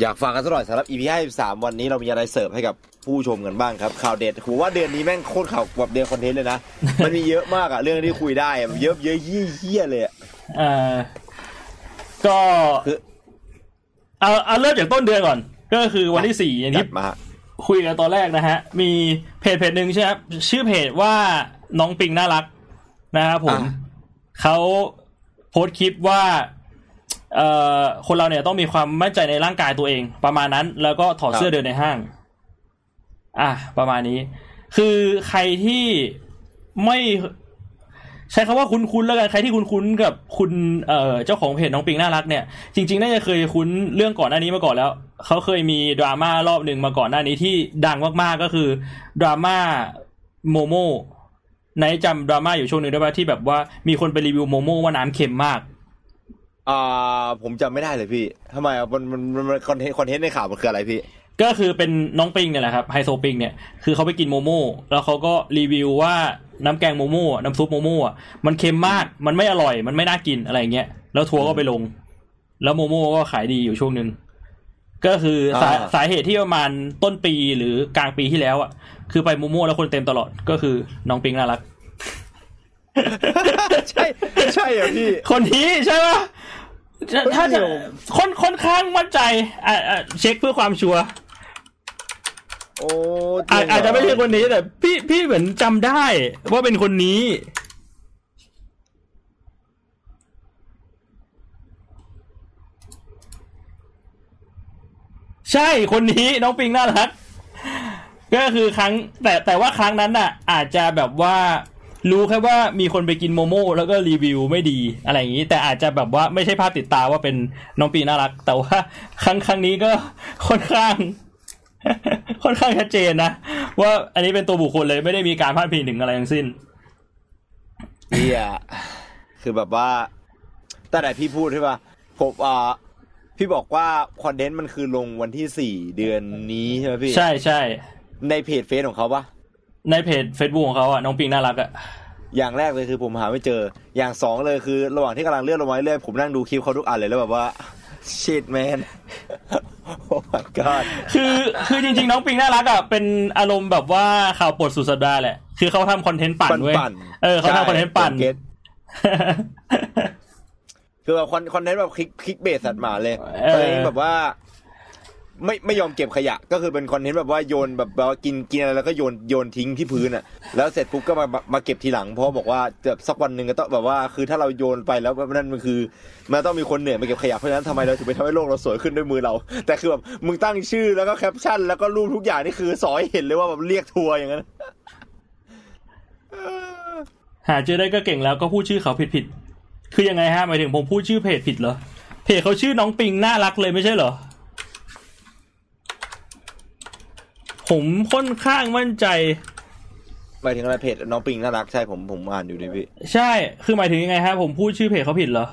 อยากฟังกันสักหน่อยสำหรับ EP ห้าสามวันนี้เรามีอะไรเสิร์ฟให้กับผู้ชมกันบ้างครับข่าวเด็ดผมว่าเดือนนี้แม่งโคตรข่าวแบบเดือนคอนเทนต์เลยนะ มันมีเยอะมากอะเรื่องที่คุยได้อะเยอะเยอะเยี่ยเยี่ยเลยอะเอ่อก็คือเอาเอาเริ่มจากต้นเดือนก่อน ก็คือวันที่สี่อย่างจัที่ดมาฮะคุยกันตอนแรกนะฮะ มีเพจเพจหนึ่งใช่ไหมครับชื่อเพจว่าน้องปิงน่ารักนะครับผมอ่าเขา โพสต์คลิปว่าเอ่อคนเราเนี่ยต้องมีความมั่นใจในร่างกายตัวเอง ประมาณนั้น แล้วก็ถอดเสื้อเดินในห้าง อะประมาณนี้ คือใครที่ไม่ใช้คำว่าคุ้นๆแล้วกันใครที่คุ้นๆกับคุณเอ่อเจ้าของเพจน้องปิงน่ารักเนี่ย จริง ๆ น่าจะเคยคุ้นเรื่องก่อนหน้านี้มาก่อนแล้ว เขาเคยมีดราม่ารอบหนึ่งมาก่อนหน้านี้ที่ดังมากๆก็คือดราม่าโมโม่ ไหนจำดราม่าอยู่ช่วงหนึ่งได้ป่ะที่แบบว่ามีคนไปรีวิวโมโม่ว่าน้ำเค็มมาก อ่า ผมจำไม่ได้เลยพี่ทำไมอะมันมันมันมัน content content ในข่าวมันคืออะไรพี่ ก็คือเป็นน้องปิงเนี่ยแหละครับไฮโซปิงเนี่ยคือเขาไปกินโมโม่แล้วเขาก็รีวิวว่าน้ำแกงโมโม่น้ำซุปโมโม่อะมันเค็มมากมันไม่อร่อย มันไม่น่ากินอะไรอย่างเงี้ยแล้วทัวร์ก็ไปลง แล้วโมโม่ก็ขายดีอยู่ช่วงหนึ่งก็คือสาอ่าสาเหตุที่ประมาณต้นปีหรือกลางปีที่แล้วอะ คือไปโมโม่แล้วคนเต็มตลอดก็คือน้องปิงน่ารัก ใช่ใช่เหรอพี่ คนนี้ใช่ปะถ้าถ้าจะเดี๋ยวค่อนค่อนข้างมั่นใจอะอะเช็คเพื่อความชัวร์โอ้อาจริงเหรอาจจะไม่ใช่คนนี้แต่พี่พี่เหมือนจำได้ว่าเป็นคนนี้ใช่ คนนี้น้องปิงน่ารัก ก็คือครั้งแต่แต่ว่าครั้งนั้นน่ะ อาจจะแบบว่ารู้แค่ว่ามีคนไปกินโมโม่แล้วก็รีวิวไม่ดีอะไรอย่างนี้ แต่อาจจะแบบว่าไม่ใช่ภาพติดตาว่าเป็นน้องปีน่ารัก แต่ว่าครั้งครั้งนี้ก็ค่อนข้าง ค่อนข้างชัดเจนนะว่าอันนี้เป็นตัวบุคคลเลยไม่ได้มีการพาดพิงถึงอะไรทั้งสิ้นเฮียคือแบบว่าตั้งแต่พี่พูดใช่ป่ะผมอ่าพี่บอกว่าคอนเทนต์มันคือลงวันที่สี่เดือนนี้ใช่ไหมพี่ ใช่ใช่ ในเพจเฟซของเขาปะในเพจ Facebook ของเขาอะน้องปิงน่ารักอะอย่างแรกเลยคือผมหาไม่เจอ อย่างสองเลยคือ ระหว่างที่กำลังเลื่อนลงมาเรื่อยผมนั่งดูคลิปเขาทุกอันเลยแล้วแบบว่า shit man oh my god คือคือจริง ๆ น้องปิงน่ารักอะเป็นอารมณ์แบบว่าข่าวปลดสุดสัปดาห์แหละ คือเขาทำ content ปั่นเว้ยปั่นเออเขาทำ content ปั่นใช่ผม getคือแบบคอน content แบบ click clickbait สัตว์หมาเลยเออตอนนี้แบบว่า ไม่ไม่ยอมเก็บขยะ ก็คือเป็น content แบบว่าโยนแบบแบบว่ากินกินอะไรแล้วก็โยนโยนทิ้งที่พื้นอะ แล้วเสร็จปุ๊บก็มามามาเก็บทีหลัง เพราะบอกว่าแบบสักวันหนึ่งก็ต้องแบบว่าคือถ้าเราโยนไปแล้วนั่นมันคือมันต้องมีคนเหนื่อยมาเก็บขยะเพราะฉะนั้นทำไมเราถึงไปทำให้โลกเราสวยขึ้นด้วยมือเรา แต่คือแบบมึงตั้งชื่อแล้วก็แคปชั่น แล้วก็รูปทุกอย่างนี่คือสอนให้เห็นเลยว่าแบบเรียกทัวร์อย่างนั้นหาเจอได้ก็เก่งแล้วก็พูดชื่อเขาผิดผิดคือยังไงฮะหมายถึงผมพูดชื่อเพจผิดเหรอเพจเขาชื่อน้องปิงน่ารักเลยไม่ใช่เหรอ ผมค่อนข้างมั่นใจหมายถึงอะไรเพจน้องปิงน่ารักใช่ผมผมอ่านอยู่ดิพี่ ใช่ คือหมายถึงยังไงฮะ ผมพูดชื่อเพจเขาผิดเหรอ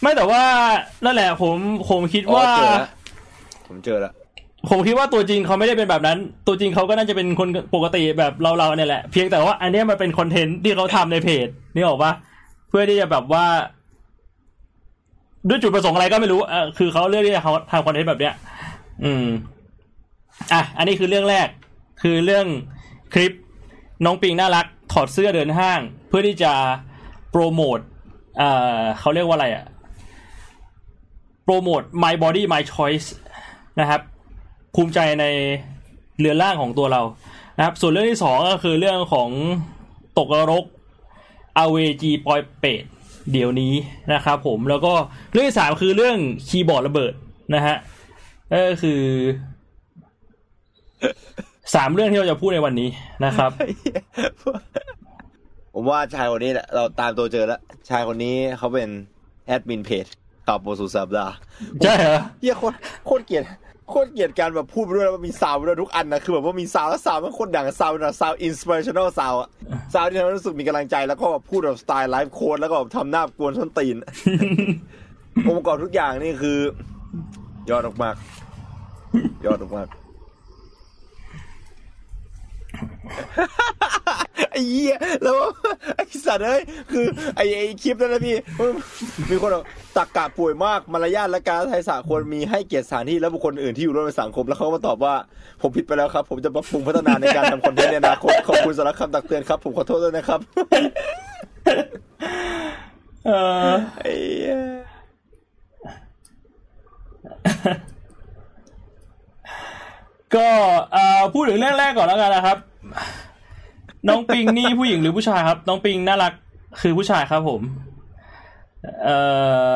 ไม่แต่ว่านั่นแหละผมผมคิดอ๋อว่าเจอแล้วผมเจอแล้ว ผมคิดว่าตัวจริงเขาไม่ได้เป็นแบบนั้น ตัวจริงเขาก็น่าจะเป็นคนปกติแบบเราเราๆเนี่ยแหละ เพียงแต่ว่าอันนี้มันเป็นคอนเทนต์ที่เขาทำในเพจนี่ออกปะเพื่อที่จะแบบว่า ด้วยจุดประสงค์อะไรก็ไม่รู้เออคือเขาเลือกที่จะทำคอนเทนต์แบบเนี้ย อืม อะ อันนี้คือเรื่องแรก คือเรื่องคลิปน้องปิงน่ารัก ถอดเสื้อเดินห้าง เพื่อที่จะโปรโมทเอ่อเขาเรียกว่าอะไรอะโปรโมท my body my choice นะครับ ภูมิใจในเรือนร่างของตัวเรานะครับ ส่วนเรื่องที่สองก็คือเรื่องของตกนรกอเวจีปอยเป็ดเดี๋ยวนี้นะครับผมแล้วก็เรื่องที่สามคือเรื่องคีย์บอร์ดระเบิดนะฮะก็คือสามเรื่องที่เราจะพูดในวันนี้นะครับ ผมว่าชายคนนี้แหละเราตามตัวเจอแล้ว ชายคนนี้เขาเป็นแอดมินเพจข่าวโปรสุสัปดาห์ใช่เหรอเฮียโคตรโคตรเกลียด โคตรเกลียดการแบบพูดไปด้วยแล้วมันมี sound ไปด้วยทุกอันนะคือแบบว่ามีซาวแล้วซาวมันโคตรดังซาวนะซาวอินสปิเรชันแนลซาวอะซาวที่ทำให้รู้สึกมีกำลังใจแล้วก็แบบพูดแบบสไตล์ life coach แล้วก็แบบทำหน้ากวนส้นตีนองค์ประกอบทุกอย่างนี่คือ ยอดมากยอดมาก ไอ้เหี้ยแล้วไอ้สัตว์เอ้ยคือไอ้ไอ้คลิปนั้นนะพี่มีคนบอกตักกะป่วยมากมารยาทและการไทยสาควรมีให้เกียรติสถานที่และบุคคลอื่นที่อยู่ร่วมในสังคมแล้วเขาก็มาตอบว่าผมผิดไปแล้วครับ ผมจะปรับปรุงพัฒนาในการทำคอนเทนต์ในอนาคตขอบคุณสำหรับคำตักเตือนครับ ผมขอโทษด้วยนะครับเออไอ้เหี้ย ก็เอ่อพูดถึงเรื่องแรกก่อนแล้วกันนะครับ น้องปิงนี่ผู้หญิงหรือผู้ชายครับ น้องปิงน่ารักคือผู้ชายครับผม เอ่อ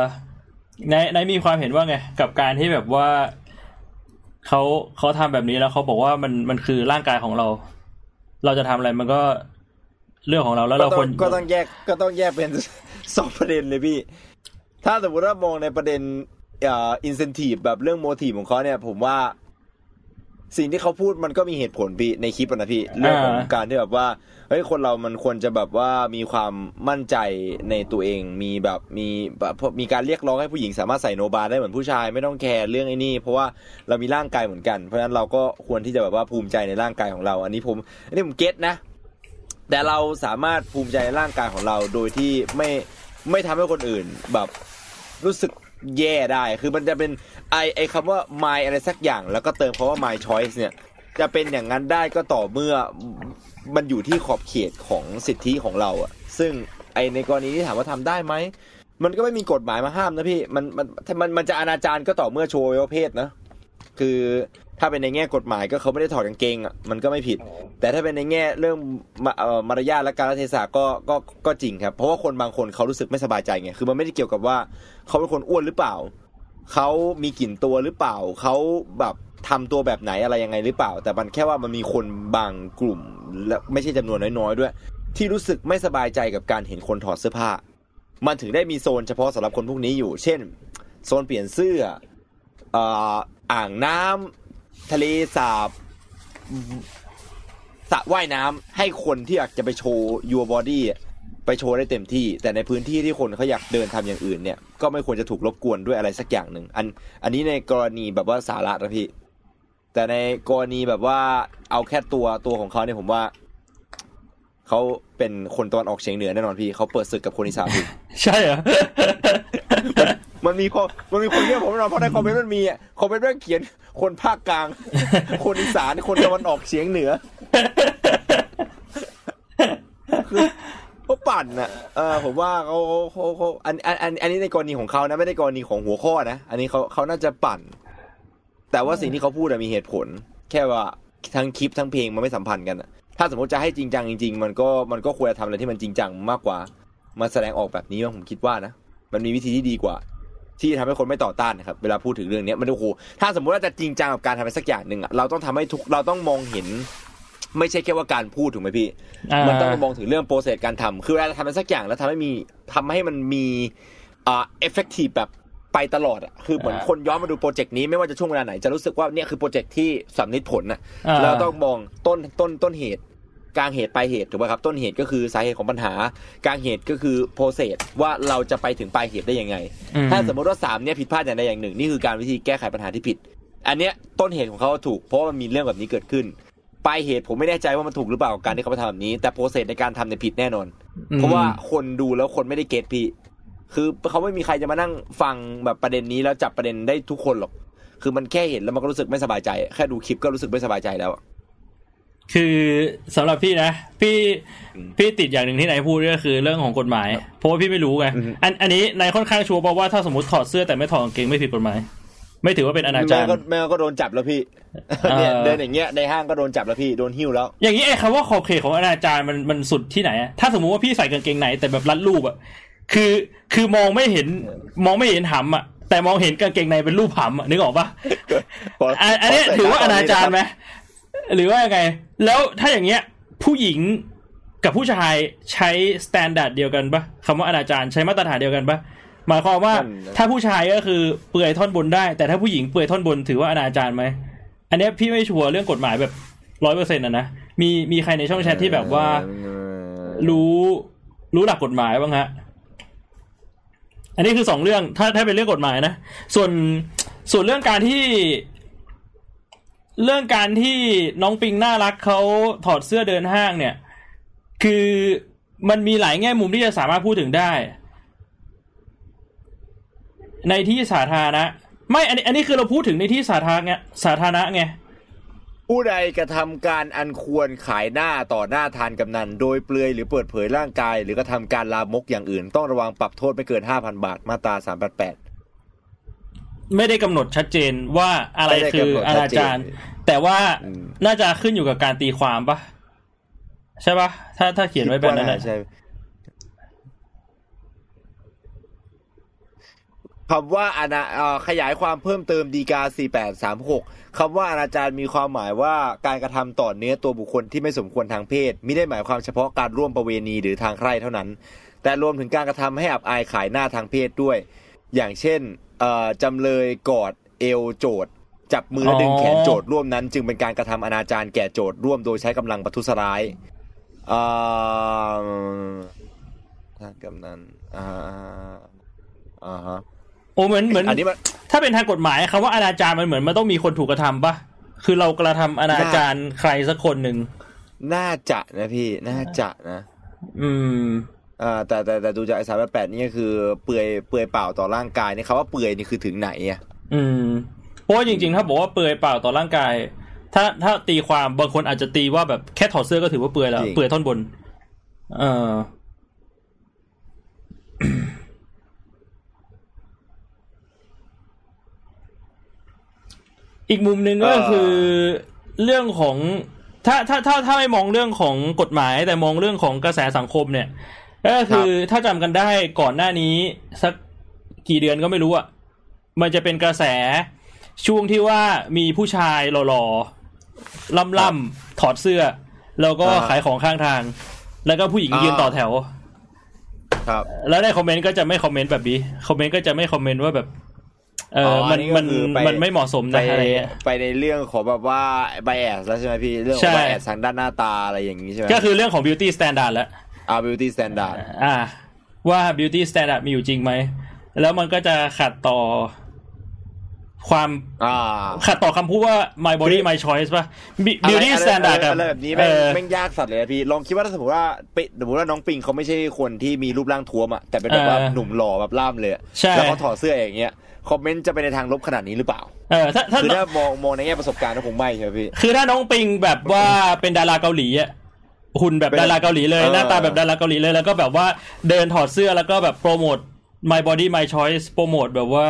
ในในมีความเห็นว่าไง กับการที่แบบว่าเขาเขาทำแบบนี้แล้วเขาบอกว่ามันมันคือร่างกายของเรา เราจะทำอะไรมันก็เรื่องของเราแล้ว ก็ เรา ต้ ค อ ว ง ร ก็ต้องแยกก็ต้องแยกเป็น สองประเด็นเลยพี่ ถ้าสมมติว่ามองในประเด็นเอ่ออินเซนティブแบบเรื่องโมทีฟของเขาเนี่ย ผมว่า สิ่งที่เขาพูดมันก็มีเหตุผลพี่ในคลิปอะนะพี่เรื่องของการที่แบบว่าเฮ้ยคนเรามันควรจะแบบว่ามีความมั่นใจในตัวเองมีแบบมีแบบมีการเรียกร้องให้ผู้หญิงสามารถใส่โนบาได้เหมือนผู้ชายไม่ต้องแคร์เรื่องไอ้นี่ เพราะว่าเรามีร่างกายเหมือนกันเพราะฉะนั้นเราก็ควรที่จะแบบว่าภูมิใจในร่างกายของเรา อันนี้ผมอันนี้ผมเก็ตนะ แต่เราสามารถภูมิใจในร่างกายของเราโดยที่ไม่ไม่ทำให้คนอื่นแบบรู้สึก แย่ได้ คือมันจะเป็นไอไอคำว่า my อะไรสักอย่าง แล้วก็เติมคำว่า my choice เนี่ย จะเป็นอย่างนั้นได้ก็ต่อเมื่อมันอยู่ที่ขอบเขตของสิทธิของเราอะซึ่งไอในกรณีที่ถามว่าทำได้ไหม มันก็ไม่มีกฎหมายมาห้ามนะพี่ มันมันมันมันจะอนาจารก็ต่อเมื่อโชว์วัยวะเพศนะ คือ ถ้าเป็นในแง่กฎหมายก็เขาไม่ได้ถอดกางเกงอะมันก็ไม่ผิด แต่ถ้าเป็นในแง่เรื่องมาเอ่อมารยาทและการเทศะก็ก็ก็จริงครับ เพราะว่าคนบางคนเขารู้สึกไม่สบายใจไงคือมันไม่ได้เกี่ยวกับว่าเขาเป็นคนอ้วนหรือเปล่าเขามีกลิ่นตัวหรือเปล่าเขาแบบทำตัวแบบไหนอะไรยังไงหรือเปล่า แต่มันแค่ว่ามันมีคนบางกลุ่มและไม่ใช่จำนวนน้อยๆด้วย ที่รู้สึกไม่สบายใจกับการเห็นคนถอดเสื้อผ้า มันถึงได้มีโซนเฉพาะสำหรับคนพวกนี้อยู่ เช่น โซนเปลี่ยนเสื้อเอ่ออ่างน้ำ ทะเลสาบสระว่ายน้ำให้คนที่อยากจะไปโชว์ your body อะไปโชว์ได้เต็มที่ แต่ในพื้นที่ที่คนเขาอยากเดินทำอย่างอื่นเนี่ยก็ไม่ควรจะถูกรบกวนด้วยอะไรสักอย่างหนึ่งอัน อันนี้ในกรณีแบบว่าสาระนะพี่ แต่ในกรณีแบบว่าเอาแค่ตัวตัวของเขาเนี่ยผมว่าเขาเป็นคนตะวันออกเฉียงเหนือแน่นอนพี่เขาเปิดศึกกับคนอีสานพี่ใช่เหรอ มันมีคนมันมีคนเรียกผมแน่นอนเพราะในคอมเมนต์มันมีอะคอมเมนต์มันเขียนคนภาคกลาง คนอีสานคนตะวันออกเฉียงเหนือคือเขาปั่นอะเออผมว่าเขาเขาเขาเขาอันอันอันอันนี้ในกรณีของเขานะไม่ได้กรณีของหัวข้อนะอันนี้เขาเขาน่าจะปั่น แต่ว่าสิ่งที่เขาพูดอะมีเหตุผล แค่ว่าทั้งคลิปทั้งเพลงมันไม่สัมพันธ์กันอะถ้าสมมติจะให้จริงจังจริง ๆ มันก็มันก็ควรจะทำอะไรที่มันจริงจังมากกว่า มาแสดงออกแบบนี้ผมคิดว่านะมันมีวิธีที่ดีกว่า ที่ทำให้คนไม่ต่อต้านนะครับเวลาพูดถึงเรื่องเนี้ยมันโอ้โหถ้าสมมติว่าจะจริงจังกับการทำอะไรสักอย่างหนึ่งอะเราต้องทำให้ทุกเราต้องมองเห็น ไม่ใช่แค่ว่าการพูดถูกไหมพี่อ่ามันต้องมองถึงเรื่องโปรเซสการทำคือเวลาเราทำอะไรสักอย่างแล้วทำให้มีทำให้มันมีอ่า effective แบบไปตลอดอะคือเหมือนคนย้อนมาดู project นี้ไม่ว่าจะช่วงเวลาไหนจะรู้สึกว่าเนี่ยคือ project ที่สัมฤทธิ์ผลน่ะอ่าเราต้องมองต้นต้นต้นเหตุ กลางเหตุปลายเหตุถูกไหมครับ ต้นเหตุก็คือสาเหตุของปัญหากลางเหตุก็คือ process ว่าเราจะไปถึงปลายเหตุได้ยังไงอืมถ้าสมมติว่าสามเนี่ยผิดพลาดอย่างใดอย่างหนึ่งนี่คือการวิธีแก้ไขปัญหาที่ผิด อันเนี้ยต้นเหตุของเขาถูกเพราะว่ามันมีเรื่องแบบนี้เกิดขึ้นปลายเหตุผมไม่แน่ใจว่ามันถูกหรือเปล่ากับการที่เขาไปทำแบบนี้ แต่ process ในการทำเนี่ยผิดแน่นอน เพราะว่าคนดูแล้วคนไม่ได้เก็ตพี่ คือเขาไม่มีใครจะมานั่งฟังแบบประเด็นนี้แล้วจับประเด็นได้ทุกคนหรอก คือมันแค่เห็นแล้วมันก็รู้สึกไม่สบายใจ แค่ดูคลิปก็รู้สึกไม่สบายใจแล้วอะ คือสำหรับพี่นะ พี่อืมพี่ติดอย่างหนึ่งที่นายพูดก็คือเรื่องของกฎหมาย เพราะว่าพี่ไม่รู้ไงอือฮึอันอันนี้นายค่อนข้างชัวร์เพราะว่าถ้าสมมติถอดเสื้อแต่ไม่ถอดกางเกงไม่ผิดกฎหมาย ไม่ถือว่าเป็นอนาจารแม่ก็ย์แม่ก็โดนจับแล้วพี่เออเนี่ยเดินอย่างเงี้ยในห้างก็โดนจับแล้วพี่โดนหิ้วแล้ว อย่างนี้ไอ้คำว่าขอบเขตของอนาจารมันมันสุดที่ไหนอะถ้าสมมุติว่าพี่ใส่กางเกงในแต่แบบรัดรูปอะคือคือมองไม่เห็นมองไม่เห็นหำอะแต่มองเห็นกางเกงในเป็นรูปหำอะนึกออกปะอันอันเนี้ยถือว่าอนาจารไหม หรือว่ายังไง แล้วถ้าอย่างเงี้ย ผู้หญิงกับผู้ชายใช้ standard เดียวกันปะคำว่าอนาจารใช้มาตรฐานเดียวกันปะหมายความว่านั่นนะถ้าผู้ชายก็คือเปลือยท่อนบนได้ แต่ถ้าผู้หญิงเปลือยท่อนบนถือว่าอนาจารไหมอันเนี้ยพี่ไม่ชัวร์เรื่องกฎหมายแบบร้อยเปอร์เซ็นต์ะนะมีมีใครในช่องแชทที่แบบว่า รู้รู้หลักกฎหมายบ้างฮะ อันนี้คือสองเรื่องถ้าถ้าเป็นเรื่องกฎหมายนะ ส่วนส่วนเรื่องการที่ เรื่องการที่น้องปิงน่ารักเขาถอดเสื้อเดินห้างเนี่ย คือมันมีหลายแง่มุมที่จะสามารถพูดถึงได้ ในที่สาธารณะ ไม่อันนี้อันนี้คือเราพูดถึงในที่สาธารณะสาธารณะไงผู้ใดกระทำการอันควรขายหน้าต่อหน้าทานกำนัน โดยเปลือยหรือเปิดเผยร่างกาย หรือกระทำการลามกอย่างอื่น ต้องระวังปรับโทษไม่เกิน 5,000 บาทมาตรา388 ไม่ได้กำหนดชัดเจนว่าอะไรไม่ได้คือกำหนดอชันาดเจนจารแต่ว่าอืมน่าจะขึ้นอยู่กับการตีความปะใช่ปะถ้าถ้าเขียนไว้แบบนั้นคิดนะว่าาใช่คำว่าอนาเอ่อขยายความเพิ่มเติมดีกา 4836 คำว่าอนาจารมีความหมายว่าการกระทำต่อเนื้อตัวบุคคลที่ไม่สมควรทางเพศไม่ได้หมายความเฉพาะการร่วมประเวณีหรือทางใคร่เท่านั้น แต่รวมถึงการกระทำให้อับอายขายหน้าทางเพศด้วย อย่างเช่นเอ่อ จำเลยกอดเอวโจทย์จับมือและดึงแขนโจทย์ร่วมนั้น จึงเป็นการกระทำอนาจารแก่โจทย์ร่วมโดยใช้กำลังประทุษร้ายเอ่อทางกำนันอ่าอ่าฮะโอ้เหมือนเหมือนอันนี้มันถ้าเป็นทางกฎหมายคำว่าอนาจารมันเหมือนมันต้องมีคนถูกกระทำปะคือเรากระทำอนาจารใครสักคนหนึ่งน่าจะนะพี่น่าจะนะ อืม อ่าแต่แต่แต่ดูจากไอ้สามแปดนี่ก็คือเปื่อยเปื่อยเปล่าต่อร่างกายนี่คำว่าเปื่อยนี่คือถึงไหนอะอืมเพราะว่าจริงๆ ถ้าบอกว่าเปลือยเปล่าต่อร่างกาย ถ้าถ้าตีความบางคนอาจจะตีว่าแบบแค่ถอดเสื้อก็ถือว่าเปลือยแล้วจริงเปลือยท่อนบน เอออีกมุมหนึ่งก็คือเรื่องของถ้าถ้าถ้าถ้าไม่มองเรื่องของกฎหมาย แต่มองเรื่องของกระแสสังคมเนี่ย ก็คือถ้าจำกันได้ก่อนหน้านี้ สักกี่เดือนก็ไม่รู้อะมันจะเป็นกระแสช่วงที่ว่ามีผู้ชายหล่อๆล่ำๆถอดเสื้อ แล้วก็อ่าขายของข้างทาง แล้วก็ผู้หญิงอ่ายืยืนต่อแถว ครับ แล้วในคอมเมนต์ก็จะไม่คอมเมนต์แบบนี้คอมเมนต์ก็จะไม่คอมเมนต์ว่าแบบเออออัมันนนี้ก็มันคือไปมันไม่เหมาะสมไปนะอะไรเงี้ยไปในเรื่องของแบบว่าไบแอสแล้วใช่ไหมพี่ เรื่องขใช่องไบแอสทางด้านหน้าตาอะไรอย่างนี้ใช่ไหมก็คือเรื่องของ beauty standard แล้ว อ่า beauty standard อ่า ว่า beauty standard มีอยู่จริงไหม แล้วมันก็จะขัดต่อความอ่าขัดต่อคำพูดว่า my body my choice ป่ะ Be- beauty อะไร standard กับอะไรแบบนี้เอแม่งอแม่งยากสัตว์เลยอะพี่ ลองคิดว่าถ้าสมมติว่าปิสมมติว่าน้องปิงเขาไม่ใช่คนที่มีรูปร่างท้วมอะแต่เป็นแบบว่าเออหนุ่มหล่อแบบล่ามเลยอะใช่แล้วเขาถอดเสื้ออย่างเงี้ย คอมเมนต์จะไปในทางลบขนาดนี้หรือเปล่า เออ ถ้าถ้าคือถ้ามองมองในแง่ประสบการณ์ก็คงไม่ใช่ไหมพี่ คือถ้าน้องปิงแบบว่าเป็นดาราเกาหลีอะ หุ่นแบบเป็นดาราเกาหลีเลยเออหน้าตาแบบดาราเกาหลีเลย แล้วก็แบบว่าเดินถอดเสื้อแล้วก็แบบโปรโมท my body my choice โปรโมทแบบว่า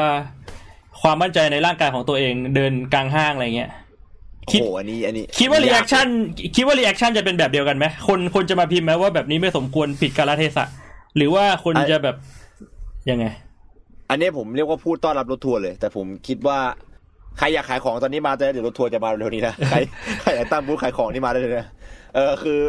ความมั่นใจในร่างกายของตัวเองเดินกลางห้างอะไรเงี้ยคิดโอ้โหอันนี้อันนี้คิดว่า reactionคิดว่า reaction จะเป็นแบบเดียวกันไหมคนคนจะมาพิมพ์ไหมว่าแบบนี้ไม่สมควรผิดกาลเทศะ หรือว่าคนจะแบบยังไง อันนี้ผมเรียกว่าพูดต้อนรับรถทัวร์เลย แต่ผมคิดว่าใครอยากขายของตอนนี้มาแต่เดี๋ยวรถทัวร์จะมาเร็วนี้นะใครใครอยากตั้งบูธขายของนี่มาได้เลยนะเออคือ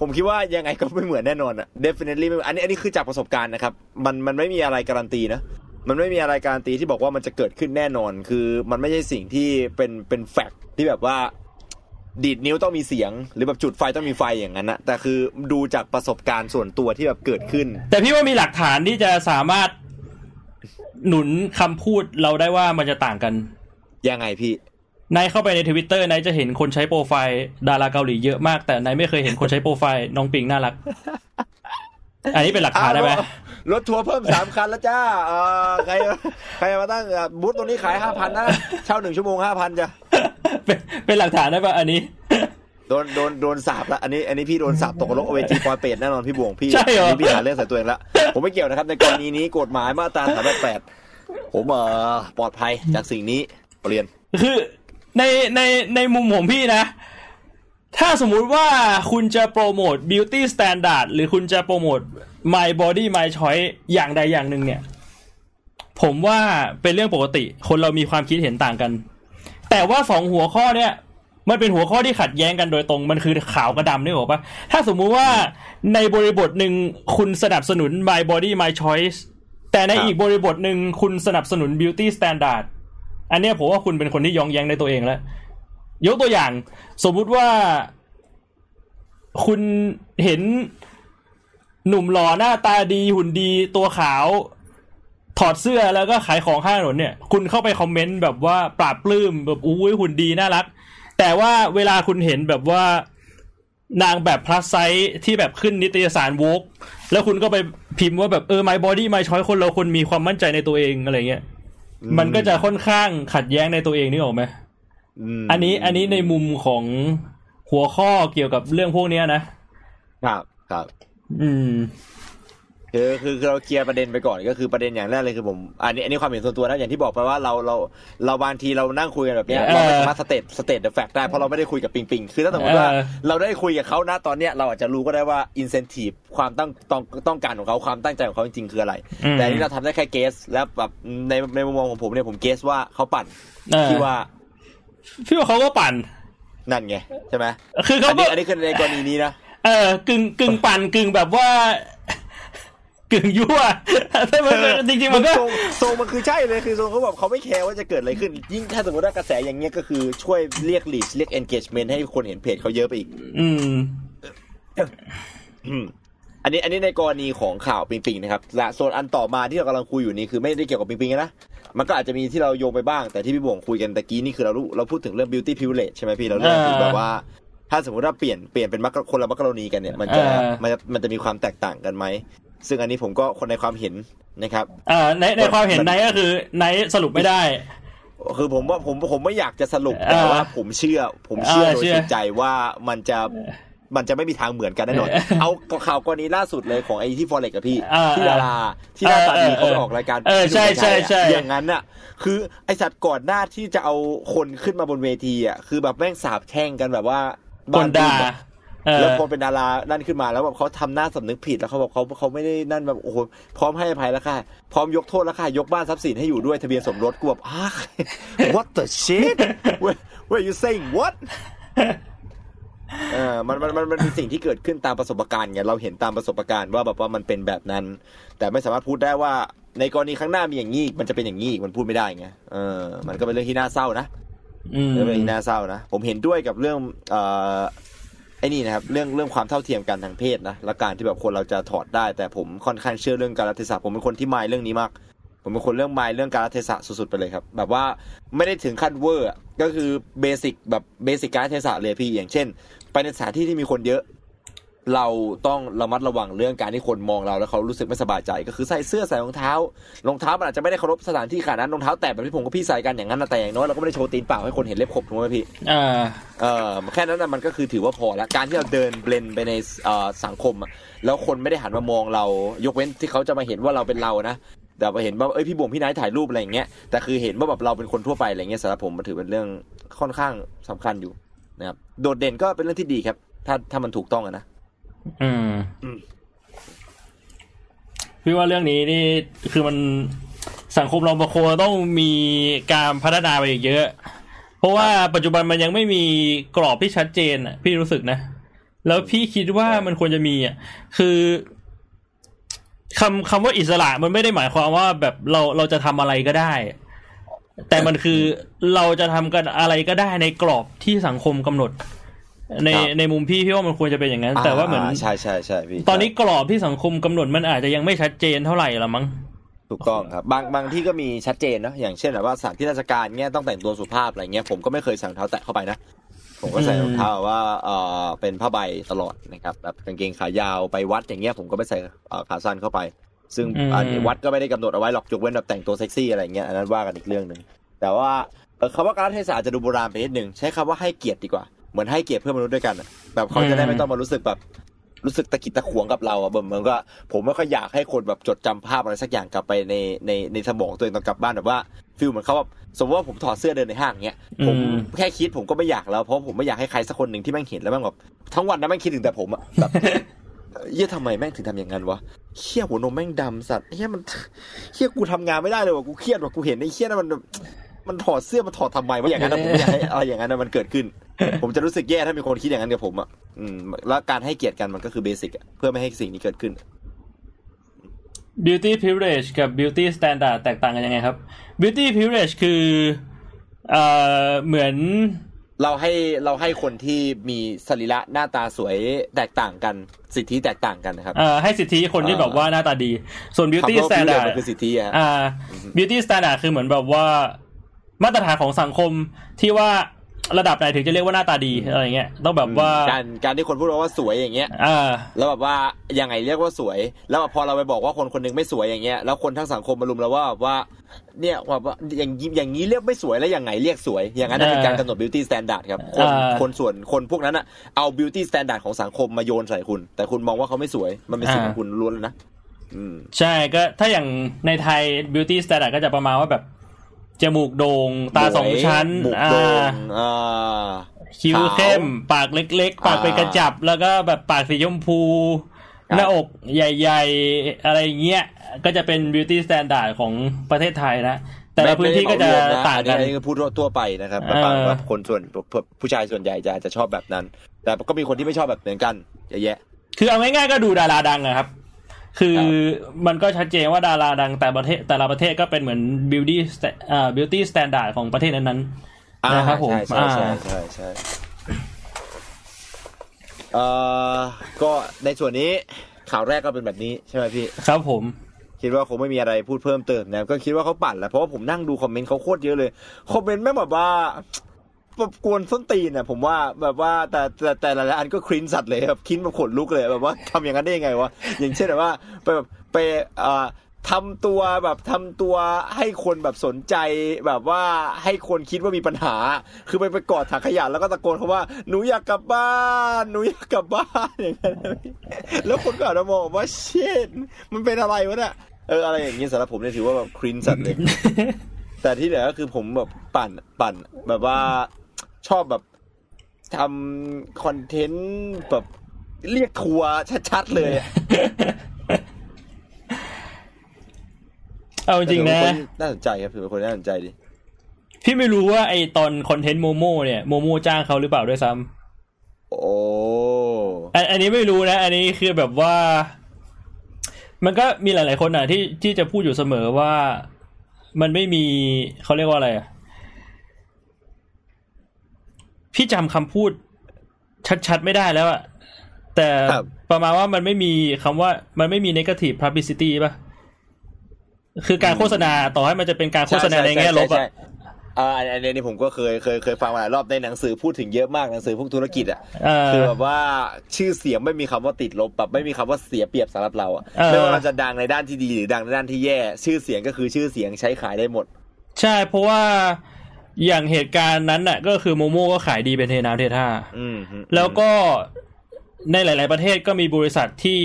ผมคิดว่ายังไงก็ไม่เหมือนแน่นอนอะ definitely ไม่เหมือนอันนี้อันนี้คือจากประสบการณ์นะครับ มันมันไม่มีอะไรการันตีนะ มันไม่มีอะไรการันตีที่บอกว่ามันจะเกิดขึ้นแน่นอน คือมันไม่ใช่สิ่งที่เป็นเป็นแฟกต์ที่แบบว่าดีดนิ้วต้องมีเสียง หรือแบบจุดไฟต้องมีไฟอย่างนั้นนะแต่คือดูจากประสบการณ์ส่วนตัวที่แบบเกิดขึ้น แต่พี่ว่ามีหลักฐานที่จะสามารถหนุนคำพูดเราได้ว่ามันจะต่างกัน ยังไงพี่ นายเข้าไปในทวิตเตอร์นายจะเห็นคนใช้โปรไฟล์ดาราเกาหลีเยอะมาก แต่นายไม่เคยเห็นคนใช้โปรไฟล์น้องปิงน่ารัก อันนี้เป็นหลักฐานได้ไหมอะรถทัวร์เพิ่มสามคันแล้วจ้าเออใครใครมาตั้งอะบูธตรงนี้ขายห้าพันนะเช่าหนึ่งชั่วโมงห้าพันจ้ะเป็นเป็นหลักฐานได้ปะอันนี้โดนโดนโดนสาปละอันนี้อันนี้พี่โดนสาบตกนรกเอาเวจีปอยเป็ดแน่นอนพี่บวงพี่ใช่เหรออันนี้พี่หาเรื่องใส่ตัวเองละผมไม่เกี่ยวนะครับ ในกรณีนี้กฎหมายมาตราสามแปดผมเอ่อปลอดภัยจากสิ่งนี้เรียนคือ ในในในมุมของพี่นะ ถ้าสมมุติว่าคุณจะโปรโมท beauty standard หรือคุณจะโปรโมท my body my choice อย่างใดอย่างหนึ่งเนี่ย ผมว่าเป็นเรื่องปกติ คนเรามีความคิดเห็นต่างกัน แต่ว่าสองหัวข้อเนี่ยมันเป็นหัวข้อที่ขัดแย้งกันโดยตรง มันคือขาวกับดำนี่หรอกปะถ้าสมมุติว่าในบริบทหนึ่งคุณสนับสนุน my body my choice แต่ในอีกบริบทหนึ่งคุณสนับสนุน beauty standard อันเนี้ยผมว่าคุณเป็นคนที่ยองแยงในตัวเองแล้ว ยกตัวอย่าง สมมุติว่าคุณเห็นหนุ่มหล่อหน้าตาดีหุ่นดีตัวขาว ถอดเสื้อแล้วก็ขายของข้างถนนเนี่ย คุณเข้าไปคอมเมนต์แบบว่าปราบปลื้มแบบอุ้ยหุ่นดีน่ารัก แต่ว่าเวลาคุณเห็นแบบว่านางแบบ plus size ที่แบบขึ้นนิตยสาร Vogue แล้วคุณก็ไปพิมพ์ว่าแบบเออ my body my choice คนเราคนมีความมั่นใจในตัวเองอะไรเงี้ย มันก็จะค่อนข้างขัดแย้งในตัวเองนึกออกไหมอันนี้อันนี้ในมุมของหัวข้อเกี่ยวกับเรื่องพวกเนี้ยนะครับครับ อืม คือคือคือเราเคลียร์ประเด็นไปก่อนก็คือประเด็นอย่างแรกเลยคือผมอันนี้อันนี้ความเห็นส่วนตัวนะอย่างที่บอกไปว่าเราเราเราบางทีเรานั่งคุยกันแบบเนี้ย เออ เราไม่สามารถสเตตสเตตเดอะแฟกต์ได้เพราะเราไม่ได้คุยกับปิงปิงคือถ้าสมมติว่า เออ เราได้คุยกับเขานะตอนเนี้ยเราอาจจะรู้ก็ได้ว่าอินเซนティブความต้องต้องต้องการของเขาความตั้งใจของเขาจริงๆคืออะไร อืม แต่อันนี้เราทำได้แค่เกส แล้วแบบในในมุมมองของผมเนี่ยผมเกสว่าเขาปั่น เออ ที่ว่า พี่ว่าเขาก็ปั่น นั่นไงใช่ไหม คือเขา อัน ก็ นี้อันนี้คือในกรณีนี้นะ เออกึ่งกึ่งปั่นกึ่งแบบว่า กึ่งยั่วแต่มันจริงๆมันก็ทรงทรงมันคือใช่เลยคือทรงเขาแบบเขาไม่แคร์ว่าจะเกิดอะไรขึ้น ยิ่งถ้าสมมติว่ากระแสอย่างเงี้ยก็คือช่วยเรียก reach เรียก engagement ให้คนเห็นเพจเขาเยอะไปอีก อืมอืมอันนี้อันนี้ในกรณีของข่าวปิงปิงนะครับและส่วนอันต่อมาที่เรากำลังคุยอยู่นี่คือไม่ได้เกี่ยวกับปิงปิงนะมันก็อาจจะมีที่เราโยงไปบ้างแต่ที่พี่บ่วงคุยกันตะกี้นี่คือเรารู้เราพูดถึงเรื่อง beauty privilege ใช่ไหมพี่เราเรื่องถึงแบบว่าถ้าสมมติว่าเปลี่ยนเปลี่ยนเป็นมักคนละมักกะโรนีกันเนี่ย มันจะเออมันจะมันจะมีความแตกต่างกันไหม ซึ่งอันนี้ผมก็คนในความเห็นนะครับอ่าในในความเห็นมันไนท์ก็คือไนท์สรุปไม่ได้ คือผมว่าผมผมไม่อยากจะสรุปเออแต่ว่าผมเชื่อ ผมเชื่อเออโดยเชื่อสุดใจว่ามันจะมันจะไม่มีทางเหมือนกันแน่นอน เอาข่าวกรณีล่าสุดเลยของไอ้ที่ฟอเร็กกับพี่เออที่ดาราที่หน้าตาดีเออเขาไปออกรายการเออใช่พี่หนุ่มกัญชัยอะใช่ใช่อย่างนั้นน่ะ คือไอสัตว์ก่อนหน้าที่จะเอาคนขึ้นมาบนเวทีอะคือแบบแม่งสาบแช่งกันแบบว่าคนบึ้ด่ามอะเออ แล้วพอเป็นดารานั่นขึ้นมาแล้วแบบเขาทำหน้าสำนึกผิดแล้วเขาบอกเขาเขาไม่ได้นั่นแบบโอ้โหพร้อมให้อภัยแล้วค่ะ พร้อมยกโทษแล้วค่ะ ยกบ้านทรัพย์สินให้อยู่ด้วยทะเบียนสมรสกูแบบอ้า what the shit where where you saying what เออมันมันมันมันเป็นสิ่งที่เกิดขึ้นตามประสบการณ์ไงเราเห็นตามประสบการณ์ว่าแบบว่ามันเป็นแบบนั้น แต่ไม่สามารถพูดได้ว่าในกรณีข้างหน้ามีอย่างนี้อีกมันจะเป็นอย่างนี้อีกมันพูดไม่ได้ไงเออ มันก็เป็นเรื่องที่น่าเศร้านะอืมเรื่องที่น่าเศร้านะผมเห็นด้วยกับเรื่องเอ่อ ไอ้นี่นะครับเรื่องเรื่องความเท่าเทียมกันทางเพศนะและการที่แบบคนเราจะถอดได้ แต่ผมค่อนข้างเชื่อเรื่องการรัเทศะผมเป็นคนที่มายเรื่องนี้มาก ผมเป็นคนเรื่องมายเรื่องการรัเทศาสุดๆไปเลยครับ แบบว่าไม่ได้ถึงขั้นเวอร์ก็คือ basic แบบ basic กาลเทศะเลยพี่อย่างเช่น ไปในสถานที่ที่มีคนเยอะ เราต้องระมัดระวังเรื่องการที่คนมองเราแล้วเขารู้สึกไม่สบายใจก็คือใส่เสื้อใส่รองเท้ารองเท้ามันอาจจะไม่ได้เคารพสถานที่ขนาดนั้นรองเท้าแตะแบบที่ผมกับพี่ใส่กันอย่างนั้นนะแต่อย่างน้อยเราก็ไม่ได้โชว์ตีนเปล่าให้คนเห็นเล็บขบถูกไหมพี่อ่าเออแค่นั้นนะมันก็คือถือว่าพอแล้วการที่เราเดิน blend ไปในเอ่อสังคมอะแล้วคนไม่ได้หันมามองเรา ยกเว้นที่เขาจะมาเห็นว่าเราเป็นเรานะแต่มาเห็นว่าเอ้ยพี่บุ๋มพี่นายถ่ายรูปอะไรอย่างเงี้ยแต่คือเห็นว่าแบบเราเป็นคนทั่วไปอะไรเงี้ยสำหรับผมมันถือเป็นเรื่องค่อนข้างสำคัญอยู่นะครับโดดเด่นก็เป็นเรื่องที่ดีครับ ถ้าถ้ามันถูกต้องอะนะ อืมอืมพี่ว่าเรื่องนี้นี่คือมันสังคมเราบางคนต้องมีการพัฒนาไปอีกเยอะ เพราะว่าปัจจุบันมันยังไม่มีกรอบที่ชัดเจนอะ พี่รู้สึกนะ แล้วพี่คิดว่ามันควรจะมีอะ คือคำคำว่าอิสระมันไม่ได้หมายความว่าแบบเราเราจะทำอะไรก็ได้ แต่มันคือเราจะทำกันอะไรก็ได้ในกรอบที่สังคมกำหนด ในครับในมุมพี่พี่ว่ามันควรจะเป็นอย่างนั้น แต่ว่าเหมือนใช่ใช่ใช่พี่ตอนนี้กรอบที่สังคมกำหนดมันอาจจะยังไม่ชัดเจนเท่าไหร่ละมั้งถูกต้องครับบางบางที่ก็มีชัดเจนนะอย่างเช่นแบบว่าสถานที่ราชการเงี้ยต้องแต่งตัวสุภาพอะไรเงี้ยผมก็ไม่เคยใส่รองเท้าแตะเข้าไปนะผมก็ใส่รองเท้าว่าเออเป็นผ้าใบตลอดนะครับแบบกางเกงขายาวไปวัดอย่างเงี้ยผมก็ไม่ใส่เอ่อขาสั้นเข้าไป ซึ่งอืมอันนี้วัดก็ไม่ได้กำหนดเอาไว้หรอกยกเว้นแบบแต่งตัวเซ็กซี่อะไรเงี้ยอันนั้นว่ากันอีกเรื่องหนึ่งแต่ว่าเออคำว่าการเทศะอาจจะดูโบราณไปนิดนึงใช้คำว่าให้เกียรติดีกว่า เหมือนให้เกียรติเพื่อนมนุษย์ด้วยกันแบบเขาจะได้ไม่ต้องมารู้สึกแบบรู้สึกตะกิดตะขวงกับเราอะเหมือนก็ ผมไม่ค่อยอยากให้คนแบบจดจำภาพอะไรสักอย่างกลับไปในในในสมองตัวเองตอนกลับบ้านแบบว่าfeel เหมือนเขาแบบสมมติว่าผมถอดเสื้อเดินในห้างเงี้ยผมแค่คิดผมก็ไม่อยากแล้วเพราะผมไม่อยากให้ใครสักคนหนึ่งที่แม่งเห็นแล้วแม่งแบบทั้งวันนะแม่งคิดถึงแต่ผมอะแบบเหี้ยทำไมแม่งถึงทำอย่างนั้นวะเหี้ยหัวนมแม่งดำสัตว์เหี้ยมันเหี้ยกูทำงานไม่ได้เลยว่ะกูเครียดว่ะกูเห็นไอ้เหี้ยนั่นมันแบบ มันถอดเสื้อมันถอดทำไมวะอย่างนั้นนะผมไม่อยากให้อะไรอย่างนั้นนะมันเกิดขึ้น ผมจะรู้สึกแย่ถ้ามีคนคิดอย่างนั้นกับผมอะอืมแล้วการให้เกียรติกันมันก็คือ basic อะเพื่อไม่ให้สิ่งนี้เกิดขึ้น beauty privilege กับ beauty standard แตกต่างกันยังไงครับ beauty privilege คือเอ่อเหมือนเราให้เราให้คนที่มีสรีระหน้าตาสวยแตกต่างกัน สิทธิแตกต่างกันนะครับเอ่อให้สิทธิคนที่อ่าแบบว่าหน้าตาดี ส่วน beauty คำว่า privilege standard มันคือสิทธิอะฮะอ่า beauty standard คือเหมือนแบบว่า มาตรฐานของสังคมที่ว่าระดับไหนถึงจะเรียกว่าหน้าตาดีอะไรเงี้ยต้องแบบว่าการการที่คนพูดว่าสวยอย่างเงี้ยอ่าแล้วแบบว่ายังไงเรียกว่าสวย แล้วพอเราไปบอกว่าคนคนหนึงไม่สวยอย่างเงี้ยแล้วคนทั้งสังคมมารุมเราว่าว่า เนี่ยว่าว่าอย่างนี้อย่างนี้เรียกไม่สวยแล้วยังไงเรียกสวย อย่างนั้นนะเออเป็นการกำหนด beauty standard ครับคนอ่าคนส่วนคนพวกนั้นอะเอา beauty standard ของสังคมมาโยนใส่คุณ แต่คุณมองว่าเขาไม่สวยมันเป็นสิทธิ์ของคุณล้วนเลยนะอืมใช่ก็ถ้าอย่างในไทย beauty standard ก็จะประมาณว่าแบบ จมูกโด่ง ตาสองชั้นบุกอ่โดงาอ่าคิ้วขาวเข้ม ปากเล็ก ๆ ปากเป็นกระจับ แล้วก็แบบปากสีชมพูครับหน้าอกใหญ่ ๆ อะไรอย่างเงี้ย ก็จะเป็น beauty standard ของประเทศไทยนะ แต่ละพื้นที่ก็จะไม่ได้เหมรวมนต่างกันอันนี้คือพูดทั่วไปนะครับแบบเออแบบคนส่วนผู้ชายส่วนใหญ่จะจะชอบแบบนั้น แต่ก็มีคนที่ไม่ชอบแบบเหมือนกันเยอะแยะ คือเอาง่ายๆก็ดูดาราดังอะครับ คือมันก็ชัดเจนว่าดาราดังแต่ประเทศแต่ละประเทศก็เป็นเหมือน beauty sta- อ่า beauty standard ของประเทศนั้นๆนะครับผมใช่ใช่อ่าใช่ใช่ใช่เอ่อก็ในส่วนนี้ข่าวแรกก็เป็นแบบนี้ใช่ไหมพี่ ครับผม คิดว่าคงไม่มีอะไรพูดเพิ่มเติมนะก็คิดว่าเขาปั่นแหละเพราะว่าผมนั่งดูคอมเมนต์เขาโคตรเยอะเลยคอมเมนต์แม่งแบบว่า แบบกวนส้นตีนอะผมว่าแบบว่าแต่แต่แต่ละอันก็ครินสัตว์เลยแบบคินแบบขนลุกเลยแบบว่าทำอย่างนั้นได้ยังไงวะอย่างเช่นแบบว่าไปแบบไปเอ่อทำตัวแบบทำตัวให้คนแบบสนใจแบบว่าให้คนคิดว่ามีปัญหา คือไปไปกอดถังขยะแล้วก็ตะโกนเขาว่าหนูอยากกลับบ้านหนูอยากกลับบ้านอย่างนั้นนะพี่แล้วคนก็อาจจะมองว่าเช่นมันเป็นอะไรวะเนี่ยเอออะไรอย่างนี้สำหรับผมเนี่ยถือว่าแบบครินสัตว์เลยแต่ที่เหลือก็คือผมแบบปั่นปั่นแบบว่า ชอบแบบทำคอนเทนต์แบบเรียกทัวร์ชัดๆเลยอะเอาจริงนะแต่ถือว่าคนน่าสนใจครับถือว่าคนน่าสนใจดีพี่ไม่รู้ว่าไอตอนคอนเทนต์โมโมเนี่ยโมโมจ้างเขาหรือเปล่าด้วยซ้ำโอ้อันอันนี้ไม่รู้นะ อันนี้คือแบบว่า มันก็มีหลาย ๆ คนอะที่ที่จะพูดอยู่เสมอว่ามันไม่มีเขาเรียกว่าอะไรอะ พี่จำคำพูดชัดๆไม่ได้แล้วอะแต่ประมาณว่ามันไม่มีคำว่ามันไม่มี negative publicity ป่ะ คือการโฆษณาต่อให้มันจะเป็นการโฆษณาในแง่ลบใช่อะใช่อ่าอันอันนี้ผมก็เคยเคยเคยฟังมาหลายรอบในหนังสือพูดถึงเยอะมากหนังสือพวกธุรกิจอะเออคือแบบว่าชื่อเสียงไม่มีคำว่าติดลบแบบไม่มีคำว่าเสียเปรียบสำหรับเราอะเออไม่ว่าเราจะดังในด้านที่ดีหรือดังในด้านที่แย่ ชื่อเสียงก็คือชื่อเสียงใช้ขายได้หมด ใช่เพราะว่า อย่างเหตุการณ์นั้นน่ะ ก็คือโมโมก็ขายดีเป็นเทน้ำเทท่าอืมแล้วก็ในหลาย ๆ ประเทศก็มีบริษัทที่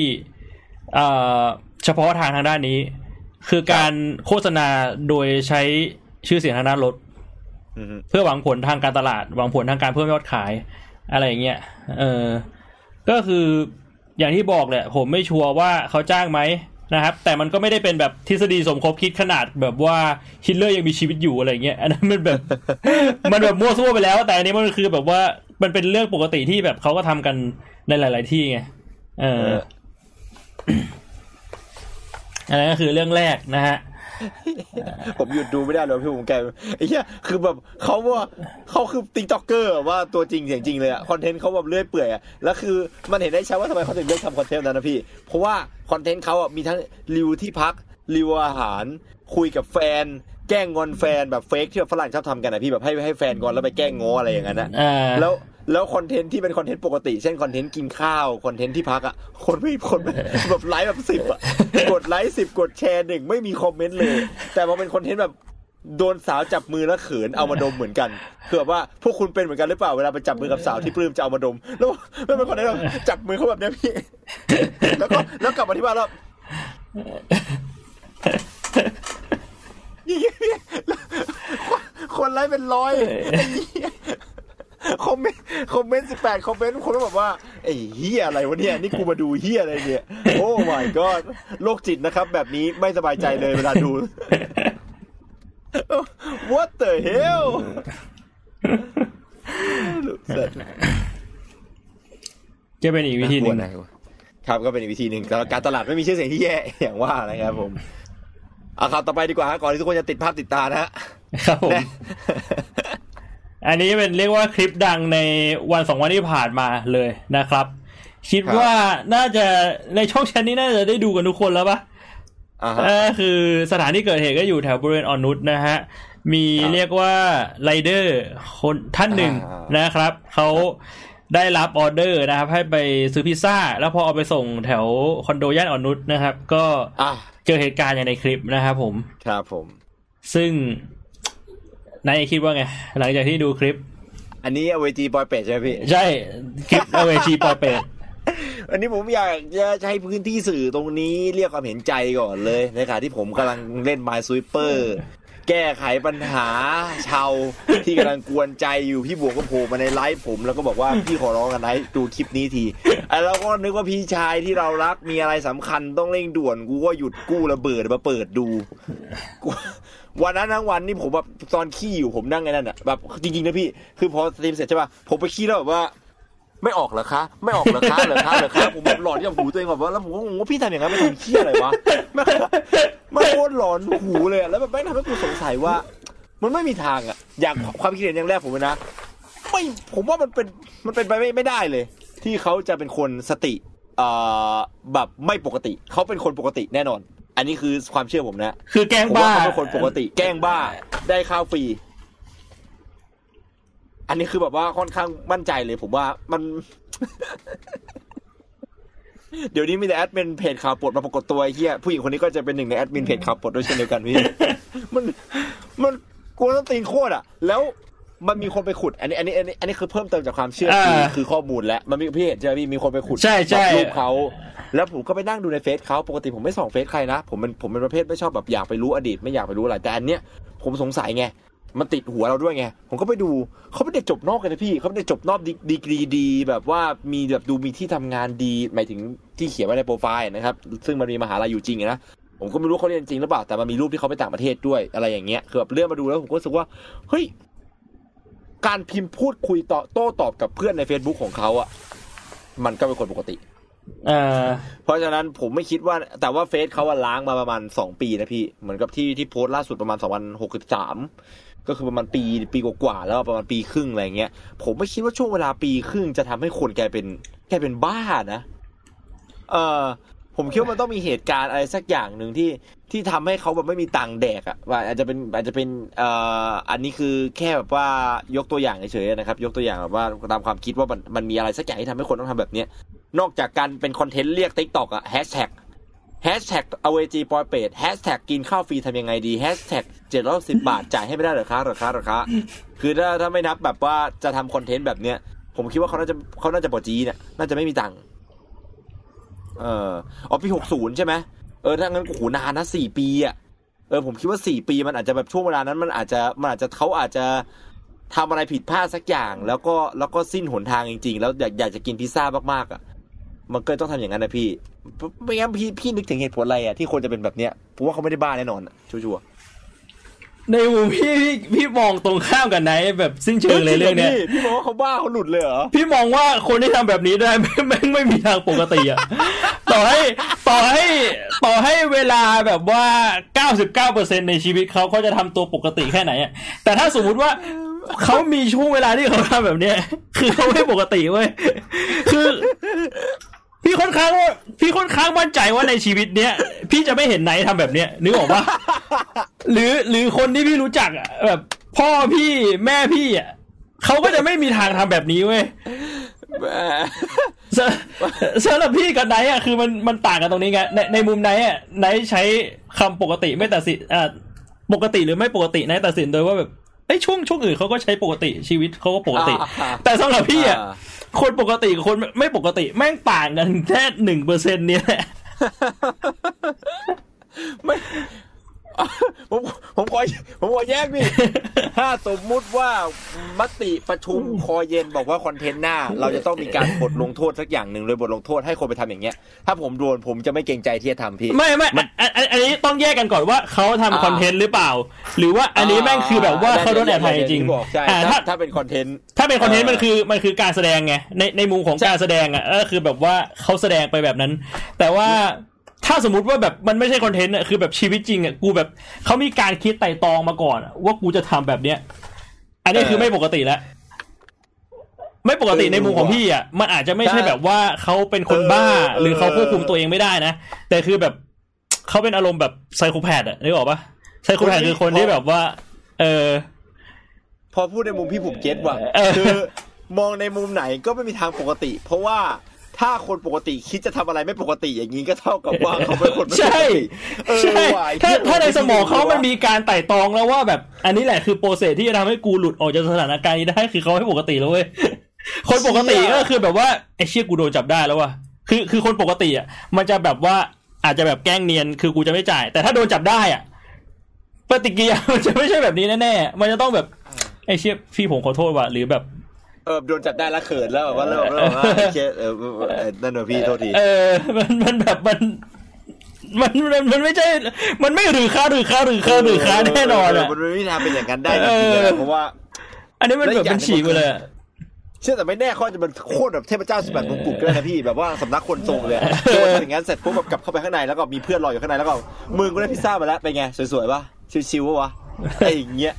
เอ่อเฉพาะทางทางด้านนี้ คือการโฆษณาโดยใช้ชื่อเสียงทางด้านรถอืมเพื่อหวังผลทางการตลาด หวังผลทางการเพิ่มยอดขาย อะไรอย่างเงี้ยเออก็คืออย่างที่บอกแหละผมไม่ชัวร์ว่าเขาจ้างไหม นะครับ แต่มันก็ไม่ได้เป็นแบบทฤษฎีสมคบคิดขนาดแบบว่าฮิตเลอร์ยังมีชีวิตอยู่อะไรเงี้ยอันนั้นมันแบบ มันแบบมั่วซั่วไปแล้ว แต่อันนี้มันคือแบบว่ามันเป็นเรื่องปกติที่แบบเขาก็ทำกันในหลาย ๆ ที่ไงเอออันนั้นก็คือเรื่องแรกนะฮะ ผมหยุดดูไม่ได้เลยพี่ผมแกไอ้เหี้ยคือแบบเขาว่าเขาคือ TikToker ว่าตัวจริงเสียงจริงเลยอะ content เขาแบบเรื่อยเปื่อยอะแล้วคือมันเห็นได้ชัดว่าทำไมเขาถึงเลือกทำ content นั้นนะพี่ เพราะว่า content เขาอะมีทั้งรีวิวที่พักรีวิวอาหาร คุยกับแฟน แกล้งงอนแฟนแบบ fake ที่แบบฝรั่งชอบทำกันนะพี่แบบให้ให้แฟนงอนแล้วไปแกล้งง้ออะไรอย่างนั้นอะอ่าแล้ว แล้ว content ที่เป็น content ปกติ เช่น content กินข้าว content ที่พักอะคนไม่คนแบบไลค์แบบสิบอะกดไลค์สิบกดแชร์หนึ่งไม่มี comment เลย แต่พอเป็น content แบบโดนสาวจับมือแล้วเขินเอามาดมเหมือนกันคือแบบว่าพวกคุณเป็นเหมือนกันหรือเปล่าเวลาไปจับมือกับสาวที่ปลื้มจะเอามาดม แล้วแล้วเป็นคนเทนต์แบบจับมือเขาแบบเนี้ยพี่ แล้วก็แล้วกลับมาที่บ้านแล้วอย่าเงี้ยพี่แล้วคนไลค์เป็นร้อยไอ้เหี้ย คอมเมนต์คอมเมนต์สิบแปดคอมเมนต์คนก็แบบว่าไอ้เฮียอะไรวะเนี่ย นี่กูมาดูเฮียอะไรเนี่ย โอ้ my god โรคจิตนะครับ แบบนี้ไม่สบายใจเลยเวลาดู What the hell เสร็จจะเป็นอีกวิธีหนึ่งน่ากลัวนะครับก็เป็นอีกวิธีหนึ่งแต่การตลาดไม่มีชื่อเสียงที่แย่อย่างว่านะครับผมเอาข่าวต่อไปดีกว่าฮะก่อนที่ทุกคนจะติดภาพติดตานะฮะครับผม อันนี้เป็นเรียกว่าคลิปดังในวันสองวันที่ผ่านมาเลยนะครับ คิดครับว่าน่าจะในช่องชั้นนี้น่าจะได้ดูกันทุกคนแล้วปะอ่าฮะเออคือสถานที่เกิดเหตุก็อยู่แถวบริเวณอ่อนนุชนะฮะ มีครับเรียกว่าไรเดอร์คนท่านหนึ่งอ่านะครับ เขาได้รับออเดอร์นะครับ ให้ไปซื้อพิซซ่า แล้วพอเอาไปส่งแถวคอนโดย่านอ่อนนุชนะครับ ก็อะเจอเหตุการณ์อย่างในคลิปนะครับผม ครับผม ซึ่ง นายคิดว่าไง หลังจากที่ดูคลิป อันนี้เอาเวจีบอยเป็ดใช่ไหมพี่ ใช่ คลิปเอาเวจีปอยเป็ดอันนี้ผมอยากจะใช้พื้นที่สื่อตรงนี้เรียกความเห็นใจก่อนเลยในขณะที่ผมกำลังเล่น My Sweeper แก้ไขปัญหาชาวที่กำลังกวนใจอยู่พี่บวกก็โผล่มาในไลฟ์ผม แล้วก็บอกว่าพี่ขอร้องกันไนท์ดูคลิปนี้ทีไอ้เราก็นึกว่าพี่ชายที่เรารักมีอะไรสำคัญต้องเร่งด่วนกูก็หยุดกู้ระเบิดมาเปิดดูกู วันนั้นทั้งวันนี่ผมแบบตอนขี้อยู่ผมนั่งไงนั่นอะแบบจริงๆนะพี่ คือพอสตรีมเสร็จใช่ป่ะผมไปขี้แล้วแบบว่า ไม่ออกเหรอคะ ไม่ออกเหรอคะเหรอคะเหรอคะผมแบบหลอนกับหูตัวเองแบบว่าแล้วผมก็งงว่าพี่ทำอย่างนั้นไม่ทำเคี้อะไรวะแม่งมันโคตรหลอนหูเลยอะแล้วแบบแม่งทำให้กูสงสัยว่า มันไม่มีทางอะ อย่างความคิดเห็นอย่างแรกผมเลยนะ ไม่ผมว่ามันเป็นมันเป็นไปไม่ไม่ได้เลย ที่เขาจะเป็นคนสติเอ่อแบบไม่ปกติ เขาเป็นคนปกติแน่นอน อันนี้คือความเชื่อผมนะคือแกล้งผมบ้าว่าเขาเป็นคนปกติ แกล้งบ้าได้ข้าวฟรี อันนี้คือแบบว่าค่อนข้างมั่นใจเลย ผมว่ามัน เดี๋ยวนี้มีแต่แอดมินเพจข่าวปลดมาปรากฏตัวไอ้เหี้ยผู้หญิงคนนี้ก็จะเป็นหนึ่งในแอดมินเพจข่าวปลดด้วยเช่นเดียวกันพี่ มันมันกลัวต้องตีนโคตรอะ แล้ว มันมีคนไปขุด อันนี้อันนี้อันนี้อันนี้คือเพิ่มเติมจากความเชื่อคืออ่าคือข้อมูลแล้วมันมีพี่เห็นใช่ไหมพี่มีคนไปขุดใช่ใช่รูปเขาแล้วผมก็ไปนั่งดูในเฟซเขาปกติผมไม่ส่องเฟซใครนะผมเป็นผมเป็นประเภทไม่ชอบแบบอยากไปรู้อดีตไม่อยากไปรู้อะไรแต่อันเนี้ยผมสงสัยไงมันติดหัวเราด้วยไง ผมก็ไปดู เขาไม่ได้จบนอกกันนะพี่ เขาไม่ได้จบนอกดีดีกรีดี แบบว่ามีแบบดูมีที่ทำงานดี หมายถึงที่เขียนไว้ในโปรไฟล์นะครับ ซึ่งมันมีมหาลัยอยู่จริงอะนะ ผมก็ไม่รู้เขาเรียนจริงหรือเปล่า แต่มันมีรูปที่เขาไปต่างประเทศด้วยอะไรอย่างเงี้ย คือแบบเลื่อนมาดูแล้วผมก็รู้สึกว่า เฮ้ย การพิมพ์พูดคุยต่อโต้ตอบกับเพื่อนใน Facebook ของเขาอะมันก็เป็นคนปกติเออเพราะฉะนั้นผมไม่คิดว่าแต่ว่าเฟซเขาอะล้างมาประมาณสองปีนะพี่ เหมือนกับที่ที่โพสต์ล่าสุดประมาณสองพันหกสิบสามก็คือประมาณปีปีกว่าๆแล้วประมาณปีครึ่งอะไรเงี้ย ผมไม่คิดว่าช่วงเวลาปีครึ่งจะทำให้คนแกเป็นแกเป็นบ้านะ เออ ผมคิดว่ามันต้องมีเหตุการณ์อะไรสักอย่างหนึ่งที่ที่ทำให้เขาแบบไม่มีตังค์แดกอะว่าอาจจะเป็นอาจจะเป็นเอ่ออันนี้คือแค่แบบว่ายกตัวอย่างเฉยๆนะครับ ยกตัวอย่างแบบว่าตามความคิดว่ามันมันมีอะไรสักอย่างที่ทำให้คนต้องทำแบบเนี้ยนอกจากการเป็นคอนเทนต์เรียก t ิ k t o k อะแฮชแท็กแฮชแท็กเอาเวจีปอยเปดแฮชแท็กกินข้าวฟรีทำยังไงดีแฮชแท็กเจ็ดร้อยสิบบาทจ่ายให้ไม่ได้หรอคะหรอคะหรอคะคือถ้าถ้าไม่นับแบบว่าจะทำ content แบบเนี้ยผมคิดว่าเขาน่าจะเขาน่าจะปอจีเนี่ยน่าจะไม่มีตังค์ เอออ๋อปีหกศูนย์ใช่ไหมเออถ้างั้นโอ้โหนานนะสี่ปีอะเออผมคิดว่าสี่ปีมันอาจจะแบบช่วงเวลานั้นมันอาจจะมันอาจจะเขาอาจจะทำอะไรผิดพลาดสักอย่าง แล้วก็แล้วก็สิ้นหนทางจริง ๆ แล้วอยากอยากจะกินพิซซ่ามากๆอะมันก็ต้องทำอย่างนั้นนะพี่ไม่งั้นพี่พี่นึกถึงเหตุผลอะไรอะที่คนจะเป็นแบบเนี้ยผมว่าเขาไม่ได้บ้าแน่นอนชัวร์ ในมุมพี่พี่พี่มองตรงข้ามกันไหนแบบสิ้นเชิงเลยเรื่องเนี้ยพี่พี่บอกว่าเขาบ้าเขาหลุดเลยเหรอพี่มองว่าคนที่ทำแบบนี้ได้ไม่ไม่ไม่มีทางปกติอะต่อให้ต่อให้ต่อให้เวลาแบบว่า 99%ในชีวิตเขาเขาจะทำตัวปกติแค่ไหนอะแต่ถ้าสมมุติว่าเขามีช่วงเวลาที่เขาทำแบบเนี้ยคือเขาไม่ปกติเว้ยคือ พี่ค่อนข้างว่าพี่ค่อนข้างมั่นใจว่าในชีวิตเนี้ยพี่จะไม่เห็นไหนทำแบบเนี้ยนึกออกปะหรือหรือคนที่พี่รู้จักอะแบบ พ่อพี่แม่พี่อะเขาก็จะไม่มีทางทำแบบนี้เว้ยสสำหรับพี่กับไนท์อะคือมันมันต่างกันตรงนี้ไงในในมุมไนท์อะไนท์ใช้คำปกติไม่ตัดสินอ่าปกติหรือไม่ปกติไนท์ตัดสินโดยว่าแบบไอ้ยช่วงช่วงอื่นเขาก็ใช้ปกติชีวิตเขาก็ปกติอ่าแต่สำหรับพี่อะอ่า คนปกติกับคนไม่ปกติแม่งต่างกันแค่หนึ่งเปอร์เซ็นต์เนี่ยแหละไม่ ผมผมขอผมขอแยกพี่ ถ้าสมมุติว่ามติประชุมคอเย็นบอกว่าคอนเทนต์หน้า เราจะต้องมีการบทลงโทษสักอย่างหนึ่งเลยบทลงโทษให้คนไปทำอย่างเงี้ย ถ้าผมโดนผมจะไม่เกรงใจที่จะทำพี่ ไม่ไม่อันอันอันอันนี้ต้องแยกกันก่อนว่าเขาทำอ่าคอนเทนต์หรือเปล่า หรือว่าอันนี้แม่งคือแบบว่าเขาโดนแอบถ่ายจริงที่บอกใช่อ่าถ้าถ้าถ้าเป็นคอนเทนต์ถ้าเป็นคอนเทนต์เออมันคือมันคือการแสดงไงในในมุมของใช่การแสดงอะก็คือแบบว่าเขาแสดงไปแบบนั้น แต่ว่า ถ้าสมมติว่าแบบมันไม่ใช่คอนเทนต์อะคือแบบชีวิตจริงอะกูแบบเขามีการคิดไต่ตองมาก่อนอะว่ากูจะทำแบบเนี้ย อันนี้คือไม่ปกติแล้วไม่ปกติในมุมของพี่อะมันอาจจะไม่ใช่แบบว่าเขาเป็นคนบ้าหรือเขาควบคุมตัวเองไม่ได้นะ แต่คือแบบเขาเป็นอารมณ์แบบไซโคแพดอะนึกออกปะไซโคแพดคือคนที่แบบว่า เออ พอพูดในมุมพี่ผมเก็ตว่ะเออคือมองในมุมไหนก็ไม่มีทางปกติ เพราะว่า ถ้าคนปกติคิดจะทำอะไรไม่ปกติอย่างนี้ก็เท่ากับว่าเขาเป็นคนไม่ปใช่กติเออใช่ว่ะไอ้ถ้าเหี้ยถ้าในสมองเขาผไคิดมันมีการไต่ตองแล้วว่าแบบ อันนี้แหละคือโปรเซสที่จะทำให้กูหลุดออกจากสถานการณ์นี้ได้คือเขาไม่ปกติแล้วเว้ยคนปกติก็คือแบบว่าไอ้เชี่ยกูโดนจับได้แล้วว่ะคือคือคนปกติอะมันจะแบบว่าอาจจะแบบแกล้งเนียนคือกูจะไม่จ่าย แต่ถ้าโดนจับได้อะปฏิกิริยามันจะไม่ใช่แบบนี้แน่ๆมันจะต้องแบบไอ้เชี่ยพี่ผมขอโทษว่ะหรือแบบ เออโดนจับได้แล้วเขินแล้วแบบว่าแล้วแบบว่าไอ้เชี่ยเออเออเออนั่นเนอะพี่โทษทีเออมันมันแบบมันมันมันมันไม่ใช่ มันไม่หรือค้าหรือค้าหรือค้าหรือค้าแน่นอนเออะอมันไม่มีทางเป็นอย่างนั้นได้จริงๆเออะอเพราะว่า อันนี้มันแบบมันฉีกไปเลยอะเชื่อแต่ไม่แน่เขาอาจจะเป็นโคตรแบบเทพเจ้าสมบัติมงกุฎก็ได้นะพี่แบบว่าสำนักคนทรงเลยเจออย่างนั้นเสร็จปุ๊บแบบกลับเข้าไปข้างในแล้วก็มีเพื่อนรออยู่ข้างในแล้วก็มึงก็ได้พิซซ่ามาแล้วเป็นไงสวยๆป่ะชิวๆป่ะวะไอ้อย่างเงี้ย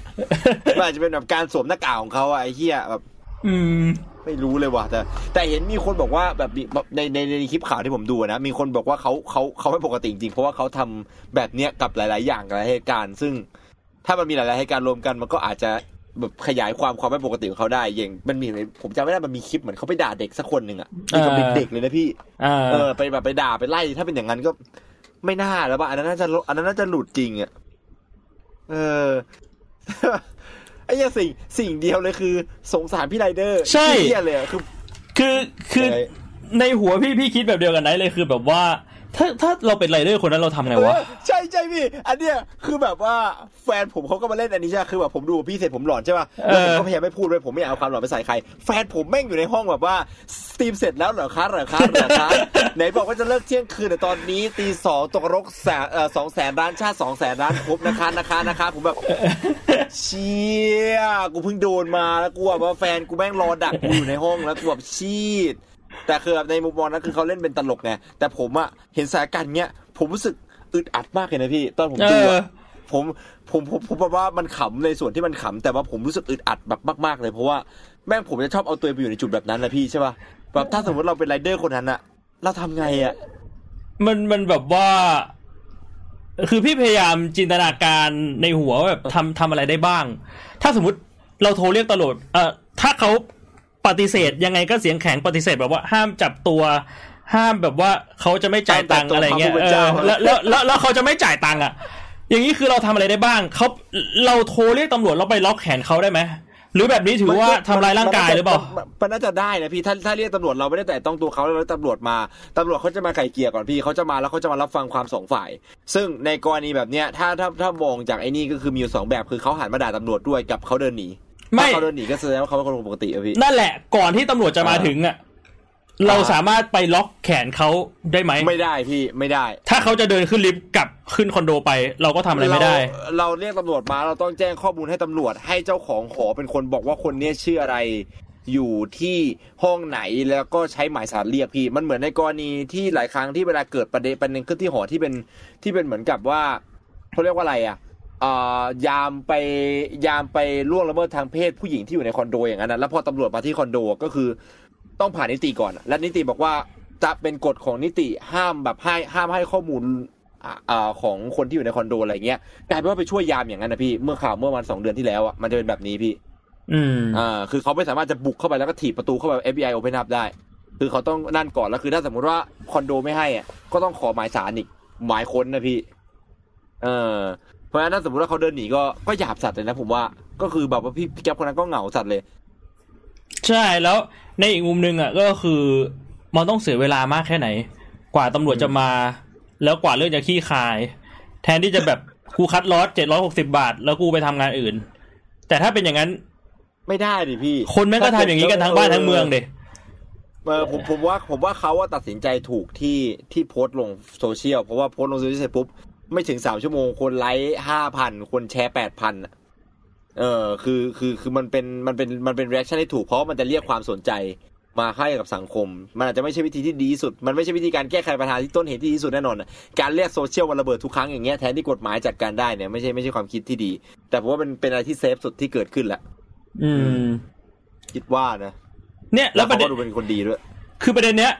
มันอาจจะเป็นแบบการสวมหน้ากากของเขาอะไอ้เหี้ยแบบ อืม ไม่รู้เลยว่ะแต่ แต่เห็นมีคนบอกว่าแบบมีแบบในในในคลิปข่าวที่ผมดูนะ มีคนบอกว่าเขาเขาเขาไม่ปกติจริงๆเพราะว่าเขาทำแบบเนี้ยกับหลาย ๆ อย่างหลายเหตุการณ์ ซึ่ง ถ้ามันมีหลาย ๆ เหตุการณ์รวมกันมันก็อาจจะแบบขยายความความไม่ปกติของเขาได้อย่างมันมีผมจำไม่ได้มันมีคลิปเหมือนเขาไปด่าเด็กสักคนหนึ่งอะนี่ก็เป็นเด็กเลยนะพี่อ่าเออไปแบบไปด่าไปไล่ ถ้าเป็นอย่างนั้นก็ไม่น่าแล้วป่ะอันนั้นน่าจะอันนั้นน่าจะหลุดจริงอะเออ ไอ้เหี้ยสิ่งสิ่งเดียวเลยคือ สงสารพี่ไรเดอร์ใช่เหี้ยเลยอะคือ คือคือใช่ในหัวพี่พี่คิดแบบเดียวกันไหนเลยคือแบบว่า ถ้าถ้าเราเป็นไรเดอร์คนนั้นเราทำไงวะเออใช่ใช่พี่ อันเนี้ยคือแบบว่าแฟนผมเขาก็มาเล่นอันนี้ใช่ไหมคือแบบผมดูพี่เสร็จผมหลอนใช่ป่ะแล้วผมก็พยายามไม่พูดเลยผมไม่อยากเอาความหลอนไปใส่ใคร แฟนผมแม่งอยู่ในห้องแบบว่าสตรีมเสร็จแล้วเหรอคะเหรอคะเหรอคะไหนบอกว่าจะเลิกเที่ยงคืนแต่ตอนนี้ตีสองตกนรกแสนเอ่อสองแสนล้านชาติสองแสนล้านภพนะคะนะคะนะคะผมแบบเชี่ยกูเพิ่งโดนมาแล้วกูแบบว่าแฟนกูแม่งรอดักกูอยู่ในห้องแล้วกูแบบชีด แต่คือแบบในมุมมองนั้นคือเขาเล่นเป็นตลกไงแต่ผมอะเห็นสถานการณ์เนี้ยผมรู้สึกอึดอัดมากเลยนะพี่ ตอนผมเอดูออะผมผมผมผมแบบว่ามันขำในส่วนที่มันขำแต่ว่าผมรู้สึกอึดอัดแบบมากๆเลยเพราะว่าแม่งผมจะชอบเอาตัวเองไปอยู่ในจุดแบบนั้นนะพี่ใช่ป่ะแบบถ้าสมมติเราเป็นไรเดอร์คนนั้นอะเราทำไงอะมันมันแบบว่า คือพี่พยายามจินตนาการในหัวว่าแบบทำทำอะไรได้บ้าง ถ้าสมมติเราโทรเรียกตำรวจเอ่อถ้าเขา ปฏิเสธยังไงก็เสียงแข็งปฏิเสธแบบว่าห้ามจับตัวห้ามแบบว่าเขาจะไม่จ่ายตังค์อะไรเงี้ยเออแล้วแล้วแล้วแล้วเขาจะไม่จ่ายตังค์อะ อย่างนี้คือเราทำอะไรได้บ้างเขาเราโทรเรียกตำรวจเราไปล็อกแขนเขาได้ไหมหรือแบบนี้ถือว่าทำลายร่างกายหรือเปล่า มันมันน่าจะได้นะพี่ ถ้าถ้าเรียกตำรวจเราไม่ได้แต่ต้องตัวเขาแล้วตำรวจมาตำรวจเขาจะมาไกลเกลี่ยก่อนพี่เขาจะมาแล้วเขาจะมารับฟังความสองฝ่าย ซึ่งในกรณีแบบเนี้ยถ้าถ้าถ้ามองจากไอ้นี่ก็คือมีอยู่สองแบบคือเขาหันมาด่าตำรวจด้วยกับเขาเดินหนี ไม่ถ้าเขาเดินหนีก็แสดงว่าเขาเป็นคนปกติอะพี่นั่นแหละ ก่อนที่ตำรวจจะมาถึงอะเราสามารถไปล็อกแขนเขาได้ไหมไม่ได้พี่ไม่ได้ ถ้าเขาจะเดินขึ้นลิฟต์กลับขึ้นคอนโดไป เราก็ทำอะไรไม่ได้เราเราเรียกตำรวจมาเราต้องแจ้งข้อมูลให้ตำรวจให้เจ้าของหอเป็นคนบอกว่าคนเนี้ยชื่ออะไร อยู่ที่ห้องไหนแล้วก็ใช้หมายสารเรียกพี่ มันเหมือนในกรณีที่หลายครั้งที่เวลาเกิดประเด็นประเด็นขึ้นที่หอที่เป็นที่เป็นเหมือนกับว่าเขาเรียกว่าอะไรอะอ่า ยามไปยามไปล่วงละเมิดทางเพศผู้หญิงที่อยู่ในคอนโดอย่างนั้นนะแล้วพอตำรวจมาที่คอนโดก็คือต้องผ่านนิติก่อนอะและนิติบอกว่าจะเป็นกฎของนิติห้ามแบบให้ห้ามให้ข้อมูลอ่าอ่าของคนที่อยู่ในคอนโดอะไรเงี้ยกลายเป็นว่าไปช่วยยามอย่างนั้นนะพี่เมื่อข่าวเมื่อวันสองเดือนที่แล้วอะมันจะเป็นแบบนี้พี่ อืมอ่าคือเขาไม่สามารถจะบุกเข้าไปแล้วก็ถีบประตูเข้าไป FBI Open Up ได้ คือเขาต้องนั่นก่อนแล้วคือถ้าสมมติว่าคอนโดไม่ให้อะก็ต้องขอหมายสารอีกหมายค้นนะพี่ เออ เพราะฉะนั้นถ้าสมมติว่าเขาเดินหนีก็ก็หยาบสัตว์เลยนะผมว่าก็คือแบบว่าพี่พี่แก๊ปคนนั้นก็เหงาสัตว์เลย ใช่แล้วในอีกมุมหนึ่งอะก็คือมันต้องเสียเวลามากแค่ไหน กว่าตำรวจจะมา แล้วกว่าเรื่องจะขี้คาย แทนที่จะแบบกูคัดลอสเจ็ดร้อยหกสิบาท แล้วกูไปทำงานอื่น แต่ถ้าเป็นอย่างนั้น ไม่ได้ดิพี่ คนแม่งก็ทำอย่างนี้กันทั้งบ้านทั้งเมืองเด็เออผมผมว่าผมว่าเขาว่าตัดสินใจถูกที่ที่โพสต์ลงโซเชียลเพราะว่าโพสต์ลงโซเชียลเสร็จปุ๊บ ไม่ถึงสามชั่วโมง คนไลค์ห้าพันคนแชร์แปดพันเออคือคือคือมันเป็นมันเป็นมันเป็น reaction ที่ถูกเพราะมันจะเรียกความสนใจมาให้กับสังคม มันอาจจะไม่ใช่วิธีที่ดีที่สุด มันไม่ใช่วิธีการแก้ไขปัญหาที่ต้นเหตุที่ดีที่สุดแน่นอนอะการเรียกโซเชียลวันระเบิดทุกครั้งอย่างเงี้ยแทนที่กฎหมายจัดการได้เนี่ยไม่ใช่ไม่ใช่ความคิดที่ดี แต่ผมว่ามันเป็นอะไรที่เซฟสุดที่เกิดขึ้นแหละอืม คิดว่านะ เนี่ย แล้วประเด็นขาก็ดูเป็นคนดีด้วย คือประเด็นเนี้ย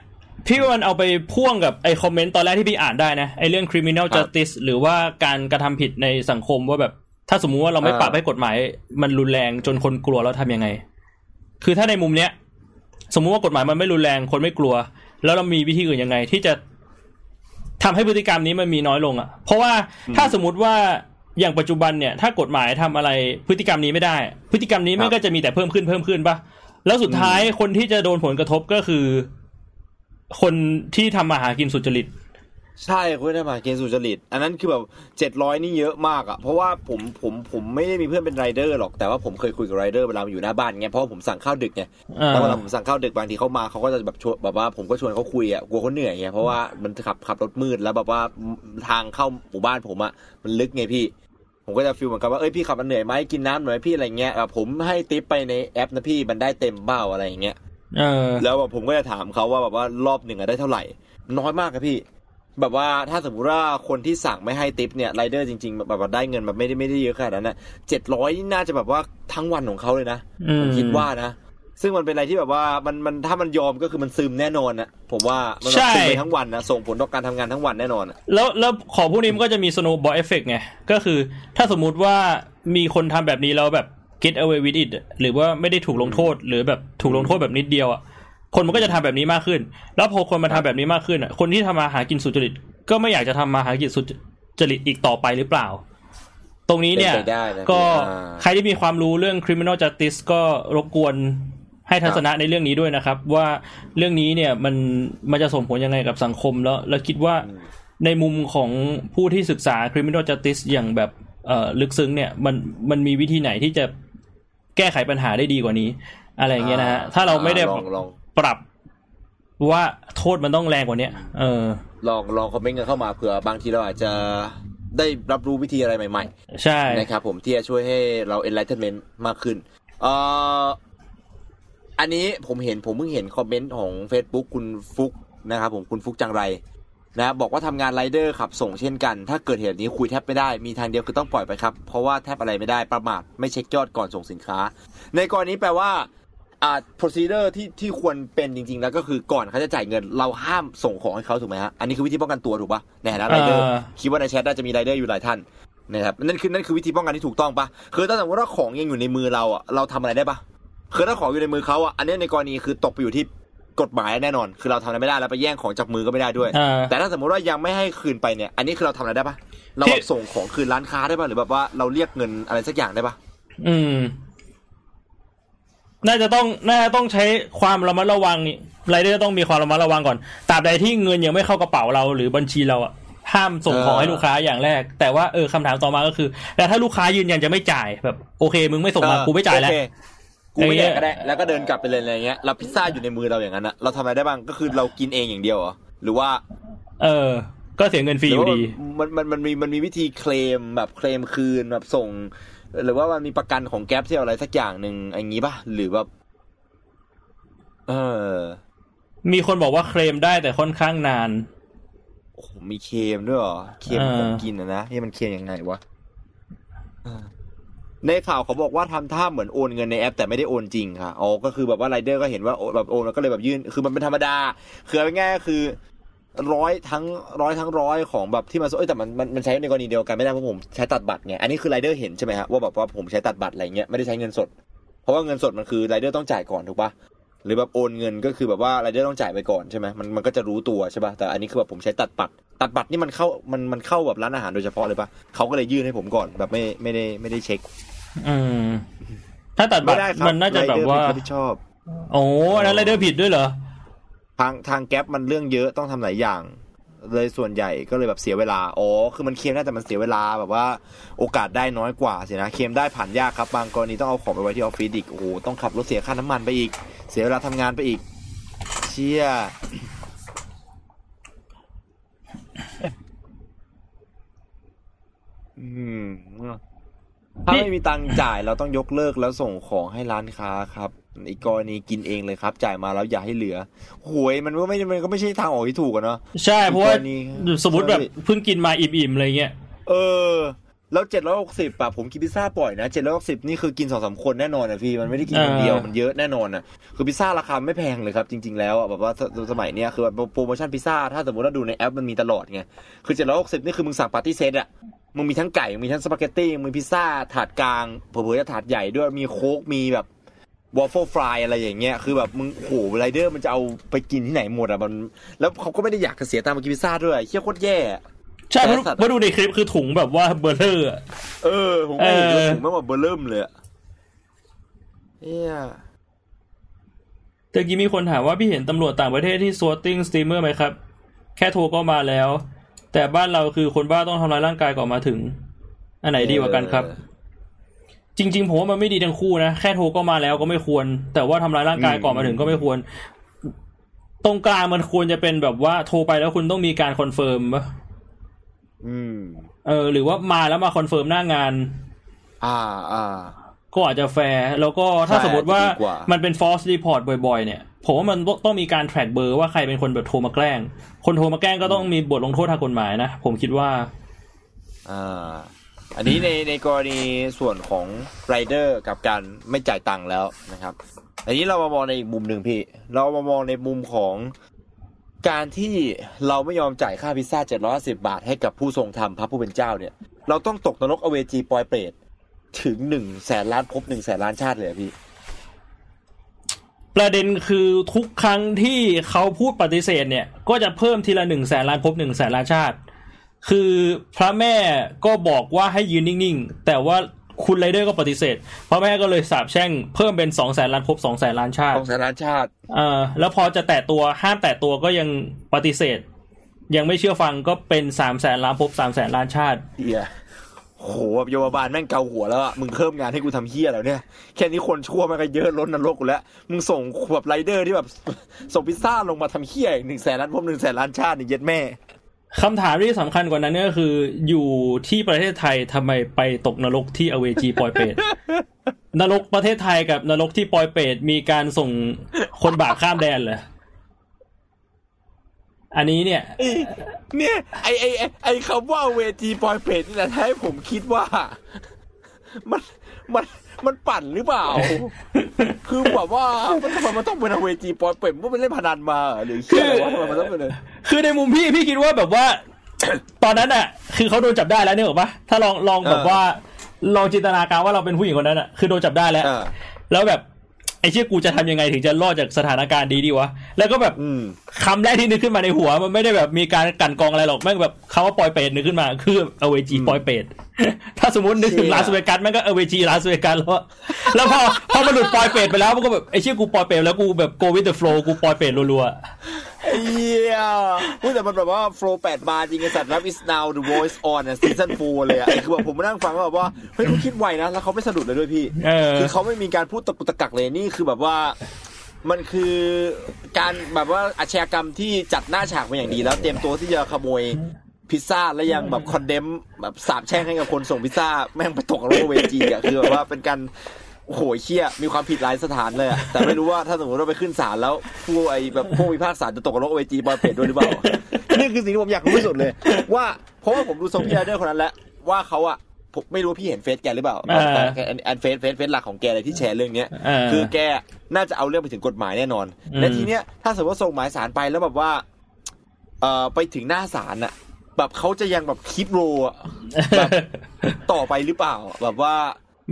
พี่ว่ามันเอาไปพ่วงกับไอ้คอมเมนต์ตอนแรกที่พี่อ่านได้นะไอ้เรื่อง criminal ครับ justice หรือว่าการกระทำผิดในสังคมว่าแบบ ถ้าสมมุติว่าเราไม่อ่าปรับให้กฎหมาย มันรุนแรงจนคนกลัวแล้วทำยังไง คือถ้าในมุมเนี้ย สมมุติว่ากฎหมายมันไม่รุนแรงคนไม่กลัว แล้วเรามีวิธีอื่นยังไง ที่จะทำให้พฤติกรรมนี้มันมีน้อยลงอะ เพราะว่าถ้าสมมติว่าอย่างปัจจุบันเนี่ย ถ้ากฎหมายทำอะไรพฤติกรรมนี้ไม่ได้ พฤติกรรมนี้มันก็จะมีแต่เพิ่มขึ้นเพิ่มขึ้นปะแล้วสุดท้ายคนที่จะโดนผลกระทบก็คือ คนที่ทำมาหากินสุจริต ใช่คุณได้มาเกณฑ์สุจริต อันนั้นคือแบบเจ็ดร้อยนี่เยอะมากอะเพราะว่าผมผมผมไม่ได้มีเพื่อนเป็นไรเดอร์หรอกแต่ว่าผมเคยคุยกับไรเดอร์เวลาอยู่หน้าบ้านเงี้ยเพราะว่าผมสั่งข้าวดึกไงอ่าแล้วเวลาผมสั่งข้าวดึกบางทีเขามาเขาก็จะแบบชวนแบบว่าผมก็ชวนเขาคุยอะกลัวเขาเหนื่อยไงเพราะว่ามันขับขับรถมืดแล้วแบบว่าทางเข้าหมู่บ้านผมอะมันลึกไงพี่ผมก็จะฟีลเหมือนกับว่า เอ้ยพี่ขับมันเหนื่อยไหมกินน้ำหน่อยพี่อะไรเงี้ยแบบผมให้ติปไปในแอปนะพี่มันได้เต็มเบ้าอะไรอย่างเงี้ยเออ แล้วแบบผมก็จะถามเขาว่าแบบว่ารอบหนึ่งอะได้เท่าไหร่ น้อยมากครับพี่ แบบว่าถ้าสมมติว่าคนที่สั่งไม่ให้ติปเนี่ยไรเดอร์จริง ๆ แบบว่าได้เงินแบบไม่ได้ไม่ได้เยอะขนาดนั้นนะเจ็ดร้อยนี่น่าจะแบบว่าทั้งวันของเขาเลยนะอืมผมคิดว่านะซึ่งมันเป็นอะไรที่แบบว่ามันมันถ้ามันยอมก็คือมันซึมแน่นอนนะผมว่ามันแบบซึมไปทั้งวันนะส่งผลต่อการทำงานทั้งวันแน่นอนอะแล้วแล้วของพวกนี้มันก็จะมี snowball effect ไงก็คือถ้าสมมุติว่ามีคนทำแบบนี้แล้วแบบ get away with it หรือว่าไม่ได้ถูกลงโทษ หรือแบบถูกลงโทษแบบนิดเดียวอะคนมันก็จะทำแบบนี้มากขึ้น แล้วพอคนมาทำแบบนี้มากขึ้นอะคนที่ทำมาหากินสุจริต ก็ไม่อยากจะทำมาหากินสุจริตอีกต่อไปหรือเปล่า ตรงนี้เนี่ยเป็นไปได้นะก็อ่าใครที่มีความรู้เรื่อง criminal justice ก็รบกวนให้ทัศนะในเรื่องนี้ด้วยนะครับ ว่าเรื่องนี้เนี่ยมันมันจะส่งผลยังไงกับสังคมแล้ว แล้วคิดว่าในมุมของผู้ที่ศึกษา criminal justice อย่างแบบเอ่อลึกซึ้งเนี่ยมันมันมีวิธีไหนที่จะ แก้ไขปัญหาได้ดีกว่านี้ อะไรอย่างเงี้ยนะฮะถ้าเราไม่ได้ลองลองปรับว่าโทษมันต้องแรงกว่าเนี้ยเออ ลองลองคอมเมนต์กันเข้ามาเผื่อบางทีเราอาจจะได้รับรู้วิธีอะไรใหม่ใช่ๆนะครับผมที่จะช่วยให้เรา enlightenment มากขึ้นเอ่ออันนี้ผมเห็นผมเพิ่งเห็นคอมเมนต์ของ Facebook คุณฟุกนะครับผมคุณฟุกจังไร นะบอกว่าทำงานไรเดอร์ขับส่งเช่นกัน ถ้าเกิดเหตุนี้คุยแทบไม่ได้มีทางเดียวคือต้องปล่อยไปครับ เพราะว่าแทบอะไรไม่ได้ประมาทไม่เช็คยอดก่อนส่งสินค้า ในกรณีแปลว่าอ่า procedure ที่ที่ควรเป็นจริง ๆ แล้วก็คือก่อนเขาจะจ่ายเงิน เราห้ามส่งของให้เขาถูกไหมฮะอันนี้คือวิธีป้องกันตัวถูกปะในฐานะไรเดอร์เออคิดว่าในแชทน่าจะมีไรเดอร์อยู่หลายท่านนะครับนั่นคือนั่นคือวิธีป้องกันที่ถูกต้องปะคือถ้าสมมติว่าของยังอยู่ในมือเราอะเราทำอะไรได้ปะคือถ้าของอยู่ในมือเขาอะอันนี้ในกรณีคือตกไปอยู่ที่ กฎหมายแน่นอน คือเราทำอะไรไม่ได้แล้วไปแย่งของจากมือก็ไม่ได้ด้วย เออ แต่ถ้าสมมติว่ายังไม่ให้คืนไปเนี่ย อันนี้คือเราทำอะไรได้ปะเราแบบส่งของคืนร้านค้าได้ปะหรือแบบว่าเราเรียกเงินอะไรสักอย่างได้ปะอืม น่าจะต้องน่าจะต้องใช้ความระมัดระวังนี่รายเดอร์ต้องมีความระมัดระวังก่อนตราบใดที่เงินยังไม่เข้ากระเป๋าเราหรือบัญชีเราอะห้ามส่งของให้ลูกค้าอย่างแรก แต่ว่าเออคำถามต่อมาก็คือ แล้วถ้าลูกค้ายืนยันจะไม่จ่ายแบบ โอเค มึงไม่ส่งมาเออกูไม่จ่ายแล้ว โอเค กูไม่แดกอย่างเงี้ยก็ได้แล้วก็เดินกลับไปเลยอะไรเงี้ยเราพิซซ่าอยู่ในมือเราอย่างนั้นอะเราทำอะไรได้บ้างก็คือเรากินเองอย่างเดียวเหรอหรือว่า เออ ก็เสียเงินฟรีอยู่ดีหรือว่ามันมันมันมีมันมีวิธีเคลมแบบเคลมคืนแบบส่ง หรือว่ามันมีประกันของแก๊ปที่อะไรสักอย่างหนึ่งอย่างนี้ป่ะหรือแบบเออ มีคนบอกว่าเคลมได้แต่ค่อนข้างนานโอ้โหมีเคลมด้วยเหรอเคลมเออของกินอะนะนี่มันเคลมยังไงวะเออ ในข่าวเขาบอกว่าทำท่าเหมือนโอนเงินในแอป แต่ไม่ได้โอนจริงค่ะอ๋อก็คือแบบว่าไรเดอร์ก็เห็นว่าแบบโอนแล้วก็เลยแบบยื่นคือมันเป็นธรรมดา คือเอาง่ายๆก็คือร้อยทั้งร้อยทั้งร้อยของแบบที่มันเอ้ยแต่มันมันมันใช้ในกรณีเดียวกันไม่ได้เพราะผมใช้ตัดบัตรไงอันนี้คือไรเดอร์เห็นใช่ไหมฮะว่าแบบว่าผมใช้ตัดบัตรอะไรเงี้ยไม่ได้ใช้เงินสด เพราะว่าเงินสดมันคือไรเดอร์ต้องจ่ายก่อนถูกปะหรือแบบโอนเงินก็คือแบบว่าไรเดอร์ต้องจ่ายไปก่อนใช่ไหมมันมันก็จะรู้ตัวใช่ปะแต่อันนี้คือแบบผมใช้ตัดบัตรตัดบัตรนี่มันเข้ามันมันเข้าแบบร้านอาหารโดยเฉพาะเลยปะเขาก็เลยยื่นให้ผมก่อนแบบไม่ไม่ได้ไม่ได้เช็ค อืม ถ้าตัดบัตรไม่ได้ครับมันน่าจะแบบว่าไรเดอร์เป็นคนที่ชอบ โอ้อันนั้นไรเดอร์ผิดด้วยเหรอ ทางทาง Grab มันเรื่องเยอะต้องทำหลายอย่าง เลยส่วนใหญ่ก็เลยแบบเสียเวลา อ๋อ คือมันเคลมได้แต่มันเสียเวลาแบบว่า โอกาสได้น้อยกว่าสินะเคลมได้ผ่านยากครับบางกรณีต้องเอาของไปไว้ที่ออฟฟิศอีก โอ้โห ต้องขับรถเสียค่าน้ำมันไปอีก เสียเวลาทำงานไปอีก เชี่ยอืม ถ้าไม่มีตังค์จ่ายเราต้องยกเลิกแล้วส่งของให้ร้านค้าครับอีกกรณีกินเองเลยครับ จ่ายมาแล้วอย่าให้เหลือหวยมันก็ไม่มันก็ไม่ใช่ทางออกที่ถูกอะเนาะใช่เพราะว่าอีกกรณีสมมติแบบใช่เพิ่งกินมาอิ่มๆอะไรเงี้ยเออ แล้วเจ็ดร้อยหกสิบอะผมกินพิซซ่าบ่อยนะเจ็ดร้อยหกสิบนี่คือกินสองสามคนแน่นอนนะพี่มันไม่ได้กินคนเดียวอ่ามัมันเยอะแน่นอนอะคือพิซซ่าราคาไม่แพงเลยครับจริง ๆแล้วอะแบบว่าสมัยเนี้ยคือแบบโปรโมชั่นพิซซ่าถ้าสมมติว่าดูในแอปมันมีตลอดไงคือเจ็ดร้อยหกสิบนี่คือมึงสั่ง party set อะ มึงมีทั้งไก่มึงมีทั้งสปาเกตตี้มึงมีพิซซ่าถาดกลางเผื่อๆจะถาดใหญ่ด้วยมีโค้กมีแบบ waffle fry อะไรอย่างเงี้ยคือแบบมึงโหไรเดอร์มันจะเอาไปกินที่ไหนหมดอะมัน แล้วเขาก็ไม่ได้อยากจะเสียตังค์มากินพิซซ่าด้วยเฮี้ยโคตรแย่อะใช่เพราะแต่สัตว์เพราะดูในคลิปคือถุงแบบว่าเบอร์เลอร์อะเออผมก็เห็นเออผมไม่แบบเบ้อเริ่มเลยอะเฮียตะกี้มีคนถามว่าพี่เห็นตำรวจต่างประเทศที่ swatting streamer ไหมครับ แค่โทรก็มาแล้ว แต่บ้านเราคือคนบ้าต้องทำร้ายร่างกายก่อนมาถึง อันไหนดีกว่ากันครับ จริง ๆ ผมว่ามันไม่ดีทั้งคู่นะ แค่โทรก็มาแล้วก็ไม่ควร แต่ว่าทำร้ายร่างกายก่อนมาถึงก็ไม่ควร ตรงกลางมันควรจะเป็นแบบว่าโทรไปแล้วคุณต้องมีการคอนเฟิร์มปะอืมเออ หรือว่ามาแล้วมาคอนเฟิร์มหน้างาน อ่าอ่าก็อาจจะแฟร์แล้วก็ถ้าใช่สมมติว่าอาจจะดีกว่ามันเป็น false report บ่อย ๆ เนี่ย ผมว่ามันต้องมีการ track เบอร์ว่าใครเป็นคนแบบโทรมาแกล้ง คนโทรมาแกล้งก็ต้องมีบทลงโทษทางกฎหมายนะ ผมคิดว่าอ่าอันนี้ในในกรณีส่วนของไรเดอร์กับการไม่จ่ายตังค์แล้วนะครับ อันนี้เรามามองในอีกมุมหนึ่งพี่ เรามามองในมุมของการที่เราไม่ยอมจ่ายค่าพิซซ่า750บาท ให้กับผู้ทรงธรรมพระผู้เป็นเจ้าเนี่ย เราต้องตกนรกอเวจีปลอยเปรตถึงหนึ่งแสนล้านภพหนึ่งแสนล้านชาติเลยพี่ ประเด็นคือทุกครั้งที่เขาพูดปฏิเสธเนี่ย ก็จะเพิ่มทีละหนึ่งแสนล้านภพหนึ่งแสนล้านชาติ คือพระแม่ก็บอกว่าให้ยืนนิ่งๆ แต่ว่าคุณไรเดอร์ก็ปฏิเสธ พระแม่ก็เลยสาบแช่งเพิ่มเป็นสองแสนล้านภพสองแสนล้านชาติของแสนล้านชาติเอ่อแล้วพอจะแตะตัวห้ามแตะตัวก็ยังปฏิเสธ ยังไม่เชื่อฟังก็เป็นสามแสนล้านภพสามแสนล้านชาติเฮีย โหแบบโยบาลแม่งเกาหัวแล้วอะมึงเพิ่มงานให้กูทำเฮียแล้วเนี่ย แค่นี้คนชั่วมันก็เยอะล้นนรกกูแล้ว มึงส่งแบบไรเดอร์ที่แบบส่งพิซซ่าลงมาทำเฮียอีกหนึ่งแสนล้านพบหนึ่งแสนล้านชาตินี่เย็ดแม่คำถามที่สำคัญกว่านั้นก็คือ อยู่ที่ประเทศไทยทำไมไปตกนรกที่อเวจีปอยเปรตนรกประเทศไทยกับนรกที่ปอยเปรตมีการส่งคนบาปข้ามแดนเหรอ อันนี้เนี่ย เนี่ย ไอไอไอ้ไอคำว่าเวทีปอยเปรตนี่แหละทำให้ผมคิดว่า มันมันมันปั่นหรือเปล่า คือแบบว่ามันทำไมมันต้องเป็นเวทีปอยเปรตมันเป็นเล่นพนันมาเหรอหรือเชื่ออะไรวะทำไมมันต้องเป็นเลยคือในมุมพี่พี่คิดว่าแบบว่า ตอนนั้นอะ คือเขาโดนจับได้แล้วเนี่ยหรอกปะถ้าลองลองแบบว่าลองจินตนาการว่าเราเป็นผู้หญิงคนนั้นอะ คือโดนจับได้แล้วอ่าแล้วแบบ ไอ้เชี่ยกูจะทำยังไงถึงจะรอดจากสถานการณ์ดีดีวะ แล้วก็แบบอืมคำแรกที่นึกขึ้นมาในหัว มันไม่ได้แบบมีการกลันกรองอะไรหรอกแม่งแบบคำว่าปอยเปรตนึกขึ้นมา คืออเวจีปอยเปรตถ้าสมมตินึกถึงเชี่ยลาสเวกัสแม่งก็อเวจีลาสเวกัสแล้วอะแล้วพอพอมันหลุดปอยเปรตไปแล้วมันก็แบบไอ้เชี่ยกูปอยเปรตแล้วกูแบบ go with the flow กูปอยเปรตรัวๆไอ้ เหี้ยพูดแต่มันแบบว่า flow แปดบาร์จริงไอสัตว์ Love is now the voice on อะซีซั่นโฟเลยอะไอ้คือแบบผมมานั่งฟังแล้วแบบว่าเฮ้ยเขาคิดไวนะแล้วเขาไม่สะดุดเลยด้วยพี่เออคือเขาไม่มีการพูดตะกุกตะกักเลยนี่คือแบบว่ามันคือการแบบว่าอาชญากรรมที่จัดหน้าฉากมาอย่างดีแล้วเตรียมตัวที่จะขโมยพิซซ่าและยังแบบ condemn แบบสาบแช่งให้กับคนส่งพิซซ่าแม่งไปตกนรกอเวจีอะคือแบบว่าเป็นการ โอ้โหเชี่ยมีความผิดหลายสถานเลยอะแต่ไม่รู้ว่าถ้าสมมติเราไปขึ้นศาลแล้วผู้ไอแบบผู้พิพากษาจะตกกับโลกเวจีบอลเป็ดด้วยหรือเปล่านี่คือสิ่งที่ผมอยากรู้ที่สุดเลย ว่าเพราะว่าผมดูทรงพี่ไรเดอร์คนนั้นแล้วว่าเขาอะผมไม่รู้ว่าพี่เห็นเฟซแกหรือเปล่าอ่าแต่อันอันเฟซเฟซเฟซหลักของแกเลยที่แชร์เรื่องเนี้ยอ่าคือแกน่าจะเอาเรื่องไปถึงกฎหมายแน่นอนอืมและทีเนี้ยถ้าสมมติว่าส่งหมายศาลไปแล้วแบบว่าเอ่อไปถึงหน้าศาลอะแบบเขาจะยังแบบคิดโรอะแบบต่อไปหรือเปล่า แบบว่า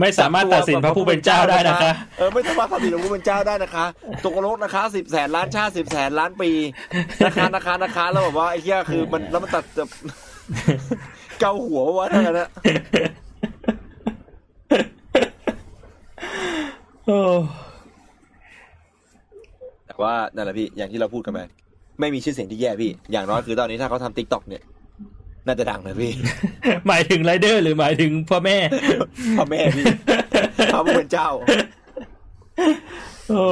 ไม่สามารถตัดสินพระผู้เป็นเจ้าได้นะคะ เออไม่สามารถตัดสินพระผู้เป็นเจ้าได้นะคะตกลงนะคะสิบแสนล้านชาติสิบแสนล้านปีนะคะนะคะนะคะแล้วแบบว่าไอ้เหี้ยคือมันแล้วมันตัดเกาหัววะทั้งนั้นะแต่ว่านั่นแหละพี่อย่างที่เราพูดกันไปไม่มีชื่อเสียงที่แย่พี่ อย่างน้อยคือตอนนี้ถ้าเขาทำติ๊กต็อกเนี่ย น่าจะดังเลยพี่ หมายถึงไรเดอร์หรือหมายถึงพ่อแม่ พ่อแม่พี่พระผู้เป็นเจ้าโอ้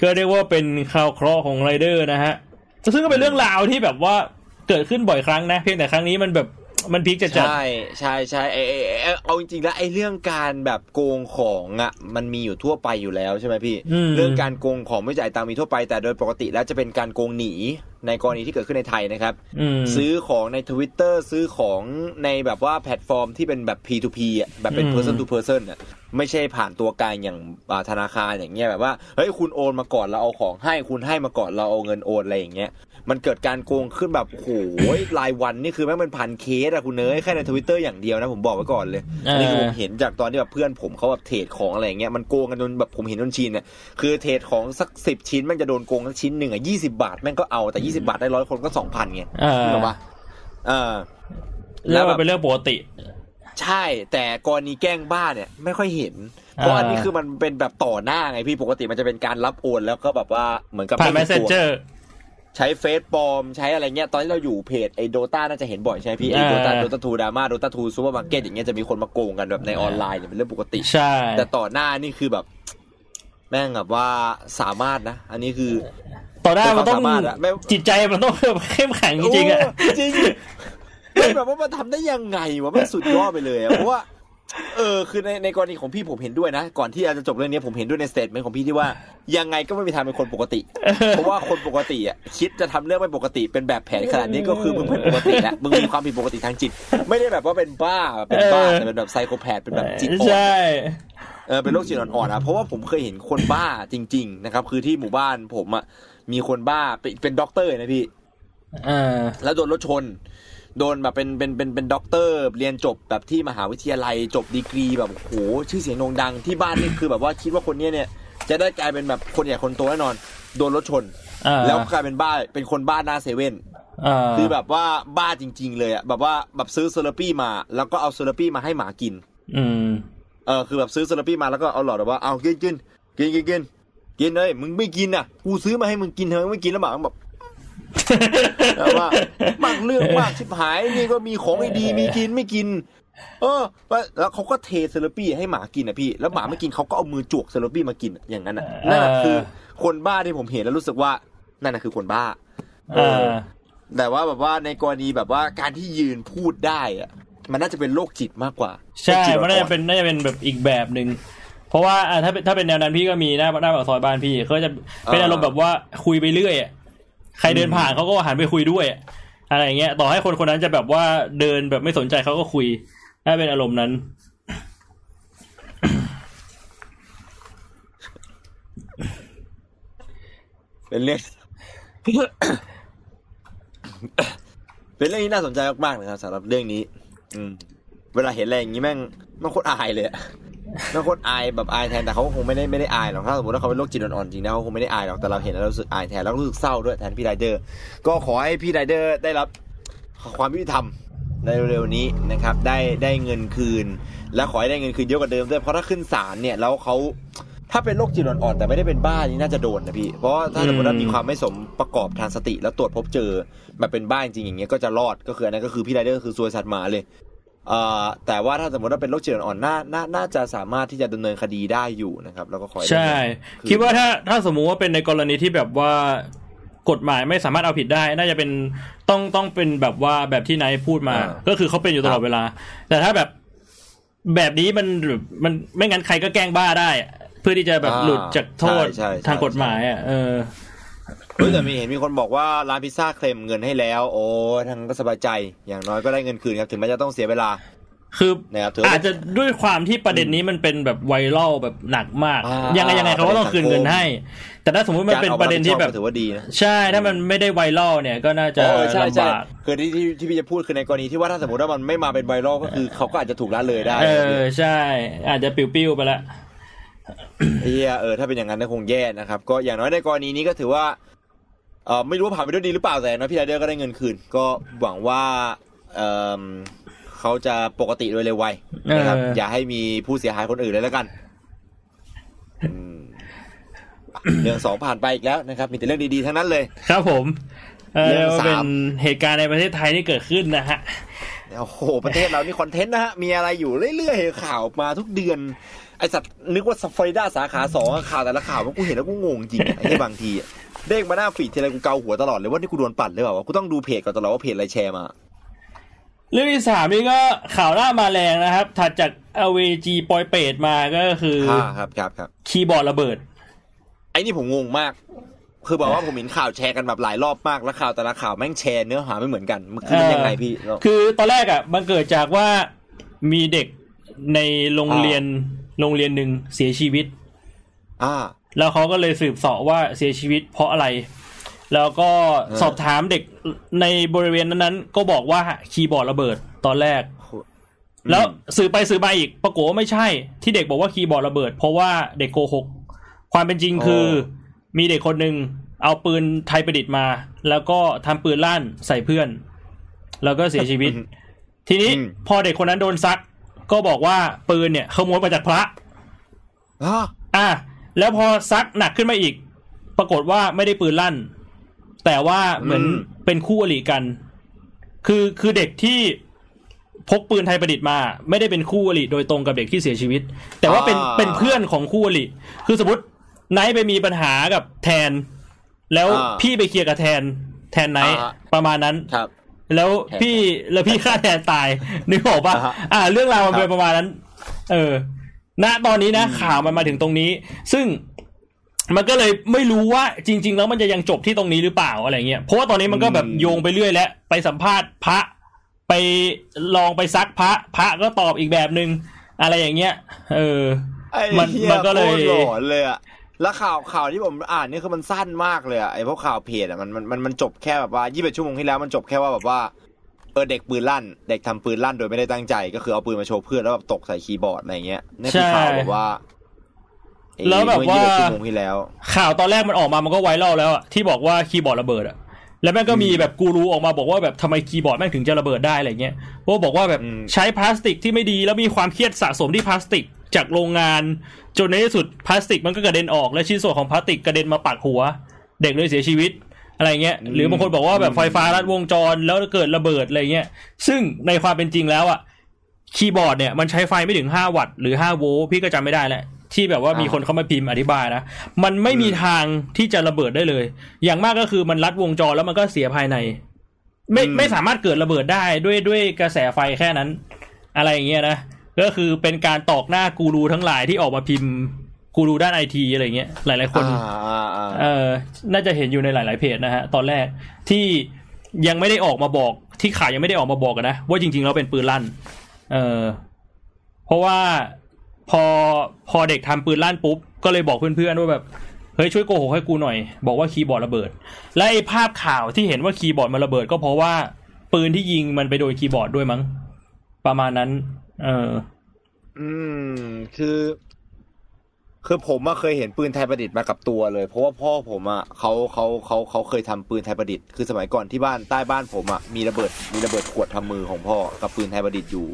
ก็เรียกว่าเป็นคราวเคราะห์ของไรเดอร์นะฮะซึ่งก็เป็นเรื่องราวที่แบบว่าเกิดขึ้นบ่อยครั้งนะ เพียงแต่ครั้งนี้มันแบบ มันพีคจัดใช่ใช่ใช่ไอไอ้ไอ้เอาจริงๆแล้วไอ้เรื่องการแบบโกงของอะมันมีอยู่ทั่วไปอยู่แล้วใช่ไหมพี่มเรื่องการโกงของไม่จ่ายตังค์มีทั่วไป แต่โดยปกติแล้วจะเป็นการโกงหนีในกรณีที่เกิดขึ้นในไทยนะครับมซื้อของใน Twitter ซื้อของในแบบว่าแพลตฟอร์มที่เป็นแบบ P2P อะแบบเป็นอืม person to person อะไม่ใช่ผ่านตัวกลางอย่างอ่าธนาคารอย่างเงี้ยแบบว่าเฮ้ยคุณโอนมาก่อนเราเอาของให้คุณให้มาก่อนเราเอาเงินโอนอะไรอย่างเงี้ย มันเกิดการโกงขึ้นแบบโอ้โหรายวันนี่คือแม่งเป็นพันเคสอะคุณเนยแค่ในทวิตเตอร์อย่างเดียวนะผมบอกไว้ก่อนเลยอันนี้คือผมเห็นจากตอนที่แบบเพื่อนผมเขาแบบ trade ของอะไรอย่างเงี้ยมันโกงกันจนแบบผมเห็นจนชินเนี่ยคือ trade ของสักสิบชิ้นแม่งจะโดนโกงสักชิ้นหนึ่งอะยี่สิบาทแม่งก็เอาแต่ยี่สิบาทได้ร้อยคนก็สองพันไงอ่าถูกปะเออเรื่องมันเป็นเรื่องปกติใช่ แต่กรณีแกล้งบ้าเนี่ยไม่ค่อยเห็น เพราะอ่าอันนี้คือมันเป็นแบบต่อหน้าไงพี่ปกติมันจะเป็นการรับโอนแล้วก็แบบว่าเหมือนกับผ่านไม่เห็นตัว messenger ใช้เฟซปลอม ใช้อะไรเงี้ย ตอนที่เราอยู่เพจไอโดตาน่าจะเห็นบ่อยใช่ไหมพี่ไออ่า Dota Dota Two ดราม่า Dota Two ซูเปอร์มาร์เก็ตอย่างเงี้ยจะมีคนมาโกงกันแบบในออนไลน์เนี่ยเป็นเรื่องปกติ ใช่ แต่ต่อหน้านี่คือแบบ แม่งแบบว่าสามารถนะ อันนี้คือ ต่อหน้ามันต้องเป็นความสามารถอะไม่จิตใจมันต้องเข้มแข็งจริงๆอะโจริงไม่แบบว่ามันทำได้ยังไงวะมันสุดยอดไปเลยอะเพราะว่า เออคือในในกรณีของพี่ผมเห็นด้วยนะ ก่อนที่อาจจะจบเรื่องนี้ผมเห็นด้วยใน statement ของพี่ที่ว่า ยังไงก็ไม่มีทางเป็นคนปกติ เพราะว่าคนปกติอะคิดจะทำเรื่องไม่ปกติเป็นแบบแผนขนาดนี้ก็คือมึงเป็นปกติแล้วมึงมีความผิดปกติทางจิต ไม่ได้แบบว่าเป็นบ้าเป็นบ้าแต่เป็นแบบ psychopath เป็นแบบจิตอ่อนใช่เออเป็นโรคจิตอ่อนๆนะเพราะว่าผมเคยเห็นคนบ้าจริง ๆ นะครับ คือที่หมู่บ้านผมอะมีคนบ้าเป็นเป็นด็อกเตอร์นะพี่อ่าแล้วโดนรถชน โดนแบบเป็นเป็นเป็นเป็นด็อกเตอร์เรียนจบแบบที่มหาวิทยาลัยจบดีกรีแบบโอ้โหชื่อเสียงโด่งดังที่บ้านนี่คือแบบว่าคิดว่าคนเนี้ยเนี่ยจะได้กลายเป็นแบบคนใหญ่คนโตแน่นอน โดนรถชนอ่าแล้วกลายเป็นบ้าเป็นคนบ้าหน้าเซเว่นอ่าคือแบบว่าบ้าจริง ๆ เลยอะแบบว่าแบบซื้อ Slurpee มา แล้วก็เอา Slurpee มาให้หมากิน อืมเออคือแบบซื้อ Slurpee มาแล้วก็เอาหลอดแบบว่าเอากินกินกินกินกินกินเลยมึงไม่กินอะกูซื้อมาให้มึงกินเธอไม่กินแล้วหมามันแบบ แต่ว่ามากเรื่องมากชิบหายนี่ก็มีของไม่ดีมีกินไม่กิน เออแล้วเขาก็เท Slurpee ให้หมากินอะพี่ แล้วหมาไม่กินเขาก็เอามือจ้วง Slurpee มากินอะอย่างนั้นอะนั่นอะคือคนบ้าที่ผมเห็นแล้วรู้สึกว่านั่นน่ะคือคนบ้าเออ่อาแต่ว่าแบบว่าในกรณีแบบว่าการที่ยืนพูดได้อะมันน่าจะเป็นโรคจิตมากกว่า ใช่โรคจิตมันน่าอ่จะอเป็นน่าจะเป็นแบบอีกแบบหนึ่งเพราะว่าอะถ้าเป็นถ้าเป็นแนวนั้นพี่ก็มีหน้าหน้าปากซอยบ้านพี่เขาจะเป็นอารมณ์แบบว่าคุยไปเรื่อยอะ ใครเดินผ่านเขาก็หันไปคุยด้วย อะไรเงี้ย ต่อให้คนคนนั้นจะแบบว่าเดินแบบไม่สนใจเขาก็คุยถ้าเป็นอารมณ์นั้น เป็นเรื่องเป็นเรื่องที่น่าสนใจมากๆนะครับสำหรับเรื่องนี้ อืม เวลาเห็นอะไรอย่างนี้แม่งมันโคตรอายเลย อะแม่งมันโคตรอายแบบอายแทนแต่เขาคงไม่ได้ไม่ได้อายหรอกถ้าสมมติว่าเขาเป็นโรคจิตอ่อนๆจริงนะเขาคงไม่ได้อายหรอกแต่เราเห็นแล้วเรารู้สึกอายแทนแล้วก็รู้สึกเศร้าด้วยแทนพี่ไรเดอร์ ก็ขอให้พี่ไรเดอร์ได้รับความยุติธรรมในเร็วๆนี้นะครับ ได้ได้เงินคืน และขอให้ได้เงินคืนเยอะกว่าเดิมด้วยเพราะถ้าขึ้นศาลเนี่ยแล้วเขาถ้าเป็นโรคจิตอ่อนๆแต่ไม่ได้เป็นบ้านี่น่าจะโดนนะพี่ เพราะว่าถ้าสมมติว่ามีความไม่สมประกอบทางสติแล้วตรวจพบเจอแบบเป็นบ้าจริงอย่างเงี้ยก็จะรอดก็คืออันนั้นก็คือพี่ไรเดอร์คือซวยสัตว์หมาเลย แต่ว่าถ้าสมมติว่าเป็นโรคจิตอ่อนๆน่าน่าน่าจะสามารถที่จะดำเนินคดีได้อยู่นะครับ แล้วก็ขอให้ได้ใช่เงินคิดว่าถ้าถ้าสมมุติว่าเป็นในกรณีที่แบบว่ากฎหมายไม่สามารถเอาผิดได้ น่าจะเป็นต้องต้องเป็นแบบว่าแบบที่นายพูดมา ก็คือเขาเป็นอยู่ตลอดเวลา แต่ถ้าแบบแบบนี้มันแบบมันไม่งั้นใครก็แกล้งบ้าได้อะเพื่อที่จะแบบหลุดจากโทษใช่ใช่ทางกฎหมายอะเออ เฮ้ยแต่มีเห็นมีคนบอกว่าร้านพิซซ่าเคลมเงินให้แล้ว โอ้ทางก็สบายใจอย่างน้อยก็ได้เงินคืนครับถึงแม้จะต้องเสียเวลา คือนะครับถือว่าอาจจะด้วยความที่ประเด็นนี้มันเป็นแบบไวรัลแบบหนักมากอ่ายังไงยังไงเขาก็ต้องคืนเงินให้ แต่ถ้าสมมติมันเป็นประเด็นที่แบบการออกมารับผิดชอก็ถือว่าดีนะใช่ถ้ามันไม่ได้ไวรัลเนี่ยก็น่าจะเออใช่ใช่ลำบากคือที่ที่ที่พี่จะพูดคือในกรณีที่ว่าถ้าสมมติว่ามันไม่มาเป็นไวรัลก็คือเขาก็อาจจะถูกละเลยได้ เออใช่ อาจจะปิ้วๆไปละเฮียเออถ้าเป็นอย่างนั้นก็คงแย่นะครับ ก็อย่างน้อยในกรณีนี้ก็ถือว่าเออ ไม่รู้ว่าผ่านไปด้วยดีหรือเปล่าแต่อย่างน้อยพี่ไรเดอร์ก็ได้เงินคืน ก็หวังว่าเออเขาจะปกติโดยเร็วไวนะครับเออออย่าให้มีผู้เสียหายคนอื่นเลยแล้วกันอืมเรื่องสองผ่านไปอีกแล้วนะครับ มีแต่เรื่องดีๆทั้งนั้นเลย ครับผมเอเรื่องที่สามเป็นเหตุการณ์ในประเทศไทยที่เกิดขึ้นนะฮะโอ้โหประเทศเรานี่ content นะฮะมีอะไรอยู่เรื่อยๆข่าวมาทุกเดือนไอสัตว์นึกว่าฟลอริดาสาขาสองอะข่าวแต่ละข่าวมันกูเห็นแล้วกูงงจริงอะไอ้ที่บางทีอะ เด้งมาหน้า feed ทีไรกูเกาหัวตลอดเลยว่านี่กูโดนปั่นหรือเปล่าวะกูต้องดูเพจก่อนตลอดว่าเพจอะไรแชร์มา เรื่องที่สามนี่ก็ข่าวหน้ามาแรงนะครับ ถัดจาก LVG ปอยเปตมาก็คือค่ะครับครับครับคีย์บอร์ดระเบิด ไอ้นี่ผมงงมาก คือบอกว่าผมเห็นข่าวแชร์กันแบบหลายรอบมากแล้วข่าวแต่ละข่าวแม่งแชร์เนื้อหาไม่เหมือนกันมันคือมันยังไงพี่เราคือตอนแรกอะ มันเกิดจากว่ามีเด็กในโรงเรียนโรงเรียนหนึ่งเสียชีวิต อ่า แล้วเขาก็เลยสืบเสาะว่าเสียชีวิตเพราะอะไร แล้วก็เออสอบถามเด็กในบริเวณนั้นๆ ก็บอกว่าคีย์บอร์ดระเบิดตอนแรก แล้วสืบไปสืบมาอีกปรากฏว่าไม่ใช่ ที่เด็กบอกว่าคีย์บอร์ดระเบิด เพราะว่าเด็กโกหก ความเป็นจริงคือ มีเด็กคนหนึ่งเอาปืนไทยประดิษฐ์มา แล้วก็ทำปืนลั่นใส่เพื่อน แล้วก็เสียชีวิตอืมทีนี้อืมพอเด็กคนนั้นโดนซัก ก็บอกว่าปืนเนี่ยขโมยมาจากพระอ่าอะ แล้วพอซักหนักขึ้นมาอีก ปรากฏว่าไม่ได้ปืนลั่น แต่ว่าเหมือนเป็นคู่อริกัน คือคือเด็กที่พกปืนไทยประดิษฐ์มา ไม่ได้เป็นคู่อริโดยตรงกับเด็กที่เสียชีวิต แต่ว่าเป็นเป็นเพื่อนของคู่อริคือสมมติไนท์ไปมีปัญหากับแทน แล้วพี่ไปเคลียร์กับแทน แทนไนท์ประมาณนั้นครับ แล้วพี่แล้วพี่ฆ่าแทนตายนึกออกปะอ่าฮะอ่าเรื่องราวมันครัเป็นบประมาณนั้น เออ ณตอนนี้นะข่าวมันมาถึงตรงนี้ ซึ่งมันก็เลยไม่รู้ว่าจริง ๆ แล้วมันจะยังจบที่ตรงนี้หรือเปล่าอะไรเงี้ยเพราะว่าตอนนี้มันก็แบบโยงไปเรื่อยแล้วไปสัมภาษณ์พระไปลองไปซักพระ พระก็ตอบอีกแบบนึงอะไรอย่างเงี้ย เออไอ้มันเหี้ยมันก็เลยโคตรหลอนเลยอะแล้วข่าวข่าวที่ผมอ่านนี่คือมันสั้นมากเลยอะไอ้พวกข่าวเพจอะมันมันมันมันจบแค่แบบว่ายี่สิบชั่วโมงที่แล้วมันจบแค่ว่าแบบว่าเออเด็กปืนลั่น เด็กทำปืนลั่นโดยไม่ได้ตั้งใจ ก็คือเอาปืนมาโชว์เพื่อนแล้วแบบตกใส่คีย์บอร์ดอะไรเงี้ยนี่คือข่าวแบบว่าแล้วแบบว่าเมื่อ21ชั่วโมงที่แล้วข่าวตอนแรกมันออกมามันก็ไวรัลแล้วอะที่บอกว่าคีย์บอร์ดระเบิดอะแล้วแม่งก็มีแบบกูรูออกมาบอกว่าแบบทำไมคีย์บอร์ดแม่งถึงจะระเบิดได้อะไรเงี้ยเพราะบอกว่าแบบอืมใช้พลาสติกที่ไม่ดีแล้วมีความเครียดสะสมที่พลาสติกจากโรงงาน จนในที่สุดพลาสติกมันก็กระเด็นออกและชิ้นส่วนของพลาสติกกระเด็นมาปักหัว เด็กเลยเสียชีวิต อะไรเงี้ยหรือบางคนบอกว่าแบบไฟฟ้าลัดวงจรแล้วเกิดระเบิดอะไรเงี้ยซึ่งในความเป็นจริงแล้วอะคีย์บอร์ดเนี่ยมันใช้ไฟไม่ถึง 5 วัตต์หรือ 5 โวลต์พี่ก็จำไม่ได้แหละที่แบบว่ามีคนเข้ามาพิมพ์อธิบายนะ มันไม่มีทางที่จะระเบิดได้เลย อย่างมากก็คือมันรัดวงจรแล้วมันก็เสียภายใน ไม่อืมไม่สามารถเกิดระเบิดได้ด้วยด้วยกระแสไฟแค่นั้น อะไรอย่างเงี้ยนะก็คือเป็นการตอกหน้ากูรูทั้งหลายที่ออกมาพิมพ์ กูรูด้านไอทีอะไรเงี้ยหลาย ๆ คนอ่าอ่าอ่าเออน่าจะเห็นอยู่ในหลาย ๆ เพจนะฮะ ตอนแรกที่ยังไม่ได้ออกมาบอก ที่ข่าวยังไม่ได้ออกมาบอกกันนะ ว่าจริงๆแล้วเป็นปืนลั่น เออเพราะว่าพอพอเด็กทำปืนลั่นปุ๊บ ก็เลยบอกเพื่อน ๆ ว่าแบบเฮ้ยช่วยโกหกให้กูหน่อย บอกว่าคีย์บอร์ดระเบิด และไอ้ภาพข่าวที่เห็นว่าคีย์บอร์ดมันระเบิด ก็เพราะว่าปืนที่ยิงมันไปโดนคีย์บอร์ดด้วยมั้งประมาณนั้น เออ อืม คือ คือผมอะเคยเห็นปืนไทยประดิษฐ์มากับตัวเลย เพราะว่าพ่อผมอะเขาเขาเขาเขาเคยทำปืนไทยประดิษฐ์คือสมัยก่อนที่บ้านใต้บ้านผมอะมีระเบิดมีระเบิดขวดทำมือของพ่อกับปืนไทยประดิษฐ์อยู่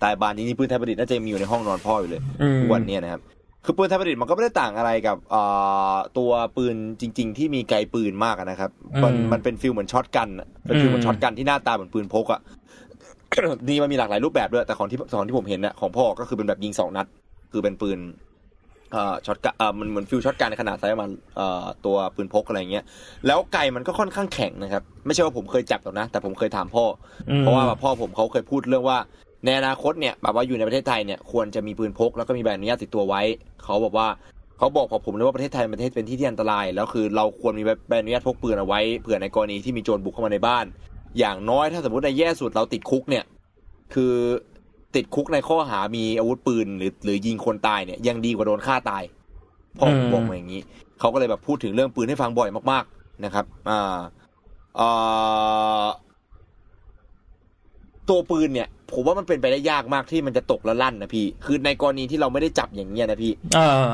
ใต้บ้านจริงๆปืนไทยประดิษฐ์น่าจะมีอยู่ในห้องนอนพ่ออยู่เลยอืมทุกวันเนี้ยนะครับคือปืนไทยประดิษฐ์มันก็ไม่ได้ต่างอะไรกับเอ่อตัวปืนจริง ๆ ที่มีไกปืนมากอะนะครับ มันอืมมันเป็น feel เหมือน shotgun อะเป็น feel เหมืออืนม shotgun ที่หน้าตาเหมือนปืนพกอะนี่มันมีหลากหลายรูปแบบด้วยแต่ของที่ของที่ผมเห็นเนี่ยของพ่อก็คือเป็นแบบยิงสองนัด คือเป็นปืนเอ่อ shotgun เอ่อมันเหมือน feel shotgun ในขนาดไซส์ประมาณเอ่อตัวปืนพกอะไรเงี้ย แล้วไกมันก็ค่อนข้างแข็งนะครับ ไม่ใช่ว่าผมเคยจับหรอกนะ แต่ผมเคยถามพ่อออืมเพราะว่าแบบพ่อผมเขาเคยพูดเรื่องว่า ในอนาคตเนี่ยแบบว่าอยู่ในประเทศไทยเนี่ยควรจะมีปืนพกแล้วก็มีใบอนุญาตติดตัวไว้ เขาบอกว่าเขาบอกกับผมเลยว่าประเทศไทยเป็นประเทศเป็นที่ที่อันตราย แล้วคือเราควรมีใบอนุญาตพกปืนเอาไว้เผื่อในกรณีที่มีโจรบุกเข้ามาในบ้าน อย่างน้อยถ้าสมมติในแย่สุดเราติดคุกเนี่ย คือ ติดคุกในข้อหามีอาวุธปืนหรือหรือยิงคนตายเนี่ยยังดีกว่าโดนฆ่าตายพ่อผมอืมบอกมาอย่างนี้เขาก็เลยแบบพูดถึงเรื่องปืนให้ฟังบ่อยมากๆนะครับ อ่าเอ่อตัวปืนเนี่ย ผมว่ามันเป็นไปได้ยากมากที่มันจะตกแล้วลั่นนะพี่ คือในกรณีที่เราไม่ได้จับอย่างเงี้ยนะพี่เออ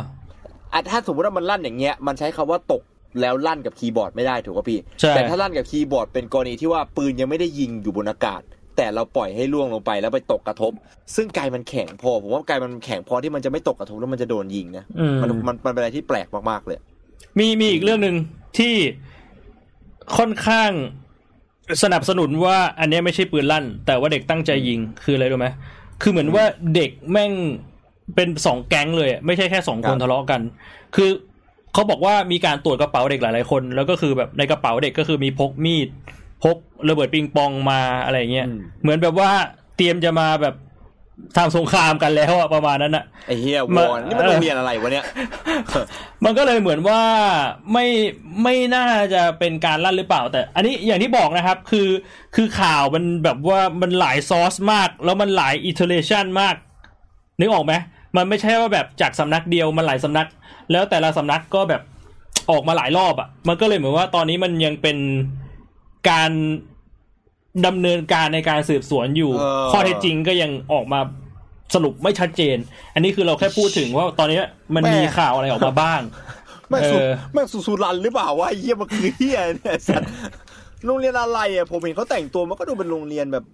อะถ้าสมมติว่ามันลั่นอย่างเงี้ย มันใช้คำว่าตกแล้วลั่นกับคีย์บอร์ดไม่ได้ถูกป่ะพี่ใช่แต่ถ้าลั่นกับคีย์บอร์ดเป็นกรณีที่ว่าปืนยังไม่ได้ยิงอยู่บนอากาศ แต่เราปล่อยให้ล่วงลงไปแล้วไปตกกระทบ ซึ่งไกลมันแข็งพอผมว่าไกลมันแข็งพอที่มันจะไม่ตกกระทบแล้วมันจะโดนยิงนะอืมมันมันมันเป็นอะไรที่แปลกมากๆเลย มีมีอีกเรื่องหนึ่งที่ค่อนข้างสนับสนุนว่า อันเนี้ยไม่ใช่ปืนลั่น แต่ว่าเด็กตั้งใจยิงคืออะไรรู้ไหมคือเหมือนว่าเด็กแม่งเป็นสองแก๊งเลยอะไม่ใช่แค่สองคนครับทะเลาะกัน คือเขาบอกว่ามีการตรวจกระเป๋าเด็กหลายๆคน แล้วก็คือแบบในกระเป๋าเด็กก็คือมีพกมีด พกระเบิดปิงปองมาอะไรเงี้ยอืมเหมือนแบบว่าเตรียมจะมาแบบทำสงครามกันแล้วอะประมาณนั้นอะไอ้เฮียวมาอนนี่มันโรงเรียนอะไรวะเนี่ย มันก็เลยเหมือนว่าไม่ไม่น่าจะเป็นการลั่นหรือเปล่า แต่ อันนี้อย่างที่บอกนะครับ คือคือข่าวมันแบบว่ามันหลายซอสมาก แล้วมันหลายอิเทอร์เ t ชันมาก นึกออกไหมมันไม่ใช่ว่าแบบจากสำนักเดียวมันหลายสำนัก แล้วแต่ละสำนักก็แบบออกมาหลายรอบอะ่ะมันก็เลยเหมือนว่าตอนนี้มันยังเป็น การดำเนินการในการสืบสวนอยู่เออข้อเท็จจริงก็ยังออกมาสรุปไม่ชัดเจน อันนี้คือเราแค่พูดถึงว่าตอนนี้มันมีข่าวอะไรออกมาบ้างแม่งสุเออแม่งสุสุรันหรือเปล่าวะไอ้เฮียมันคือเฮียเนี่ยสัตว์โรงเรียนอะไรอะผมเห็นเขาแต่งตัวมันก็ดูเป็นโรงเรียนแบบ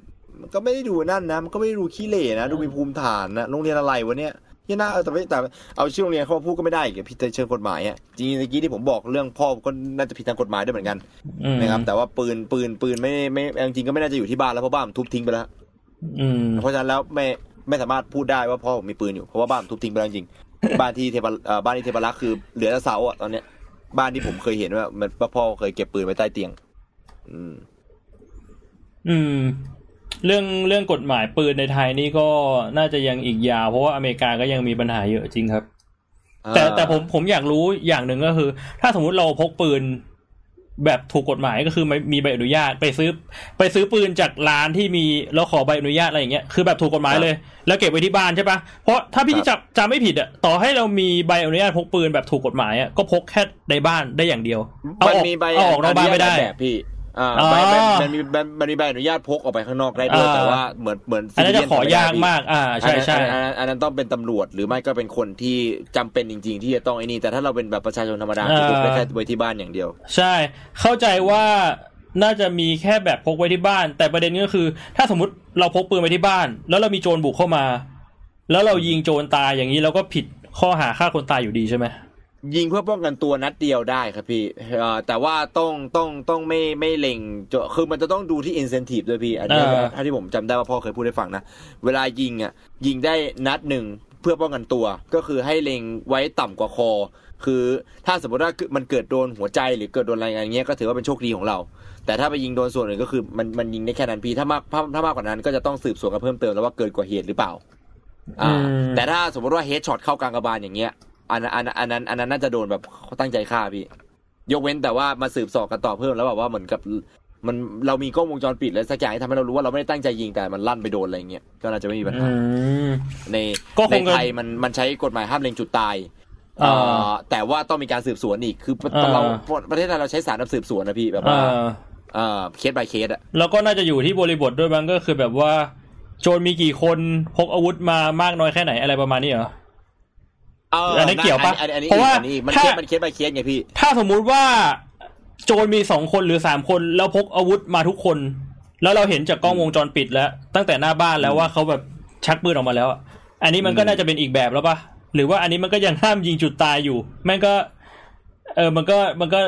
มันก็ไม่ได้ดูนั่นนะมันก็ไม่ได้ดูขี้เหร่นะดูมีภูมิฐานนะโรงเรียนอะไรวะเนี่ยเฮี ยน่าเออแต่ไม่แต่เอาชื่อโรงเรียนเขามาพูดก็ไม่ได้อีกผิดเชิงกฎหมายอะจริงๆเมื่อกี้ที่ผมบอกเรื่องพ่อก็น่าจะผิดทางกฎหมายด้วยเหมือนกันอืมนะครับ แต่ว่าปืนปืนปืนไม่ไม่จริงๆก็ไม่น่าจะอยู่ที่บ้านแล้วเพราะบ้านมันทุบทิ้งไปแล้วอืมเพราะฉะนั้นแล้วไม่ไม่สามารถพูดได้ว่าพ่อผมมีปืนอยู่เพราะว่าบ้านผมทุบทิ้งไปแล้วจริงๆบ้านที่เทปเอ่อบ้านที่เทปรักษ์คือเหลือแต่เสาอะตอนเนี้ย บ้านที่ผมเคยเห็นว่ามันว่าพ่อเคยเก็บปืนไว้ใต้เตียง อืม อืม เรื่องเรื่องกฎหมายปืนในไทยนี่ก็น่าจะยังอีกยาว เพราะว่าอเมริกาก็ยังมีปัญหาเยอะจริงครับ แต่แต่ผมผมอยากรู้อย่างหนึ่งก็คือ ถ้าสมมุติเราพกปืนแบบถูกกฎหมายก็คือไม่มีใบอนุญาตไปซื้อ ไปซื้อปืนจากร้านที่มีแล้วขอใบอนุญาตอะไรอย่างเงี้ยคือแบบถูกกฎหมายเลย แล้วเก็บไว้ที่บ้านใช่ปะเพราะถ้าพี่จับจำไม่ผิดอะต่อให้เรามีใบอนุญาตพกปืนแบบถูกกฎหมายอะก็พกแค่ในบ้านได้อย่างเดียวเอามันออกมีใบเอาออกนอกบ้านไม่ได้อญตแบบพี่อ่าอ๋อใบใบ มันมีใบมันมีใบอนุญาตพกออกไปข้างนอกได้ด้วยอ่าแต่ว่าเหมือนเหมือนอันนั้นจะ civilian ขอยากทำไได้มาก อ่าใช่ใช่อันนั้นอันนั้นอันนั้นต้องเป็นตำรวจหรือไม่ก็เป็นคนที่จำเป็นจริง ๆ ที่จะต้องไอ้นี่แต่ถ้าเราเป็นแบบประชาชนธรรมดาอ่าที่พกได้แค่ไว้ที่บ้านอย่างเดียว ใช่ เข้าใจว่าน่าจะมีแค่แบบพกไว้ที่บ้าน แต่ประเด็นก็คือ ถ้าสมมติเราพกปืนไว้ที่บ้าน แล้วเรามีโจรบุกเข้ามา แล้วเรายิงโจรตายอย่างนี้เราก็ผิดข้อหาฆ่าคนตายอยู่ดีใช่ไหม ยิงเพื่อป้องกันตัวนัดเดียวได้ครับพี่เอ่อแต่ว่าต้องต้องต้องไม่ไม่เล็งจะคือมันจะต้องดูที่ incentive ด้วยพี่อันนี้อ่าถ้าที่ผมจำได้ว่าพ่อเคยพูดให้ฟังนะ เวลายิงอะยิงได้นัดหนึ่งเพื่อป้องกันตัว ก็คือให้เล็งไว้ต่ำกว่าคอ คือถ้าสมมติว่ามันเกิดโดนหัวใจหรือเกิดโดนอะไรอย่างเงี้ยก็ถือว่าเป็นโชคดีของเรา แต่ถ้าไปยิงโดนส่วนอื่นก็คือมันมันยิงได้แค่นั้นพี่ถ้ามากถ้าถ้ามากกว่านั้นก็จะต้องสืบสวนกันเพิ่มเติมแล้วว่าเกินกว่าเหตุหรือเปล่าอ่าอืมแต่ถ้าสมมติว่าเฮดช็อตเข้ากลางกระบาลอย่างเงี้ย อันนั้นอันนั้นอันนั้น อันนั้นน่าจะโดนแบบเขาตั้งใจฆ่าพี่ ยกเว้นแต่ว่ามาสืบสอบกันต่อเพิ่มแล้วแบบว่าเหมือนกับ มันเรามีกล้องวงจรปิดแล้วสักอย่างที่ทำให้เรารู้ว่าเราไม่ได้ตั้งใจยิงแต่มันลั่นไปโดนอะไรเงี้ยก็น่าจะไม่มีปัญอืหามในก็คในงจะไทยมันมันใช้กฎหมายห้ามเล็งจุดตายอ่าเอ่อแต่ว่าต้องมีการสืบสวนอีกคืออ่าเราประเทศไทยเราใช้สารสืบสวนนะพี่แบบเอว่าอเอ่อเคส by เคสอะแล้วก็น่าจะอยู่ที่บริบทด้วยมั้งก็คือแบบว่า โจรมีกี่คนพกอาวุธมามากน้อยแค่ไหนอะไรประมาณนี้เหรอเอออันนี้เกี่ยวปะอันนี้อันนี้เพราะว่าอันนี้มันถ้าเคสมันเคส by เคสไงพี่ ถ้าสมมุติว่าโจรมีสองคนหรือสามคนแล้วพกอาวุธมาทุกคน แล้วเราเห็นจากกล้องวงจรปิดแล้ว ตั้งแต่หน้าบ้านแล้วว่าเขาแบบชักปืนออกมาแล้วอะอันนี้มันก็อืมน่าจะเป็นอีกแบบแล้วปะหรือว่าอันนี้มันก็ยังห้ามยิงจุดตายอยู่แม่งก็ เออมันก็มันก็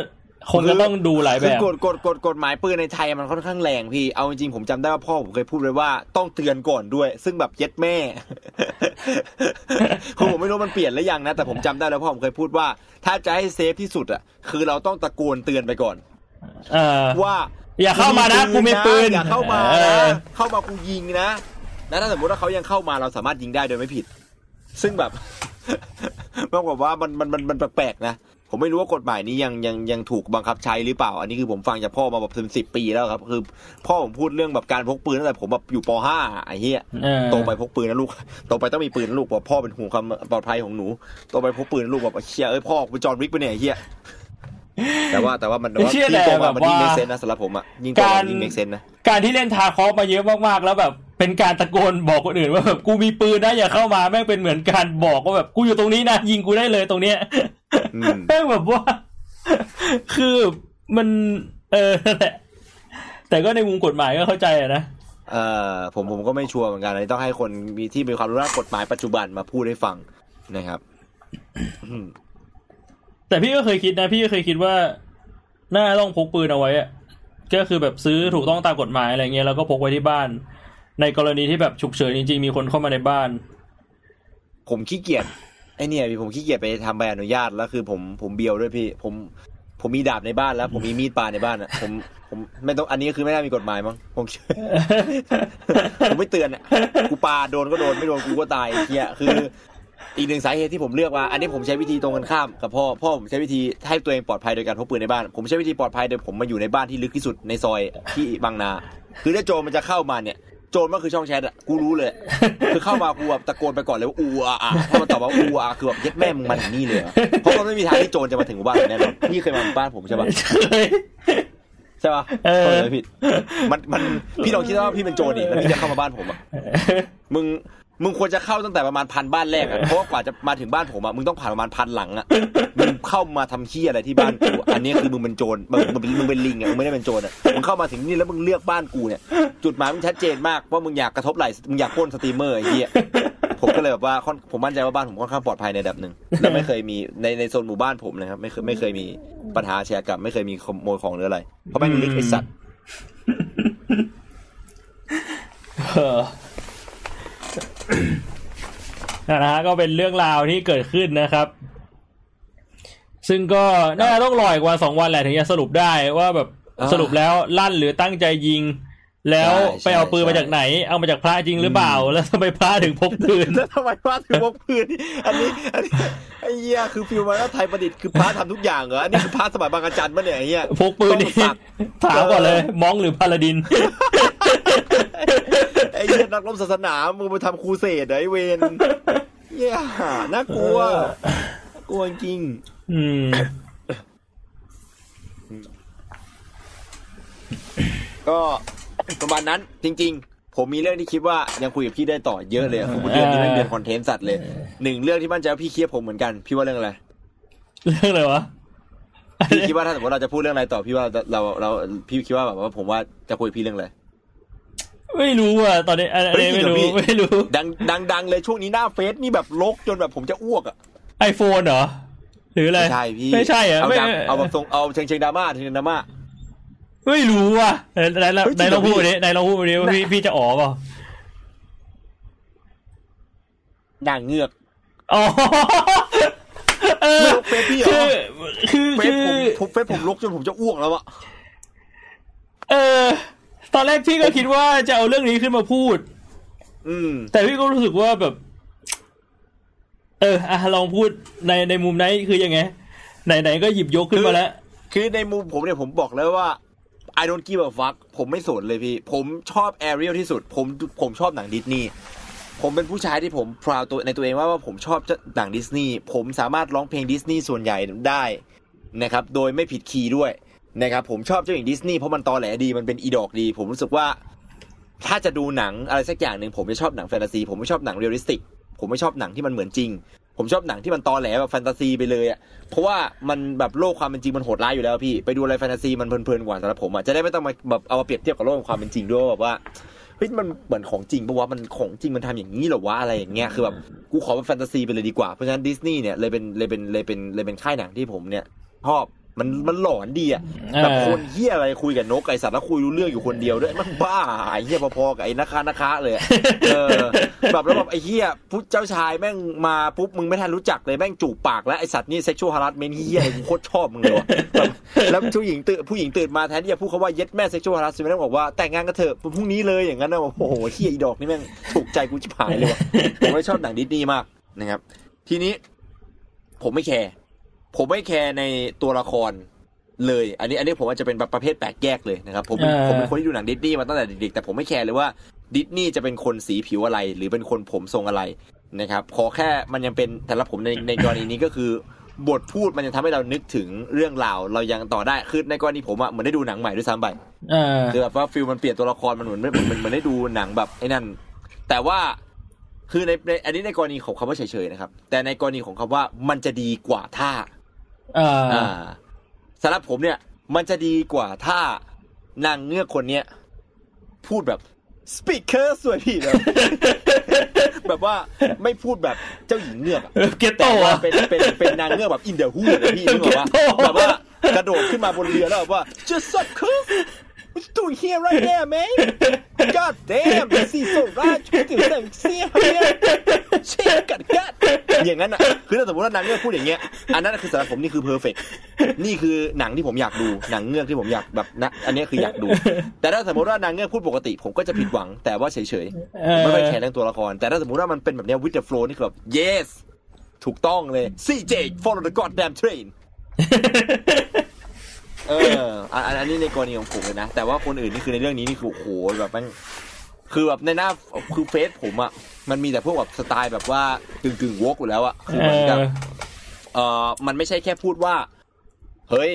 คงจะต้องดูหลายแบคือบกฎกฎกฎกฎหมายปืนในไทยมันค่อนข้างแรงพี่ เอาจริงๆผมจำได้ว่าพ่อผมเคยพูดไว้ว่าต้องเตือนก่อนด้วย ซึ่งแบบเย็ดแม่คือผมไม่รู้มันเปลี่ยนหรือยังนะ แต่ผมจำได้แล้วพ่อผมเคยพูดว่า ถ้าจะให้เซฟที่สุดอะ คือเราต้องตะโกนเตือนไปก่อนเออว่า อย่าเข้ามานะกูมีปืนอย่าเข้ามาเอนะอเข้ามากูยิงนะแล้วถ้าสมมติว่าเขายังเข้ามาเราสามารถยิงได้โดยไม่ผิด ซึ่งแบบต้องบอกว่ามันมันมันมันแปลกๆนะ ผมไม่รู้ว่ากฎหมายนี้ยังยังยังถูกบังคับใช้หรือเปล่า อันนี้คือผมฟังจากพ่อมาแบบเป็นสิบปีแล้วครับ คือ พ่อผมพูดเรื่องแบบการพกปืนตั้งแต่ผมแบบอยู่ป .5 ไอ้เหี้ยเออโตไปพกปืนนะลูกโตไปต้องมีปืนนะลูกบอกพ่อเป็นห่วงความปลอดภัยของหนูโตไปพกปืนนะลูกแบบเชี่ยเอ้ยพ่อกูจอห์นวิกไปะเนี่ยไอ้เหี้ยแต่ว่าแต่ว่ามันแต่ว่าเชื่อยิ่งโตแต่แบมาบมันยิ่งว่าเมคเซนนะสำหรับผมอะยิ่งโตกามารยิ่งเมคเซนนะการที่เล่นทาคอฟมาเยอะมากๆแล้วแบบเป็นการตะโกนบอกคนอื่นว่าแบบกูมีปืนนะอย่าเข้ามาแม่งเป็นเหมือนการบอกว่าแบบกูอยู่ตรงนี้นะยิงกูได้เลยตรงเนี้ยอืม แม่งแบบว่า คือมันเออนั่นแหละแต่ก็ในมุมกฎหมายก็เข้าใจอะนะเอ่อผมผมก็ไม่ชัวร์เหมือนกันอันนี้ต้องให้คนมีที่มีความรู้ด้านกฎหมายปัจจุบันมาพูดให้ฟังนะครับอืมแต่พี่ก็เคยคิดนะ พี่ก็เคยคิดว่าน่าต้องพกปืนเอาไว้อะก็คือแบบซื้อถูกต้องตามกฎหมายอะไรเงี้ยแล้วก็พกไว้ที่บ้าน ในกรณีที่แบบฉุกเฉินจริงๆมีคนเข้ามาในบ้าน ผมขี้เกียจ ไอเนี่ยพี่ผมขี้เกียจไปทำใบอนุญาตแล้วคือผมผมเบียวด้วยพี่ ผมผมมีดาบในบ้านแล้ว ผมมีมีดปลาในบ้านอะ ผมผมไม่ต้องอันนี้คือไม่น่ามีกฎหมายมั้งผมผมไม่เตือนอะกูปาโดนก็โดนไม่โดนกูก็ตายเฮียคืออีกหนึ่งสาเหตุที่ผมเลือกว่า อันนี้ผมใช้วิธีตรงกันข้ามกับพ่อพ่อผมใช้วิธีให้ตัวเองปลอดภัยโดยการพกปืนในบ้าน ผมใช้วิธีปลอดภัยโดยผมมาอยู่ในบ้านที่ลึกที่สุดในซอยที่บางนา คือถ้าโจรมันจะเข้ามาเนี่ย โจรมันคือช่องแชทอะกูรู้เลย คือเข้ามากูแบบตะโกนไปก่อนเลยว่าอูอาอาถ้ามันตอบว่าอูอาคือแบบเย็ดแม่มึงมาถึงนี่เลยเหรอเพราะมันไม่มีทางที่โจรจะมาถึงหมู่บ้านผมแน่นอนพี่เคยมาหมู่บ้านผมใช่ปะเคยใช่ปะเออเข้าใจไหมผิดมันมันพี่ลองคิดว่าพี่เป็นโจรดิแล้วพี่จะเข้ามาบ้านผมอะมึง มึงควรจะเข้าตั้งแต่ประมาณพันบ้านแรกอะเพราะว่ากว่าจะมาถึงบ้านผมอะมึงต้องผ่านประมาณพันหลังอะมึงเข้ามาทำขี้อะไรที่บ้านกูอันนี้คือมึงเป็นโจรมึงมึงเป็นมึงเป็นลิงอะมึงไม่ได้เป็นโจรอะมึงเข้ามาถึงนี่แล้วมึงเลือกบ้านกูเนี่ย จุดหมายมึงชัดเจนมากว่ามึงอยากกระทบไหล่มึงอยากโค่นสตรีมเมอร์ไอ้เหี้ยผมก็เลยแบบว่าค่อนผมมั่นใจว่าบ้านผมค่อนข้างปลอดภัยในระดับหนึ่งและไม่เคยมีในในโซนหมู่บ้านผมนะครับไม่เคยไม่เคยมีปัญหาแชร์กับไม่เคยมีขโมยของหรืออะไรเพราะแม่งลิกไอสัตว์ เออ นะฮะก็เป็นเรื่องราวที่เกิดขึ้นนะครับ ซึ่งก็น่าจะต้องรออีกวันสองวันแหละถึงจะสรุปได้ว่าแบบอ่าสรุปแล้วลั่นหรือตั้งใจยิง แล้วใช่ไปเอาปืนใช่มาจากไหน เอามาจากพระจริงหรือเปล่า แล้วทำไมพระถึงพกปืนแล้วทำไมพระถึงพกปืนนี่อันนี้อันนี้ไอ้เหี้ยคือฟิลมาแล้วไทยประดิษฐ์คือพระทำทุกอย่างเหรออันนี้คือพระสมัยบางอาจารย์ปะเนี่ยไอ้เหี้ยพกปืนนี่ต้องสักถามก่อนเลยมองหรือพาลาดิน ไอ้เหี้ยนักรบศาสนา มึงไปทำครูเสดเหรอไอ้เวนเหี้ยน่ากลัวน่ากลัวจริง อืม ก็ประมาณนั้นจริง ๆ ผมมีเรื่องที่คิดว่ายังคุยกับพี่ได้ต่อเยอะเลยคือเดือนนี้แม่งเดือนคอนเทนต์สัตว์เลยหนึ่งเรื่องที่มั่นใจว่าพี่เครียดผมเหมือนกัน พี่ว่าเรื่องอะไร เรื่องอะไรวะพี่คิดว่าถ้าสมมติเราจะพูดเรื่องอะไรต่อพี่ว่าเราเราพี่คิดว่าแบบว่าผมว่าจะคุยกับพี่เรื่องอะไร ไม่รู้อะตอนนี้อันนี้ไม่รู้เฮ้ยจริงเหรอพี่ไม่รู้ ดังดังดังเลยช่วงนี้หน้าเฟซนี่แบบลกจนแบบผมจะอ้วกอะไอโฟนเหรอ หรืออะไรไม่ใช่พี่ไม่ใช่เหรอเอาไม่ดังเอาแบบทรงเอาเชิงเชิงดราม่าเชิงดราม่าไม่รู้อะไหนไหนเฮ้ยจริไหนงเหรอลองพูดพี่ดิไหนลองพูดดิว่าพี่พี่จะอ๋อเปล่านางเงือกอ๋อเออไม่รู้เฟซพี่เหรอคือคือเฟซคือผมผมเฟซผมลกจนผมจะอ้วกแล้วอะเออ ตอนแรกพี่ก็คิดว่าจะเอาเรื่องนี้ขึ้นมาพูด อืม แต่พี่ก็รู้สึกว่าแบบ เอออะลองพูดในในมุมไหนคือยังไง ไหนไหนก็หยิบยกขึ้นมาแล้ว คือในมุมผมเนี่ยผมบอกแล้วว่า I don't give a fuck ผมไม่สนเลยพี่ ผมชอบแอเรียลที่สุด ผมผมชอบหนังดิสนีย์ผมเป็นผู้ชายที่ผม proud ตัวในตัวเองว่าว่าผมชอบหนังดิสนีย์ผมสามารถร้องเพลงดิสนีย์ส่วนใหญ่ได้นะครับ โดยไม่ผิดคีย์ด้วย นะครับผมชอบเจ้าหญิงดิสนีย์เพราะมันตอแหลดีมันเป็นอีดอกดี ผมรู้สึกว่าถ้าจะดูหนังอะไรสักอย่างหนึ่งผมจะชอบหนังแฟนตาซีผมไม่ชอบหนัง realistic ผมไม่ชอบหนังที่มันเหมือนจริง ผมชอบหนังที่มันตอแหลแบบแฟนตาซีไปเลยอะเพราะว่ามันแบบโลกความเป็นจริงมันโหดร้ายอยู่แล้วพี่ไปดูอะไรแฟนตาซีมันเพลินๆกว่าสำหรับผมอะจะได้ไม่ต้องมาแบบเอามาเปรียบเทียบกับโลกความเป็นจริงด้วยแบบว่าเฮ้ยมันเหมือนของจริงปะวะมันของจริงมันทำอย่างนี้เหรอวะอะไรอย่างเงี้ยคือแบบกูขอเป็นแฟนตาซีไปเลยดีกว่าเพราะฉะนั้นดิสนีย์เนี่ยเลยเป็นเลยเป็นเลยเป็นเลยเป็นค่ายหนังที่ผมเนี่ยชอบ มันมันหลอนดีอะแบบคนเฮียอะไรคุยกับนกไอสัตว์แล้วคุยรู้เรื่องอยู่คนเดียวด้วยมันบ้าไอเหี้ยพอๆกับไอ้นาคานาคาเลยอะเออแบบแล้วแบบไอเหี้ยผู้เจ้าชายแม่งมาปุ๊บมึงไม่ทันรู้จักเลยแม่งจูบปากแล้วไอสัตว์นี่ sexual harassment เหี้ยอะไรกูโคตรชอบมึงเลยว่ะแบบแล้วผู้หญิงตื่นผู้หญิงตื่นมาแทนที่จะพูดคำว่าเย็ดแม่ sexual harassment บอกว่าแต่งงานกันเถอะพรุ่งนี้เลยอย่างนั้นนะโอ้โหเหี้ยอีดอกนี่แม่งถูกใจกูชิบหายเลยว่ะผมไม่ชอบหนังดิสนีย์มากนะครับ ทีนี้ผมไม่แคร์ ผมไม่แคร์ในตัวละครเลย อันนี้อันนี้ผมว่าจะเป็นแบบประเภทแปลกแยกเลยนะครับ ผมเป็นเออผมเป็นคนที่ดูหนังดิสนีย์มาตั้งแต่เด็กๆแต่ผมไม่แคร์เลยว่าดิสนีย์จะเป็นคนสีผิวอะไร หรือเป็นคนผมทรงอะไรนะครับขอแค่มันยังเป็นแอเรียลผมในในกรณีนี้ก็คือบทพูดมันยังทำให้เรานึกถึงเรื่องราวเรายังต่อได้คือในกรณีผมอะเหมือนได้ดูหนังใหม่ด้วยซ้ำไปเออคือแบบว่า feel มันเปลี่ยนตัวละครมันเหมือนไม่เหมือนเหมือนได้ดูหนังแบบไอ้นั่น แต่ว่าคือในในอันนี้ในกรณีของคำว่าเฉยๆนะครับ แต่ในกรณีของคำว่ามันจะดีกว่าถ้าเอออ่าสำหรับผมเนี่ย มันจะดีกว่าถ้านางเงือกคนเนี้ยพูดแบบ speaker สวยพี่แบบแบบว่าไม่พูดแบบเจ้าหญิงเงือกอะเก็ตโตแต่ว่าอะเป็นเป็นเป็นนางเงือกแบบอินเด h ฮูดพี่นึกออกปะเก็ตโตแบบว่ากระโดดขึ้นมาบนเรือแล้วแบบว่า just up cool what you doing here right there man god damn the sea so large you can see here shit god god อย่างนั้นอะ คือถ้าสมมติว่านางเงือกพูดอย่างเงี้ย อันนั้นคือสำหรับผมนี่คือ perfect นี่คือหนังที่ผมอยากดู หนังเงือกที่ผมอยากแบบนะ อันนี้คืออยากดู แต่ถ้าสมมติว่านางเงือกพูดปกติ ผมก็จะผิดหวัง แต่ว่าเฉยๆเออไม่ค่อยแคร์เรื่องตัวละคร แต่ถ้าสมมติว่ามันเป็นแบบเนี้ย with the flow นี่คือแบบ yes ถูกต้องเลย CJ follow the goddamn train เอออันอันอันนี้ในกรณีของผมเลยนะ แต่ว่าคนอื่นนี่คือในเรื่องนี้นี่คือโอ้โหแบบมันคือแบบในหน้าคือเฟซผมอะมันมีแต่พวกแบบสไตล์แบบว่ากึ่งกึ่ง woke อยู่แล้วอะคือเอเหมือนกับอเออมันไม่ใช่แค่พูดว่า เฮ้ย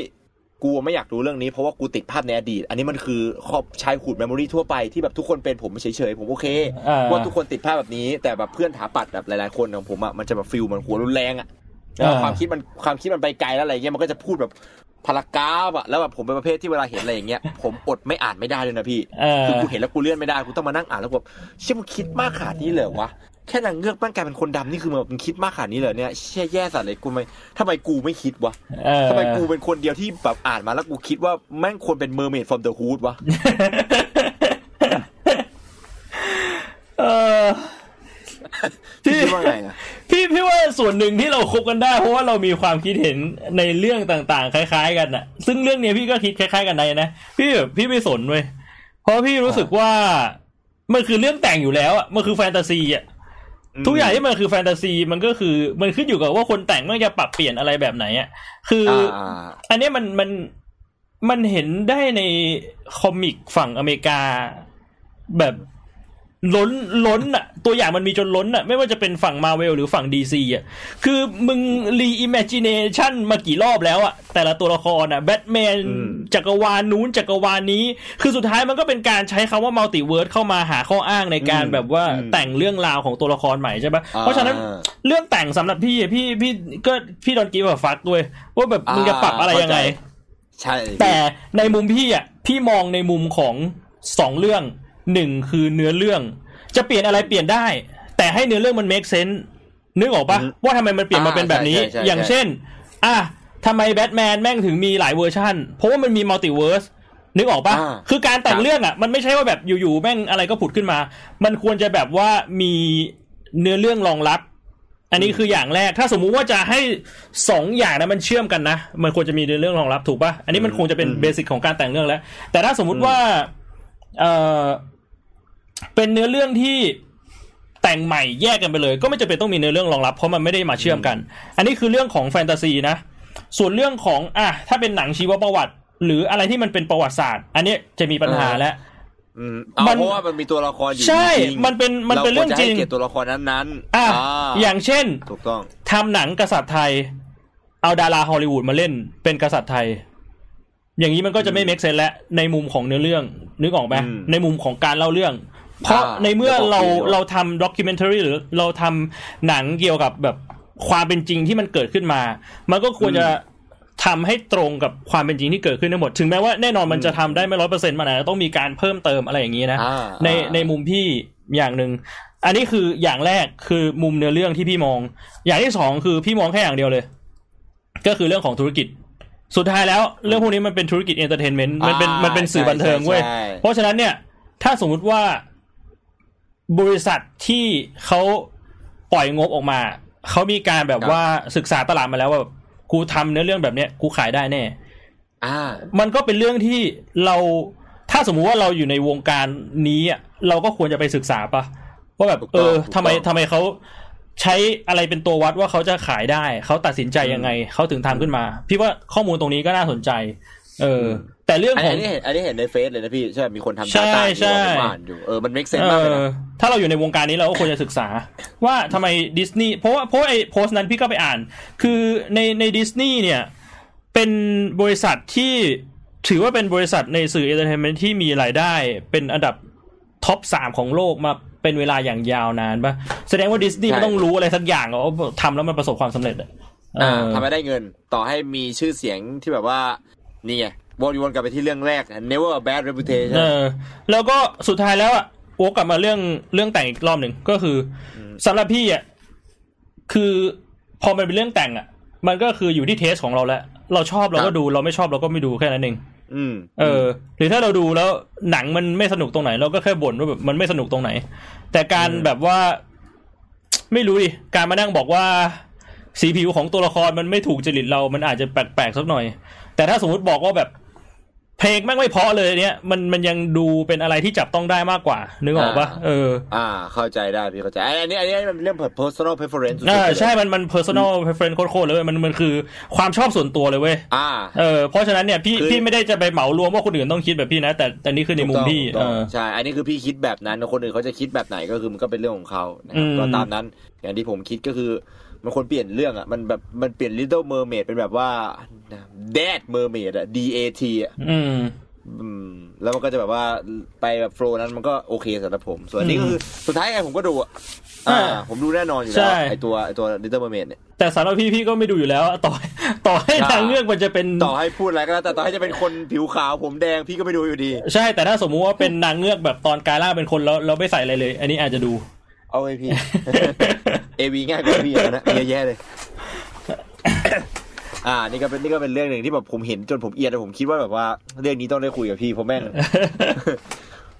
กูไม่อยากดูเรื่องนี้เพราะว่ากูติดภาพในอดีต อันนี้มันคือครอบ childhood memory ทั่วไปที่แบบทุกคนเป็นผมเฉยๆผมโอเคอ่าว่าทุกคนติดภาพแบบนี้ แต่แบบเพื่อนถาปัดแบบหลายๆคนของผมอะมันจะแบบ feel เหมือนหัวรุนแรงอะแล้วอ่าความคิดมันความคิดมันไปไกลแล้วอะไรเงี้ยมันก็จะพูดแบบ พารากราฟอะแล้วแบบผมเป็นประเภทที่เวลาเห็นอะไรอย่างเงี้ยผมอดไม่อ่านไม่ได้เลยนะพี่เออคือกูเห็นแล้วกูเลื่อนไม่ได้กูต้องมานั่งอ่านแล้วแบบเชื่อมึงคิดมากขนาดนี้เลยเหรอวะแค่นางเงือกแม่งกลายเป็นคนดำนี่คือมึงคิดมากขนาดนี้เลยเนี่ยเชี่ยแย่สัสเลยกูไม่ทำไมกูไม่คิดวะเออทำไมกูเป็นคนเดียวที่แบบอ่านมาแล้วกูคิดว่าแม่งควรเป็นเมอร์เมด from the hood วะเออพี่คิดว่าไงอะพี่พี่ว่าส่วนหนึ่งที่เราคบกันได้ เพราะว่าเรามีความคิดเห็นในเรื่องต่างๆ คล้าย ๆ กันน่ะซึ่งเรื่องเนี้ยพี่ก็คิดคล้ายๆ กันในนะพี่แบบพี่ไม่สนเว้ยเพราะพี่รู้สึกว่ามันคือเรื่องแต่งอยู่แล้วอะมันคือแฟนตาซีอะทุกอย่างที่มันคือแฟนตาซีมันก็คือมันขึ้นอยู่กับว่าคนแต่งมันจะปรับเปลี่ยนอะไรแบบไหนอะคือออ่าอันเนี้ยมันมันมันเห็นได้ในคอมิกฝั่งอเมริกา แบบ ล้นล้นอะตัวอย่างมันมีจนล้นอะไม่ว่าจะเป็นฝั่งมาเวลหรือฝั่ง DC อะคือมึง reimagination มากี่รอบแล้วอะแต่ละตัวละครอะแบทแมนอืมจักรวาลนู้นจักรวาลนี้ คือสุดท้ายมันก็เป็นการใช้คำว่า multiverse เข้ามาหาข้ออ้างในการแบบว่าแต่งเรื่องราวของตัวละครใหม่ใช่ปะเพราะฉะนั้นอ่าเรื่องแต่งสำหรับพี่อะพี่พี่ก็พี่ don't give a fuck ด้วยว่าแบบมึงจะปรับอะไรยังไง ใช่พี่แต่ในมุมพี่อะพี่มองในมุมของสองเรื่อง หนึ่งคือเนื้อเรื่อง จะเปลี่ยนอะไรเปลี่ยนได้ แต่ให้เนื้อเรื่องมัน make sense นึกออกปะว่าทำไมมันเปลี่ยนมาเป็นแบบนี้ใช่ใช่ใช่อย่างเช่น อะทำไมแบทแมนแม่งถึงมีหลายเวอร์ชันเพราะว่ามันมี multiverse นึกออกปะอ่าคือการแต่คงรับเรื่องอะ มันไม่ใช่ว่าแบบอยู่ๆแม่งอะไรก็ผุดขึ้นมา มันควรจะแบบว่ามีเนื้อเรื่องรองรับ อันนี้คืออย่างแรก ถ้าสมมุติว่าจะให้สองอย่างนั้นมันเชื่อมกันนะ มันควรจะมีเรื่องรองรับถูกปะอันนี้มันคงจะเป็นอืมเบสิกของการแต่งเรื่องแล้ว แต่ถ้าสมมุติว่า เออ เป็นเนื้อเรื่องที่แต่งใหม่แยกกันไปเลย ก็ไม่จำเป็นต้องมีเนื้อเรื่องรองรับ เพราะมันไม่ได้มาเชื่อมกัน อันนี้คือเรื่องของแฟนตาซีนะ ส่วนเรื่องของอะถ้าเป็นหนังชีวประวัติ หรืออะไรที่มันเป็นประวัติศาสตร์ อันนี้จะมีปัญหาแล้วอืมเอามันเพราะว่ามันมีตัวละครอยู่ใช่จริงๆมันเป็นมันเป็นเรื่องจริงาควจะให้เกียรติตัวละครนั้นๆอะาอย่างเช่นถูกต้องทำหนังกษัตริย์ไทย เอาดาราฮอลลีวูดมาเล่นเป็นกษัตริย์ไทย อย่างนี้มันก็จะไม่เมคเซนแล้วในมุมของเนื้อเรื่องนึกออกไหมอืมในมุมของการเล่าเรื่อง เพราะอ่าในเมื่อเดี๋ยวบอกเราทีเดียวเราทำด็อกิเมนทารีหรือเราทำหนังเกี่ยวกับแบบความเป็นจริงที่มันเกิดขึ้นมา มันก็ควรจะทำให้ตรงกับความเป็นจริงที่เกิดขึ้นทั้งหมด ถึงแม้ว่าแน่นอนมันจะทำได้ไม่ร้อยเปอร์เซ็นต์มันอาจจะต้องมีการเพิ่มเติมอะไรอย่างนี้นะอ่าในอ่าในมุมพี่อย่างหนึ่ง อันนี้คืออย่างแรกคือมุมเนื้อเรื่องที่พี่มอง อย่างที่สองคือพี่มองแค่อย่างเดียวเลย ก็คือเรื่องของธุรกิจ สุดท้ายแล้วเรื่องพวกนี้มันเป็นธุรกิจ entertainment มันเป็นอ่ามัมันเป็นสื่อบันเทิงเว้ยใช่ใช่เพราะฉะนั้นเนี่ย ถ้าสมมุติว่า บริษัทที่เขาปล่อยงบออกมา เขามีการแบบว่าศึกษาตลาดมาแล้วว่าแบบกูทำเนื้อเรื่องแบบเนี้ยกูขายได้แน่อ่า มันก็เป็นเรื่องที่เราถ้าสมมุติว่าเราอยู่ในวงการนี้อะเราก็ควรจะไปศึกษาปะว่าแบบถูกเอต้องอถูกทำไมต้องทำไมเขาใช้อะไรเป็นตัววัดว่าเขาจะขายได้ เขาตัดสินใจยังไง เขาถึงทำขึ้นมา พี่ว่าข้อมูลตรงนี้ก็น่าสนใจ เออ แต่เรื่องอันของนี้เห็นอันนี้เห็นในเฟซเลยนะพี่ใช่มีคนทำใช่ดาต้าใช่ที่เราอ่านอยู่เออมัน make เอ sense มากเลยอนะถ้าเราอยู่ในวงการนี้เราก็ควรจะศึกษา ว่าทำไมดิสนีย์เพราะว่าเพราะว่าไอ้โพสต์นั้นพี่ก็ไปอ่าน คือในในดิสนีย์เนี่ย เป็นบริษัทที่ถือว่าเป็นบริษัทในสื่อ entertainment ที่มีรายได้ เป็นอันดับ top สามของโลกมาเป็นเวลาอย่างยาวนานปะแสดงว่าดิสนีย์ใช่มันต้องรู้อะไรสักอย่างอะว่าทำแล้วมันประสบความสำเร็จอะเออ่าอทำให้ได้เงินต่อให้มีชื่อเสียงที่แบบว่านี่ไง วนวนกลับไปที่เรื่องแรก never a bad reputation เออ แล้วก็สุดท้ายแล้วอะโอ้กลับมาเรื่องเรื่องแต่งอีกรอบหนึ่งก็คืออสำหรับพี่อะคือพอมันเป็นเรื่องแต่งอะมันก็คืออยู่ที่เทสของเราแล้วเราชอบเราครัก็บดูเราไม่ชอบเราก็ไม่ดูแค่นั้นเองอืมเออ หรือถ้าเราดูแล้วหนังมันไม่สนุกตรงไหน เราก็แค่บ่นว่าแบบมันไม่สนุกตรงไหน แต่การอืมแบบว่า ไม่รู้ดิการมานั่งบอกว่าสีผิวของตัวละครมันไม่ถูกจริตเรา มันอาจจะแปลกๆสักหน่อย แต่ถ้าสมมติบอกว่าแบบ เพลงแม่งไม่เพราะเลยเนี่ยมันมันยังดูเป็นอะไรที่จับต้องได้มากกว่า นึกออกปะเออ อ่า เข้าใจได้พี่เข้าใจอันนี้อันนี้มันเป็นเรื่อง personal preference อ่าใช่มันมัน personal preference โคตรๆเลยเว้ยมันมันคือความชอบส่วนตัวเลยเว้ยอ่าเออเพราะฉะนั้นเนี่ยพี่คือพี่ไม่ได้จะไปเหมารวมว่าคนอื่นต้องคิดแบบพี่นะ แต่แต่นี่คือในมุมพี่ถูกเอต้องอใช่อันนี้คือพี่คิดแบบนั้นคนอื่นเขาจะคิดแบบไหนก็คือมันก็เป็นเรื่องของเขานะครับอืมก็ตามนั้นอย่างที่ผมคิดก็คือ มันควรเปลี่ยนเรื่องอะ มันแบบมันเปลี่ยน Little Mermaid เป็นแบบว่า Dead Mermaid อะ D A T อะอืมอืมแล้วมันก็จะแบบว่าไปแบบโฟล์นั้นมันก็โอเคสำหรับผม ส่วนอันนี้ก็คือสุดท้ายไงผมก็ดูอะอ่าอ่าผมดูแน่นอนอยู่ใช่แล้วไอตัวไอตัว Little Mermaid เนี่ยแต่สำหรับพี่พี่ก็ไม่ดูอยู่แล้ว ต่อต่อให้ใช่ทางเลือกมันจะเป็นต่อให้พูดอะไรก็แล้วแต่ต่อให้จะเป็นคนผิวขาวผมแดงพี่ก็ไม่ดูอยู่ดี ใช่แต่ถ้าสมมุติว่าเป็นนางเงือกแบบตอนกายล่างเป็นคนแล้วเราไม่ใส่อะไรเลย อันนี้อาจจะดู เอาไอพี่เอวีง่ายกว่าพี่อะนะเยอะแยะเลย อ่า นี่ก็เป็นนี่ก็เป็นเรื่องหนึ่งที่แบบผมเห็นจนผมเอียดแต่ผมคิดว่าแบบว่า เรื่องนี้ต้องได้คุยกับพี่เพราะแม่ง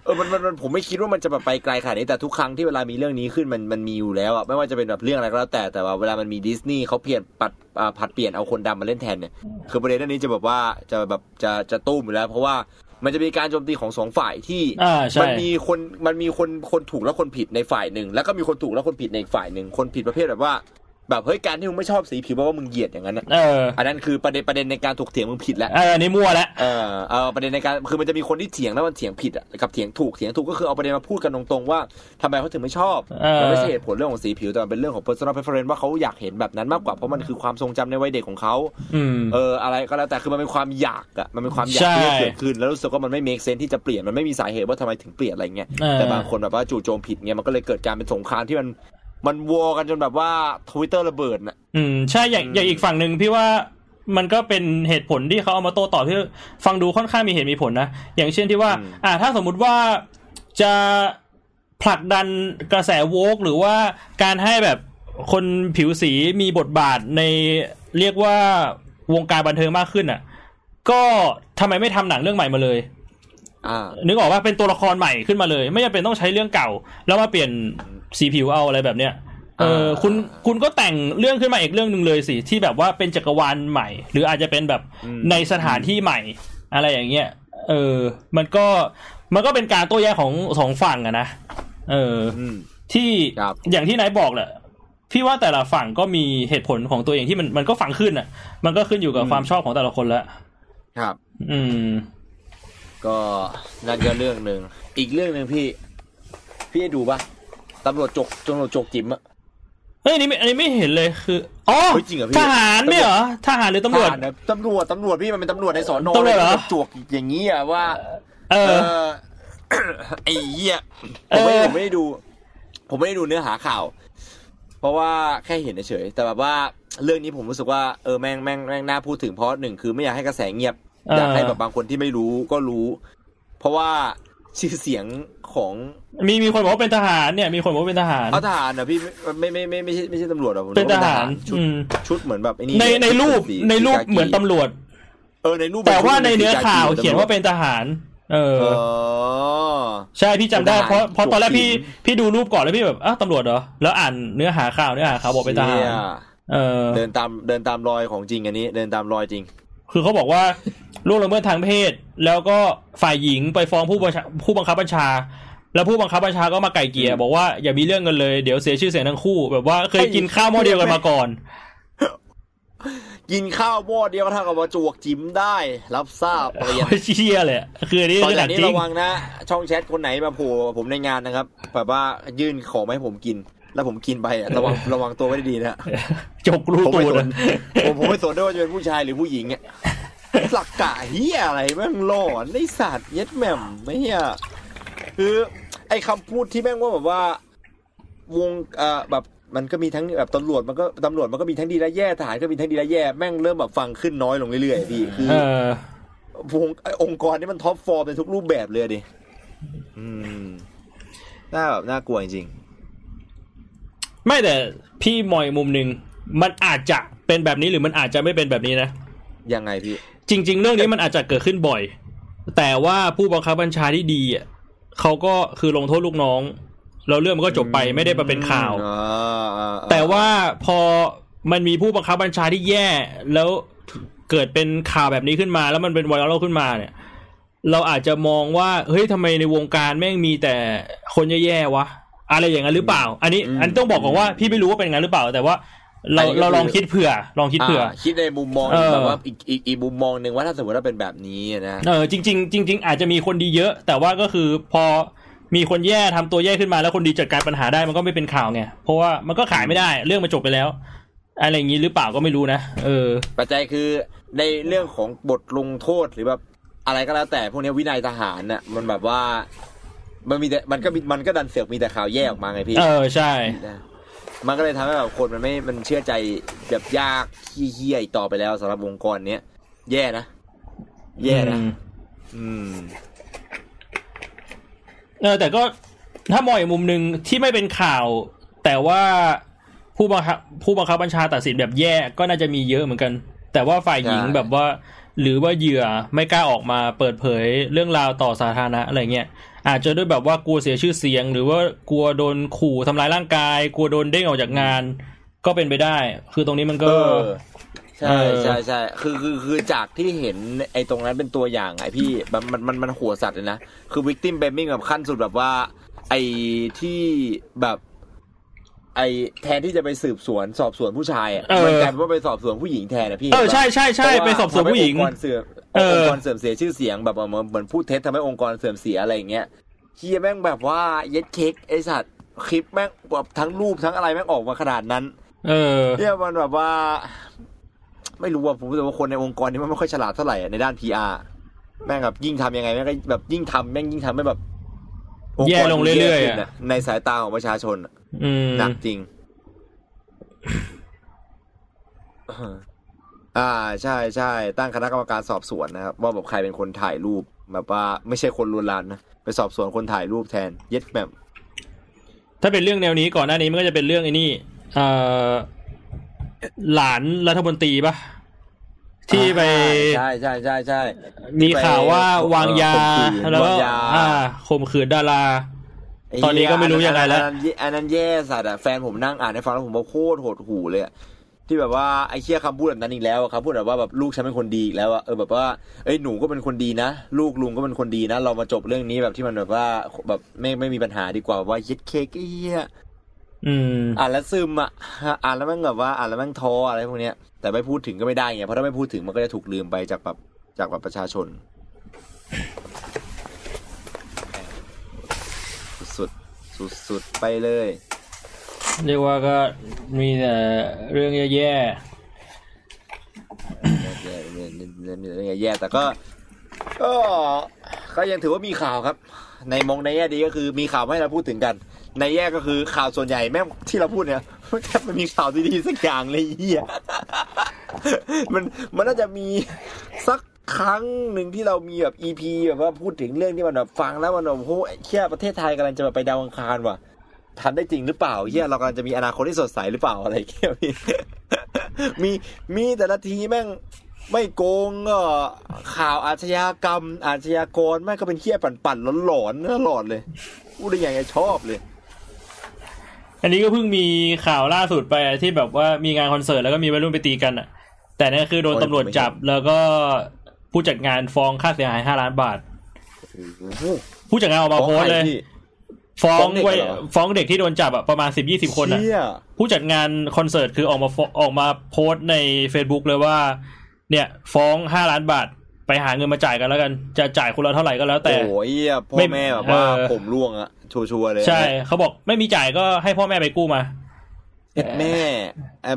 เออมันมันมันผมไม่คิดว่ามันจะแบบไปไกลขนาดนี้แต่ทุกครั้งที่เวลามีเรื่องนี้ขึ้นมันมันมีอยู่แล้วอะไม่ว่าจะเป็นแบบเรื่องอะไรก็แล้วแต่แต่ว่าเวลามันมีดิสนีย์เขาเปลี่ยนปัดอ่าผัดเปลี่ยนเอาคนดำมาเล่นแทนเนี่ยคือประเด็นเรื่องนี้จะแบบว่าจะแบบจะจะตุ้มอยู่แล้ว เพราะว่า มันจะมีการโจมตีของสองฝ่ายที่อ่าใช่มันมีคนมันมีคนคนถูกและคนผิดในฝ่ายหนึ่งแล้วก็มีคนถูกและคนผิดในอีกฝ่ายหนึ่งคนผิดประเภทแบบว่า แบบเฮ้ยการที่มึงไม่ชอบสีผิวแปลว่ามึงเหยียดอย่างนั้นอะเอออันนั้นคือประเด็นประเด็นในการถกเถียงมึงผิดแล้วเอออันนี้มั่วแล้วเออเออประเด็นในการคือมันจะมีคนที่เถียงแล้วมันเถียงผิดอะกับเถียงถูกเถียงถูกก็คือเอาประเด็นมาพูดกันตรงๆว่าทำไมเขาถึงไม่ชอบเออมันไม่ใช่เหตุผลเรื่องของสีผิวแต่มันเป็นเรื่องของ personal preference ว่าเขาอยากเห็นแบบนั้นมากกว่าเพราะมันคือความทรงจำในวัยเด็กของเขาอืมเอออะไรก็แล้วแต่คือมันเป็นความอยากอะมันเป็นความอยากใช่ที่จะเกิดขึ้นแล้วรู้สึกว่ามันไม่ make sense ที่จะเปลี่ยนมันไม่มีสาเหตุว่าทำไมถึงเปลี่ยนอะไรเงี้ยเออแต่บางคนแบบว่าจู่โจมผิดเงี้ยมันก็เลยเกิดการเป็นสงครามที่มัน มันวัวกันจนแบบว่าทวิตเตอร์ระเบิดน่ะ อืมใช่อย่างอืมอย่างอีกฝั่งหนึ่งพี่ว่ามันก็เป็นเหตุผลที่เขาเอามาโต้ตอบที่ฟังดูค่อนข้างมีเหตุมีผลนะ อย่างเช่นที่ว่า อ่าถ้าสมมุติว่าจะผลักดันกระแสโวกหรือว่าการให้แบบคนผิวสีมีบทบาทในเรียกว่าวงการบันเทิงมากขึ้นอะ ก็ทำไมไม่ทำหนังเรื่องใหม่มาเลยอ่านึกออกว่าเป็นตัวละครใหม่ขึ้นมาเลย ไม่จำเป็นต้องใช้เรื่องเก่า แล้วมาเปลี่ยน สีผิวเอาอะไรแบบเนี้ยเอออ่าคุณคุณก็แต่งเรื่องขึ้นมาอีกเรื่องหนึ่งเลยสิที่แบบว่าเป็นจักรวาลใหม่ หรืออาจจะเป็นแบบในสถานที่ใหม่ อะไรอย่างเงี้ยเออ มันก็มันก็เป็นการโต้แย้งของสองฝั่งอะนะเอออืมที่ครับอย่างที่นายบอกแหละพี่ว่าแต่ละฝั่งก็มีเหตุผลของตัวเองที่มันมันก็ฟังขึ้นอะมันก็ขึ้นอยู่กับความชอบของแต่ละคนแล้วครับ อืม ก็นั่นก็เรื่องหนึ่งอีกเรื่องหนึ่งพี่ พี่ให้ดูปะ ตำรวจจกตำรวจจกจิ๋มอะเฮ้ยอันนี้ไม่อันนี้ไม่เห็นเลยคืออ๋อเฮ้ยจริงเหรอพี่ ทหารไม่เหรอทหารหรือตำรวจทหนะตำรวจตำรวจพี่มันเป็นตำรวจในสอนอตำรวจเหรอลยจวกอย่างนี้อะว่า เอเออ อ ไอ้เหี้ยผมไม่เออ ผมไม่ได้ดู ผมไม่ได้ดูเนื้อหาข่าว เพราะว่าแค่เห็นเฉยๆแต่แบบว่าเรื่องนี้ผมรู้สึกว่าเออแม่งแม่งแม่งน่าพูดถึงเพราะหนึ่งคือไม่อยากให้กระแสเงียบอยากให้แบบบางคนที่ไม่รู้ก็รู้ เพราะว่า ชื่อเสียงของมีมีคนบอกว่าเป็นทหารเนี่ยมีคนบอกว่าเป็นทหารเอาทหารนะพี่ไม่ไม่ไม่ไม่ไม่ใช่ไม่ใช่ตำรวจหรอกผมเป็นทหารชุดอืมชุดเหมือนแบบไอ้นี่ในในรูปสีในรูปสีกากีเหมือนตำรวจ เออในรูปแต่ว่าในป็เนื้อสีกข่าวกีเขียนว่าเป็นทหาร เออเออใช่พี่จำได้เป็นทหารเพราะเพราะตอนแรกพี่จบสีพี่ดูรูปก่อนแล้วพี่แบบอ้าวตำรวจเหรอแล้วอ่านเนื้อหาข่าวเนื้อหาข่าวบอกเป็นทหารชี่ยเออเดินตามเดินตามรอยของจริงอันนี้ เดินตามรอยจริง คือเขาบอกว่าล่วงละเมิดทางเพศ แล้วก็ฝ่ายหญิงไปฟ้องผู้บัญชาผู้บังคับบัญชา แล้วผู้บังคับบัญชาก็มาไก่เกลี่ยบอกว่าอย่ามีเรื่องกันเลยเดี๋ยวเสียชื่อเสียงทั้งคู่ แบบว่าเคยกินข้าวหม้อเดียวกันมาก่อน กินข้าวหม้อเดียวก็เท่ากับว่าจวกจิ้มได้ รับทราบเรียนเชี่ยเลยอะคืออันนี้ตอนคือหนัจากงนี้จริงระวังนะ ช่องแชทคนไหนมาโผล่ผมในงานนะครับแบบว่ายื่นของมาให้ผมกิน แล้วผมกินไปอะระวังระวังตัวไว้ดีๆนะจกรูผมตูไม่ดสอะนผมผมไม่สนด้วยว่าจะเป็นผู้ชายหรือผู้หญิงอะหลักกะเฮียอะไรแม่งหลอนไอสัตว์เย็ดแหม่มไม่เฮียคือไอคำพูดที่แม่งว่าแบบว่าวงเอ่อแบบมันก็มีทั้งแบบตำรวจมันก็ตำรวจมันก็มีทั้งดีและแย่ทหารก็มีทั้งดีและแย่แม่งเริ่มแบบฟังขึ้นน้อยลงเรื่อยๆพี่คือเออวงไอ้องค์กรนี่มันท็อปฟอร์มในทุกรูปแบบเลยดิอืมน่าแบบน่ากลัวจริง ไม่แต่พี่มองอีกมุมหนึ่งมันอาจจะเป็นแบบนี้หรือมันอาจจะไม่เป็นแบบนี้นะๆยังไงพี่ จริง ๆ เรื่องนี้มันอาจจะเกิดขึ้นบ่อย แต่ว่าผู้บังคับบัญชาที่ดีอะเขาก็คือลงโทษลูกน้องแล้วเรื่องมันก็จบไปไม่ได้มาเป็นข่าวอ่าอ่าแต่ว่าพอมันมีผู้บังคับบัญชาที่แย่ แล้วเกิดเป็นข่าวแบบนี้ขึ้นมา แล้วมันเป็นไวรัลขึ้นมาเนี่ย เราอาจจะมองว่าเฮ้ยทำไมในวงการแม่งมีแต่คนแย่ๆวะ อะไรอย่างนั้นหรือเปล่า อันนี้ อันนี้ต้องบอกก่อนว่าพี่ไม่รู้ว่าเป็นอย่างนั้นหรือเปล่า แต่ว่า เราเราลองคิดเผื่อ ลองคิดเผื่อาคิดในมุมมองเออแบบว่าอีกอีกอีกมุมมองหนึ่งว่าถ้าสมมติว่าเป็นแบบนี้นะเออจริงๆจริงๆอาจจะมีคนดีเยอะ แต่ว่าก็คือพอมีคนแย่ทำตัวแย่ขึ้นมาแล้วคนดีจัดการปัญหาได้มันก็ไม่เป็นข่าวไงเพราะว่ามันก็ขายไม่ได้ เรื่องมันจบไปแล้ว อะไรอย่างนี้หรือเปล่าก็ไม่รู้นะเออ ปัจจัยคือในเรื่องของบทลงโทษหรือแบบอะไรก็แล้วแต่พวกเนี้ยวินัยทหารน่ะมันแบบว่า มันมีแต่มันก็มีมันก็ดันเสือกมีแต่ข่าวแย่ออกมาไงพี่ เออใช่นะมันก็เลยทำให้แบบคนมันไม่มันเชื่อใจแบบยากขี้เฮี้ยอีกต่อไปแล้วสำหรับองค์กรเนี้ยแย่นะ แย่นะอืมอืมเออแต่ก็ถ้ามองอีกมุมหนึ่งที่ไม่เป็นข่าว แต่ว่าผู้บังคับผู้บังคับบัญชาตัดสินแบบแย่ก็น่าจะมีเยอะเหมือนกัน แต่ว่าฝ่ายหญิงใช่แบบว่า หรือว่าเหยื่อไม่กล้าออกมาเปิดเผยเรื่องราวต่อสาธารณะอะไรเงี้ย อาจจะด้วยแบบว่ากลัวเสียชื่อเสียง หรือว่ากลัวโดนขู่ทำร้ายร่างกาย กลัวโดนเด้งออกจากงาน ก็เป็นไปได้ คือตรงนี้มันเอก็อใช่เออใช่ใช่คือคือคือจากที่เห็นไอ้ตรงนั้นเป็นตัวอย่างไงพี่มันมันมันมันหัวสัตว์เลยนะ คือวิกติมเบมมิ่งแบบขั้นสุดแบบว่า ไอ้ที่แบบ ไอแทนที่จะไปสืบสวนสอบสวนผู้ชายอะเออมันกลายเป็นว่าไปสอบสวนผู้หญิงแทนนะพี่เออห็นปะใช่ใช่ใช่เพราะว่าไปสอบสวนผู้หญิงทำให้องค์กรเสื่อมเออองค์กรเสื่อมเสียชื่อเสียงแบบเหมือนเหมือนพูดเท็จทำให้องค์กรเสื่อมเสียอะไรอย่างเงี้ยเฮียแม่งแบบว่าเย็ดเค้กไอสัตว์คลิปแม่งแบบทั้งรูปทั้งอะไรแม่งออกมาขนาดนั้น เออเฮียมันแบบว่า ไม่รู้ว่าผมรู้สึกว่าคนในองค์กรนี้มันไม่ค่อยฉลาดเท่าไหร่อะในด้าน PR แม่งแบบยิ่งทำยังไงแม่งก็แบบยิ่งทำแม่งยิ่งทำให้แบบองค์กแย่ลงเรื่อยๆขึ้นอะในสายตาของประชาชนอะอืม หนักจริง อ่า ใช่ใช่ตั้งคณะกรรมการสอบสวนนะครับ ว่าแบบใครเป็นคนถ่ายรูปแบบว่า ไม่ใช่คนลวนลามนะไปสอบสวนคนถ่ายรูปแทน เย็ดแบบถ้าเป็นเรื่องแนวนี้ก่อนหน้านี้มันก็จะเป็นเรื่องไอ้นี่เอ่อหลานรัฐมนตรีปะที่ไปใช่ใช่ใช่ใช่มีข่าวว่าวางยาข่มขืนแล้วก็วางยาอ่าข่มขืนดาราไเหี้ ตอนนี้ก็ไม่รู้ยังไงแล้วอันนั้นอันนั้นแย่สัตว์อะแฟนผมนั่งอ่านให้ฟังแล้วผมว่าโคตรโหดหูเลยอะที่แบบว่าไอ้เชี่ยคำพูดแบบนั้นอีกแล้วอะครับพูดแบบว่าแบบลูกฉันเป็นคนดีอีกแล้วอะเออแบบว่าเอ้ยหนูก็เป็นคนดีนะ ลูกลุงก็เป็นคนดีนะ เรามาจบเรื่องนี้แบบที่มันแบบว่าแบบไม่ไม่มีปัญหาดีกว่าแบบว่าเย็ดเค้กไอ้เหี้ยอืมอ่านแล้วซึมอะอ่านแล้วแม่งแบบว่าอ่านแล้วแม่งท้ออะไรพวกเนี้ยแต่ไม่พูดถึงก็ไม่ได้ไงเพราะถ้าไม่พูดถึงมันก็จะถูกลืมไปจากแบบจากแบบประชาชน สุด สุดสุดๆไปเลย เรียกว่าก็มีแต่เรื่องแย่แย่แย่แย่แย่แย่แต่ก็ก็ก็ยังถือว่ามีข่าวครับ ในมองในแง่ดีก็คือมีข่าวมาให้เราพูดถึงกัน ในแย่ก็คือข่าวส่วนใหญ่แม่งที่เราพูดเนี่ยแทบไม่มีข่าวดีๆสักอย่างเลยเฮียมันมันน่าจะมีสัก ครั้งหนึ่งที่เรามีแบบอีพีแบบว่าพูดถึงเรื่องที่มันแบบฟังแล้วมันแบบโอ้โหเชี่ยประเทศไทยกำลังจะแบบไปดาวอังคารว่ะทันได้จริงหรือเปล่าเฮียเรากำลังจะมีอนาคตที่สดใสหรือเปล่าอะไรเงี้ยพี่มีมีแต่ละทีแม่งไม่โกงก็ข่าวอาชญากรรม อาชญากรแม่งก็เป็นเฮี้ยปั่นๆหลอนๆตลอดเลยพูดได้ยังไงชอบเลย อันนี้ก็เพิ่งมีข่าวล่าสุดไปที่แบบว่ามีงานคอนเสิร์ตแล้วก็มีวัยรุ่นไปตีกันอะ แต่นั่นคือโดนตำรวจจับแล้วก็ ผู้จัดงานฟ้องค่าเสียหายห้าล้านบาท ผู้จัดงานออกมาโพสต์เลย ฟ้องฟ้องเด็กไว้เหรอฟ้องเด็กที่โดนจับอะประมาณสิบยี่สิบคนอะเชี่ยผู้จัดงานคอนเสิร์ตคือออกมาฟออกมาโพสต์ใน Facebook เลยว่า เนี่ย ฟ้องห้าล้านบาทไปหาเงินมาจ่ายกันแล้วกัน จะจ่ายคนละเท่าไหร่ก็แล้วแต่โอ้ยเหี้ยพ่อไม่แม่แบบว่าเออผมร่วงอะชัวร์ๆเลย ใช่ เขาบอกไม่มีจ่ายก็ให้พ่อแม่ไปกู้มาเอ็ดแม่ไอ้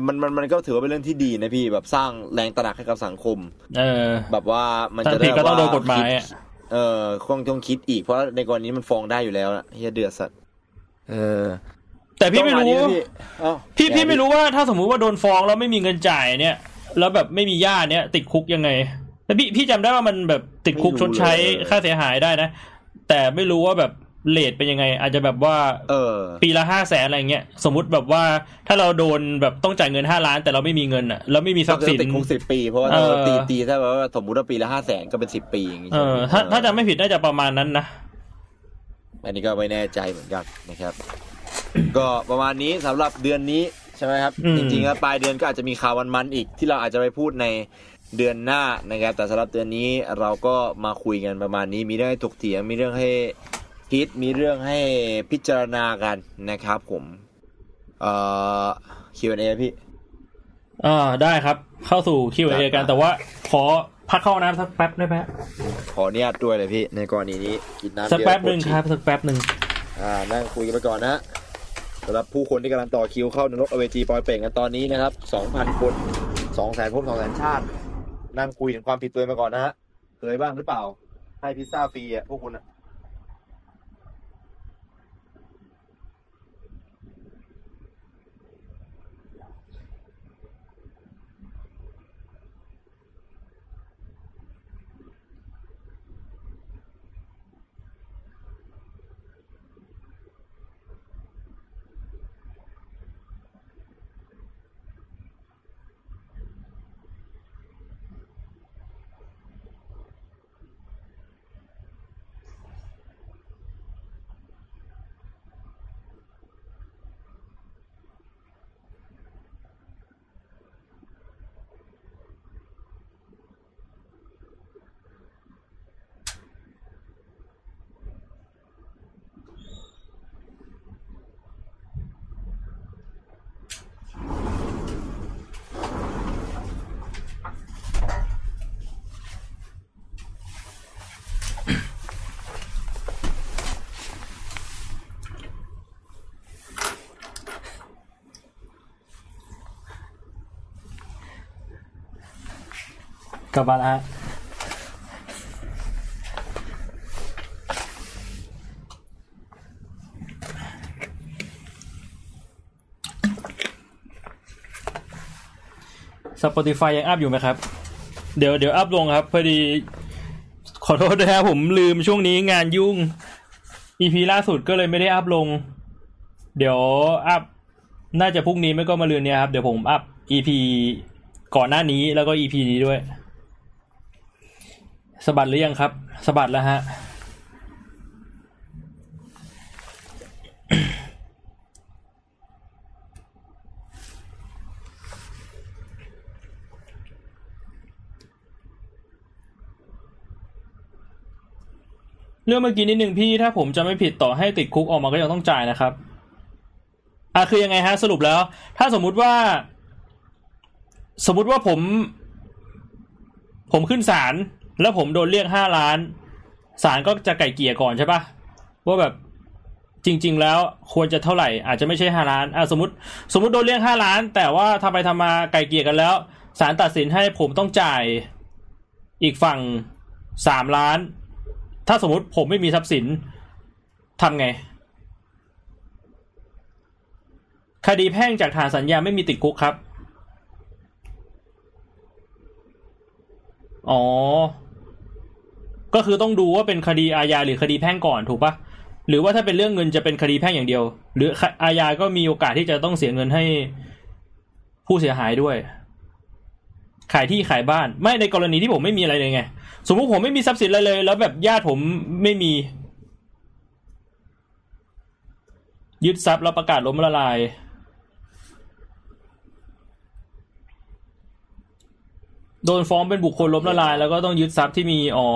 มันมันมันก็ถือว่าเป็นเรื่องที่ดีนะพี่แบบสร้างแรงตระหนักให้กับสังคม เออ แบบว่ามันถ้าจะผิดก็ต้องโดนแบบว่กฎหมายอะคิดเออคงต้องคิดอีกเพราะในกรณีมันฟ้องได้อยู่แล้วนะเฮียเดือดสัตว์เออ แต่พี่ไม่รู้ต้องานี้นะพี่เอ้าพี่พี่อย่าไม่รู้ว่าถ้าสมมุติว่าโดนฟ้องแล้วไม่มีเงินจ่ายเนี่ย แล้วแบบไม่มีญาติเนี่ย ติดคุกยังไงแต่พี่พี่จำได้ว่ามันแบบติดคุกชดใช้ค่าเสียหายได้นะแต่ไม่รู้ว่าแบบ เลทเป็นยังไง อาจจะแบบว่า เออ ปีละห้าแสนอะไรเงี้ยสมมติแบบว่าถ้าเราโดนแบบต้องจ่ายเงินห้าล้าน แต่เราไม่มีเงินอะแล้วไม่มีทรัพย์สินติดคุกสิบปี เพราะว่าเออตีตีถ้าแบบว่าสมมติว่าปีละห้าแสนก็เป็นสิบปีอย่างงี้เอใช่ไหมอถ้าถ้าจะไม่ผิดน่าจะประมาณนั้นนะอันนี้ก็ไม่แน่ใจเหมือนกันนะครับ ก็ประมาณนี้สำหรับเดือนนี้ใช่ไหมครับอืมจริงๆแล้วปลายเดือนก็อาจจะมีข่าววันมันๆอีกที่เราอาจจะไปพูดในเดือนหน้านะครับ แต่สำหรับเดือนนี้เราก็มาคุยกันประมาณนี้ มีเรื่องให้ถกเถียงมีเรื่องให้ คิดมีเรื่องให้พิจารณากันนะครับผม เอ่อ Q&A พี่อ่าได้ครับ เข้าสู่ Q&A ได้ครับกันแต่ว่า ขอพักเข้าน้ำสักแป๊บได้ไหมขออนุญาตด้วยเลยพี่ ในกรณีนี้กินน้ำสักเยอะแป๊บหนึ่งปวดฉี่ครับสักแป๊บหนึ่งอ่านั่งคุยกันไปก่อนนะสำหรับผู้คนที่กำลังต่อคิวเข้านรกอเวจีปอยเป่งกันตอนนี้นะครับ2,000คน200,000พวก200,000ชาติ นั่งคุยถึงความผิดตัวเองมาก่อนนะฮะเคยบ้างหรือเปล่า ให้พิซซ่าฟรีอะพวกคุณอะ กลับมาแล้วฮะสปอติฟายยังอัพอยู่ไหมครับ เดี๋ยวเดี๋ยวอัพลงครับพอดี ขอโทษด้วยครับผมลืมช่วงนี้งานยุ่ง EP ล่าสุดก็เลยไม่ได้อัพลง เดี๋ยวอัพน่าจะพรุ่งนี้ไม่ก็มาเรือนเนี้ยครับ เดี๋ยวผมอัพ EP ก่อนหน้านี้แล้วก็ EP นี้ด้วย สะบัดหรือยังครับสะบัดแล้วฮะ เรื่องเมื่อกี้นิดหนึ่งพี่ถ้าผมจะไม่ผิดต่อให้ติดคุกออกมาก็ยังต้องจ่ายนะครับอะคือยังไงฮะสรุปแล้ว ถ้าสมมุติว่า สมมุติว่าผม ผมขึ้นศาล แล้วผมโดนเรียกห้าล้านศาลก็จะไก่เกี่ยก่อนใช่ปะว่าแบบจริง ๆ แล้วควรจะเท่าไหร่อาจจะไม่ใช่ห้าล้านอะสมมติ สมมติโดนเรียกห้าล้าน แต่ว่าทำไปทำมาไก่เกี่ยกันแล้วศาลตัดสินให้ผมต้องจ่ายอีกฝั่งสามล้าน ถ้าสมมติผมไม่มีทรัพย์สินทำไง คดีแพ่งจากฐานสัญญาไม่มีติดคุกครับ อ๋อ ก็คือต้องดูว่าเป็นคดีอาญาหรือคดีแพ่งก่อนถูกปะหรือว่าถ้าเป็นเรื่องเงินจะเป็นคดีแพ่งอย่างเดียว หรืออาญาก็มีโอกาสที่จะต้องเสียเงินให้ผู้เสียหายด้วย ขายที่ขายบ้าน ไม่ในกรณีที่ผมไม่มีอะไรเลยไง สมมติผมไม่มีทรัพย์สินอะไรเลย แล้วแบบญาติผมไม่มี ยึดทรัพย์แล้วประกาศล้มละลาย โดนฟ้องเป็นบุคคลล้มละลาย แล้วก็ต้องยึดทรัพย์ที่มีอ๋อ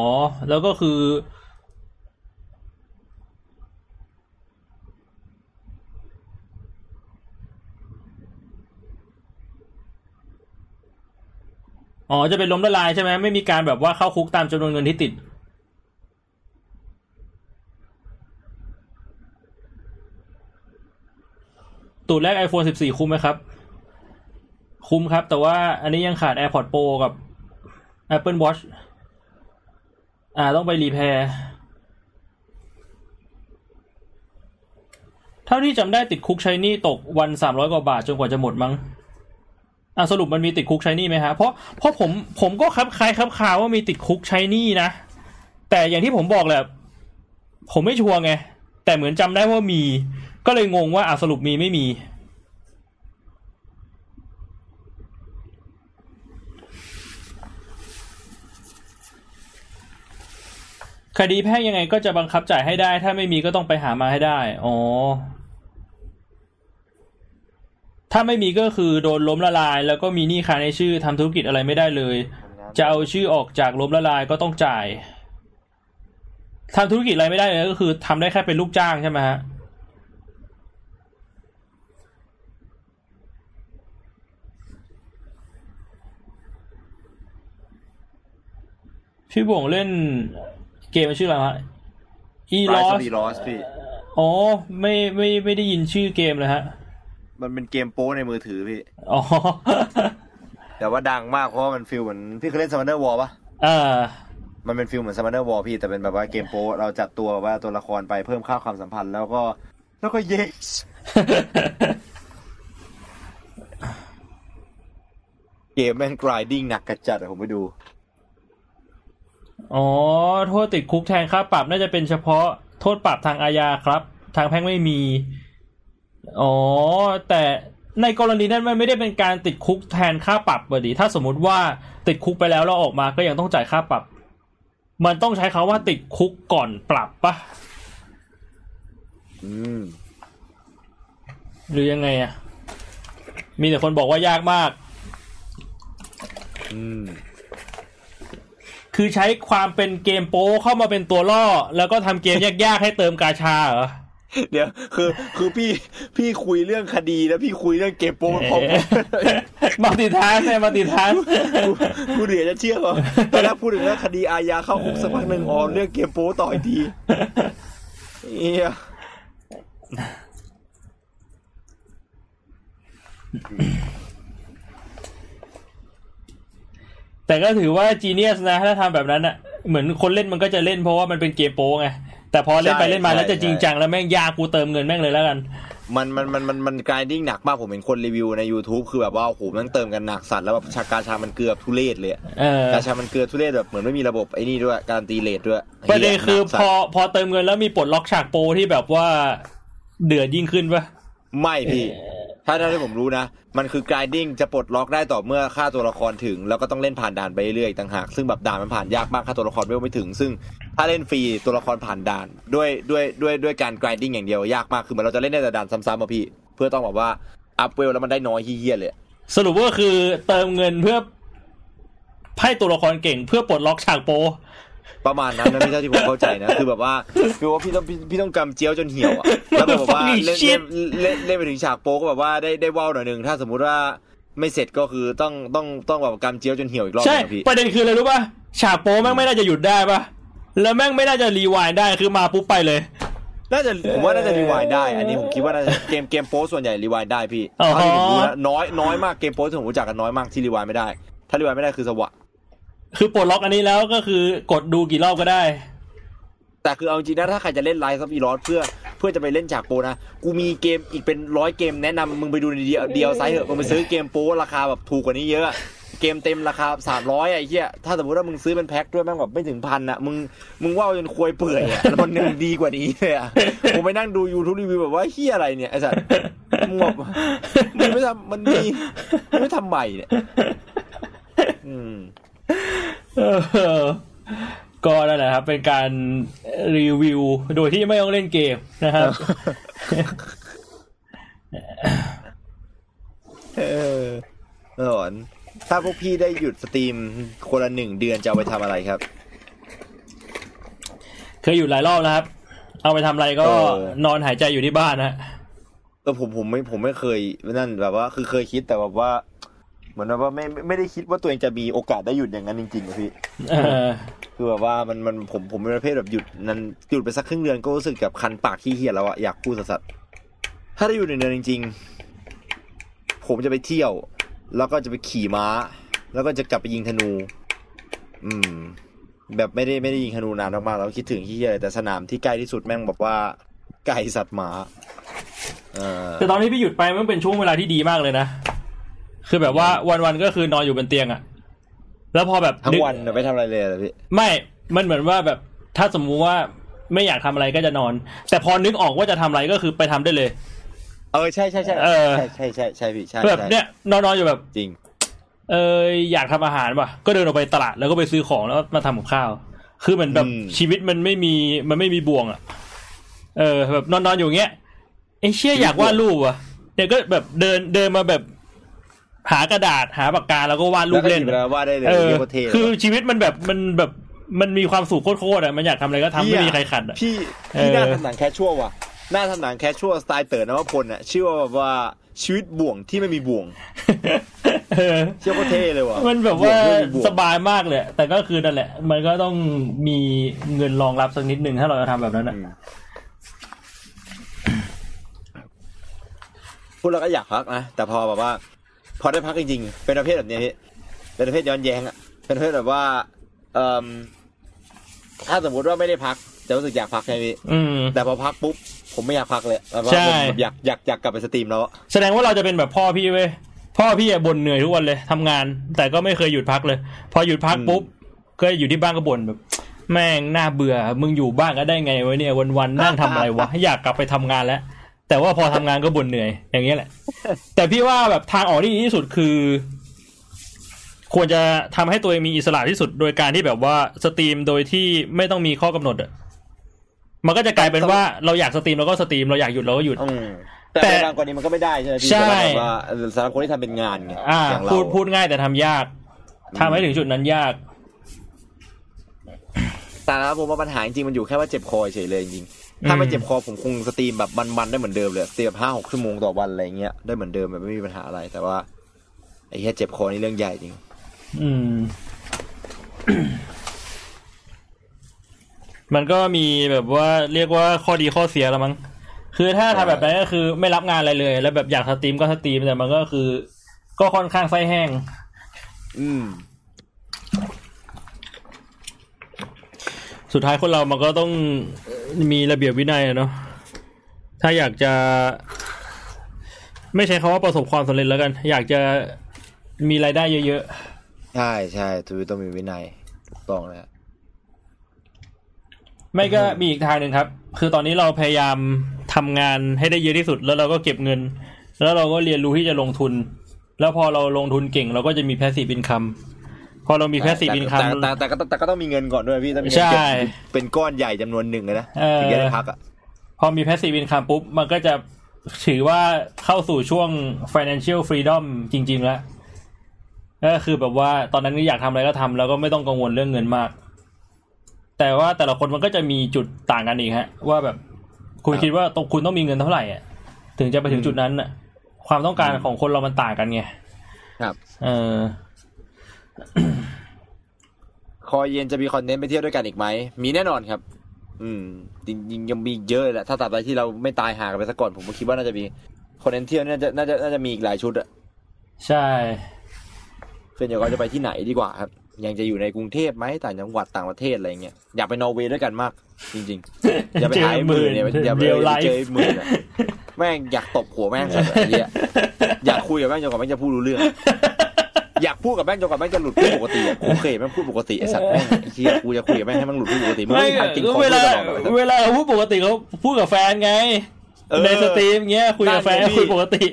แล้วก็คือ อ๋อจะเป็นล้มละลายใช่ไหมไม่มีการแบบว่าเข้าคุกตามจำนวนเงินที่ติดตูดแรก iPhone 14 คุ้มไหมครับ คุ้มครับ แต่ว่าอันนี้ยังขาด AirPods Pro กับ Apple Watch อ่าต้องไปรีแพร์เท่าที่จำได้ติดคุกใช้นี่ตกวันสามร้อยกว่าบาทจนกว่าจะหมดมั้งอ่าสรุปมันมีติดคุกใช้นี่ไหมฮะเพราะเพราะผมผมก็คับคล้ายคับคาว่ามีติดคุกใช้นี่นะ แต่อย่างที่ผมบอกแหละผมไม่ชัวร์ไง แต่เหมือนจำได้ว่ามี ก็เลยงงว่าอ่าสรุปมีไม่มี คดีแพ่งยังไงก็จะบังคับจ่ายให้ได้ ถ้าไม่มีก็ต้องไปหามาให้ได้ อ๋อ ถ้าไม่มีก็คือโดนล้มละลาย แล้วก็มีหนี้ค้างในชื่อทำธุรกิจอะไรไม่ได้เลย จะเอาชื่อออกจากล้มละลายก็ต้องจ่ายทำธุรกิจอะไรไม่ได้เลยก็คือทำได้แค่เป็นลูกจ้างใช่ไหมฮะพี่บ่วงเล่น เกมมันชื่ออะไรฮะ e Rise lost of the Lost พี่อ๋อไม่ไม่ไม่ได้ยินชื่อเกมเลยฮะ มันเป็นเกมโป๊ในมือถือพี่อ๋อแต่ว่าดังมากเพราะว่ามัน feel เหมือนพี่เคยเล่น Summoner War ปะอ่ามันเป็น feel เหมือน Summoner War พี่แต่เป็นแบบว่าเกมโป๊เราจัดตัวว่าตัวละครไปเพิ่มค่าความสัมพันธ์ แล้วก็แล้วก็ yes เกมแม่ง grinding หนักกระจัดอะผมไปดู อ๋อ โทษติดคุกแทนค่าปรับน่าจะเป็นเฉพาะโทษปรับทางอาญาครับ ทางแพ่งไม่มี อ๋อ แต่ในกรณีนั้นมันไม่ได้เป็นการติดคุกแทนค่าปรับเบอดีถ้าสมมุติว่าติดคุกไปแล้วเราออกมาก็ยังต้องจ่ายค่าปรับ มันต้องใช้คาว่าติดคุกก่อนปรับปะอืม หรือยังไงอะมีแต่คนบอกว่ายากมาก อืม คือใช้ความเป็นเกมโป้เข้ามาเป็นตัวล่อ แล้วก็ทำเกมยากๆให้เติมกาชาเหรอเดี๋ยวคือคือพี่พี่คุยเรื่องคดีแล้วพี่คุยเรื่องเกมโป้พร้อมกันมัลติทัสเนี่ยมัลติทัสกูกูเดี๋ยวจะเชื่อว่าตอนแรกพูดถึงเรื่องคดีอาญาเข้าคุกสักพักหนึ่งอ๋อเรื่องเกมโป้ต่ออีกทีเอีย ท แต่ก็ถือว่าจีเนียสนะถ้าทำแบบนั้นอะเหมือนคนเล่นมันก็จะเล่นเพราะว่ามันเป็นเกมโป้ไงแต่พอเล่นไปใช่เล่นมาใช่แล้วจะจริงใช่จังแล้วแม่งยากกูเติมเงินแม่งเลยแล้วกัน มันมันมันมันมันกรายดิ้งหนักมากผมเห็นคนรีวิวใน YouTube คือแบบว่าโอ้โหมันเติมกันหนักสัตว์แล้วแบบชาการชามันเกลือทุเรศเลยอะเออการชามันเกลือทุเรศแบบเหมือนไม่มีระบบไอ้นี่ด้วยการันตีเลทด้วยประเด็นคือหกสัพตอว์พอเติมเงินแล้วมีปลดล็อกฉากโปรที่แบบว่าเดือดยิ่งขึ้นปะไม่พี่ ถ้าเท่าที่ผมรู้นะ มันคือ grinding จะปลดล็อกได้ต่อเมื่อค่าตัวละครถึง แล้วก็ต้องเล่นผ่านด่านไปเรื่อยๆอีกต่างหาก ซึ่งแบบด่านมันผ่านยากมากค่าตัวละครเวลไม่ถึง ซึ่งถ้าเล่นฟรีตัวละครผ่านด่านด้วยด้วยด้วยด้วยการ grinding อย่างเดียวยากมาก คือเหมือนเราจะเล่นได้แต่ด่านซ้ำๆอะพี่ เพื่อต้องแบบว่าอัพเวลแล้วมันได้น้อยเหี้ยเลย สรุปว่าคือเติมเงินเพื่อให้ตัวละครเก่งเพื่อปลดล็อกฉากโป๊ ประมาณนั้นนะพี่เท่าที่ผมเข้าใจนะ คือแบบว่าคือว่าพี่ต้องพี่พี่ต้องกำเจียวจนเหี่ยวอะแล้วก็แบบว่าเล่นเล่นเล่นเล่นไปถึงฉากโป๊ก็แบบว่าได้ได้ว่าวหน่อยหนึ่งถ้าสมมุติว่าไม่เสร็จก็คือต้องต้องต้องแบบกำเจียวจนเหี่ยวอีกรอบหใช่นึงอะพี่ประเด็นคืออะไรรู้ป่ะฉากโปรแม่งไม่น่าจะหยุดได้ป่ะแล้วแม่งไม่น่าจะรีไวน์ได้คือมาปุ๊บไปเลยน่าจะผมว่าน่าจะรีวายได้ อันนี้ผมคิดว่าน่าจะเกมเกมโป๊ส่วนใหญ่รีวายได้พี่อ๋อเท่าที่ผมรู้นะน้อยน้อยมากเกมโป๊ที่ผมรู้จักกันน้อยมากที่รีวายไม่ได้ ถ้ารีวายไม่ได้คือสวะ คือปลดล็อกอันนี้แล้วก็คือกดดูกี่รอบก็ได้ แต่คือเอาจริงนะถ้าใครจะเล่นไลฟ์ซับอีรอสเพื่อเพื่อจะไปเล่นฉากโปนะ กูมีเกมอีกเป็นร้อยเกมแนะนำมึงไปดูในเดียวเดียวไซส์เถอะมึงไปซื้อเกมโปรราคาแบบถูกกว่านี้เยอะเกมเต็มราคาสามร้อยไอ้เหี้ย ถ้าสมมติว่ามึงซื้อเป็นแพ็คด้วยแม่งแบบไม่ถึงพันอะมึง มึงว่าจนควยเปื่อยอะแล้วมันยังดีกว่านี้เลยอะผมไปนั่งดูยูทูบรีวิวแบบว่าเฮียอะไรเนี่ยไอ้สัสมึงแบบมึงไม่ทำมันมีมึงไม่ทำใหม่เนี่ย อืม ก็นั่นแหละครับ เป็นการรีวิวโดยที่ไม่ต้องเล่นเกมนะครับเออหลอน ถ้าพวกพี่ได้หยุดสตรีมคนละหนึ่งเดือนจะเอาไปทำอะไรครับ เคยอยู่หลายรอบแล้วครับ เอาไปทำอะไรก็เออนอนหายใจอยู่ที่บ้านนะเออผมผมไม่ผมไม่เคยนั่นแบบว่า คือเคยคิดแต่แบบว่าเห มือนแบบว่าไม่ไม่ไม่ได้คิดว่าตัวเองจะมีโอกาสได้หยุดอย่างนั้นจริงๆอะพี่เออคือแบบว่ามันมันผมผมเป็นประเภทแบบหยุดนั้นหยุดไปสักครึ่งเดือนก็รู้สึกแบบคันปากขี้เหียแล้วอะอยากพูดสัสๆถ้าได้หยุดหนึ่งเดือนจริง ๆ ผมจะไปเที่ยว แล้วก็จะไปขี่ม้า แล้วก็จะกลับไปยิงธนู อืม แบบไม่ได้ไม่ได้ยิงธนูนานมากๆแล้วคิดถึงขี้เหียเลยแต่สนามที่ใกล้ที่สุดแม่งบอกว่าไกลสัตว์หมาเออแต่ตอนที่พี่หยุดไปมันเป็นช่วงเวลาที่ดีมากเลยนะ คือแบบว่าวันๆก็คือนอนอยู่บนเตียงอะแล้วพอแบบทั้งนึกวันน่ะไม่ทำอะไรเลยเหรอพี่ไม่ มันเหมือนว่าแบบถ้าสมมุติว่าไม่อยากทำอะไรก็จะนอน แต่พอนึกออกว่าจะทำอะไรก็คือไปทำได้เลย เออใช่ใช่ใช่เออใช่ใช่ใช่ใช่พี่ใช่แบบใช่เนี้ยนอนๆอยู่แบบจริง เอออยากทำอาหารว่ะ ก็เดินออกไปตลาดแล้วก็ไปซื้อของแล้วมาทำกับข้าว คือเหมือนแบบอืมชีวิตมันไม่มีมันไม่มีบ่วงอะ เออแบบนอนๆอยู่อย่างเงี้ยไอ้เชี่ยอยากวาดรูปอะเดี๋ยวก็แบบเดินเดินมาแบบ หากระดาษหาปากกาแล้วก็วาดรูแล้วปก็หเล่นยิบเวลาว่าได้เลยเออเรียกว่าเท่คือชีวิตมันแบบมันแบบมันมีความสุขโคตรๆอะมันอยากทำอะไรก็ทำไม่มีใครขัดอะพี่เอพี่อน่าทำหนัง casual ว่ะน่าทำหนัง casual สไตล์เต๋อนวพลอะชื่อว่าแบบว่าชีวิตบ่วงที่ไม่มีบ่วงเออเชื่อว่าเท่เลยว่ะมันแบบว่าบ่งที่ไม่มีบ่วงสบายมากเลยแต่ก็คือนั่นแหละ มันก็ต้องมีเงินรองรับสักนิดหนึ่งถ้าเราจะทำแบบนั้นอะอืมพูดแล้วก็อยากพักนะแต่พอแบบว่า พอได้พักจริงๆเป็นประเภทแบบนี้พี่เป็นประเภทย้อนแย้งอะเป็นประเภทแบบว่าเอ่มถ้าสมมติว่าไม่ได้พักจะรู้สึกอยากพักใช่ไหมพี่อืม แต่พอพักปุ๊บผมไม่อยากพักเลยแบบว่าใช่ ผมแบบอยากอยากอยากกลับไปสตรีมแล้วอะแสดงว่าเราจะเป็นแบบพ่อพี่เว้ยพ่อพี่อะบ่นเหนื่อยทุกวันเลยทำงาน แต่ก็ไม่เคยหยุดพักเลย พอหยุดพักปุ๊บก็อยู่ที่บ้านก็บ่นแบบ แม่งน่าเบื่อ มึงอยู่บ้านก็ได้ไงวะเนี่ยวันๆนั่งทำอะไรวะ อยากกลับไปทำงานแล้ว แต่ว่าพอทำงานก็บ่นเหนื่อย อย่างเงี้ยแหละ แต่พี่ว่าแบบทางออกที่ดีที่สุดคือ ควรจะทำให้ตัวเองมีอิสระที่สุด โดยการที่แบบว่าสตรีมโดยที่ไม่ต้องมีข้อกำหนดอะมันก็จะกลายเป็นว่าเราอยากสตรีมเราก็สตรีมเราอยากหยุดเราก็หยุดอืมแต่แต่ในบางกรณีมันก็ไม่ได้ใช่ไหมพี่ใช่สำหรับแบบว่าสำหรับคนที่ทำเป็นงานไงอ่าอย่างเราพูดพูดง่ายแต่ทำยากทำให้ถึงจุดนั้นยากแต่แล้วผมว่าปัญหาจริงๆมันอยู่แค่ว่าเจ็บคอเฉยเลยจริงๆ ถ้าไม่เจ็บคอผมคงสตรีมแบบมันๆได้เหมือนเดิมเลยสตรีมแบบห้าหกชั่วโมงต่อวันอะไรเงี้ยได้เหมือนเดิมแบบไม่มีปัญหาอะไร แต่ว่าไอ้แค่เจ็บคอนี่เรื่องใหญ่จริง อืม มันก็มีแบบว่าเรียกว่าข้อดีข้อเสียละมั้งคือถ้าทำแบบนั้นก็คือไม่รับงานอะไรเลย แล้วแบบอยากสตรีมก็สตรีมแต่มันก็คือ ก็ค่อนข้างไส้แห้ง อืม สุดท้ายคนเรามันก็ต้อง มีระเบียบวินัยอะเนาะถ้าอยากจะ ไม่ใช้คำว่าประสบความสำเร็จแล้วกัน อยากจะมีรายได้เยอะใช่ใช่ทุกต้องมีวินัยถูกต้องแล้วๆไม่ก็มีอีกทางหนึ่งครับ คือตอนนี้เราพยายามทำงานให้ได้เยอะที่สุด แล้วเราก็เก็บเงิน แล้วเราก็เรียนรู้ที่จะลงทุน แล้วพอเราลงทุนเก่ง เราก็จะมี passive income พอเรามี passive income แต่แต่แต่แต่ก็แต่ก็ต้องมีเงินก่อนด้วยพี่ต้องมีเงินใช่เก็บเป็นก้อนใหญ่จำนวนหนึ่งเลยนะเออถึงจะได้พักอะพอมี passive income ปุ๊บมันก็จะถือว่าเข้าสู่ช่วง financial freedom จริง ๆ แล้วก็คือแบบว่าตอนนั้นอยากทำอะไรก็ทำแล้วก็ไม่ต้องกังวลเรื่องเงินมาก แต่ว่าแต่ละคนมันก็จะมีจุดต่างกันอีกฮะ ว่าแบบคุณคิดว่าตรงคุณต้องมีเงินเท่าไหร่อะถึงจะไปถึงจุดนั้นอะ ความต้องการของคนเรามันต่างกันไงครับ เออ คอยเย็นจะมีคอนเทนต์ไปเที่ยวด้วยกันอีกไหม มีแน่นอนครับ อืมจริงๆยังมีอีกเยอะเลยแหละถ้าตราบใดที่เราไม่ตายหากันไปซะก่อนผมก็คิดว่าน่าจะมีคอนเทนต์เที่ยวน่าจะน่าจะน่าจะมีอีกหลายชุดอะใช่เพื่อนอยากว่าจะไปที่ไหนดีกว่าครับ ยังจะอยู่ในกรุงเทพไหมต่างจังหวัดต่างประเทศอะไรเงี้ยอยากไปนอร์เวย์ด้วยกันมาก จริงๆอย่าไปหาไอ้หมือเนี่ยอย่าไปเรียวไลเจอฟ์ไอ้หมืออะแม่งอยากตบหัวแม่งสัตว์อะไอ้เหี้ยอยากคุยกับแม่งจนกว่าแม่งจะพูดรู้เรื่อง อยากพูดกับแม่งจนกว่าแม่งจะหลุดพูดปกติอะกูเคยแม่งพูดปกติไอ้สัตว์แม่งไอ้เหี้ยกูจะคุยกับแม่งให้แม่งหลุดพูดปกติมึงไม่ไม่มีทางกินก็ของเวพูดลาตลอดหรอกไอ้สัตว์ เวลาเขาพูดปกติเขาพูดกับแฟนไง เออใน stream เงี้ยคุยกับแฟนนั่นไงพี่ คุยปกติ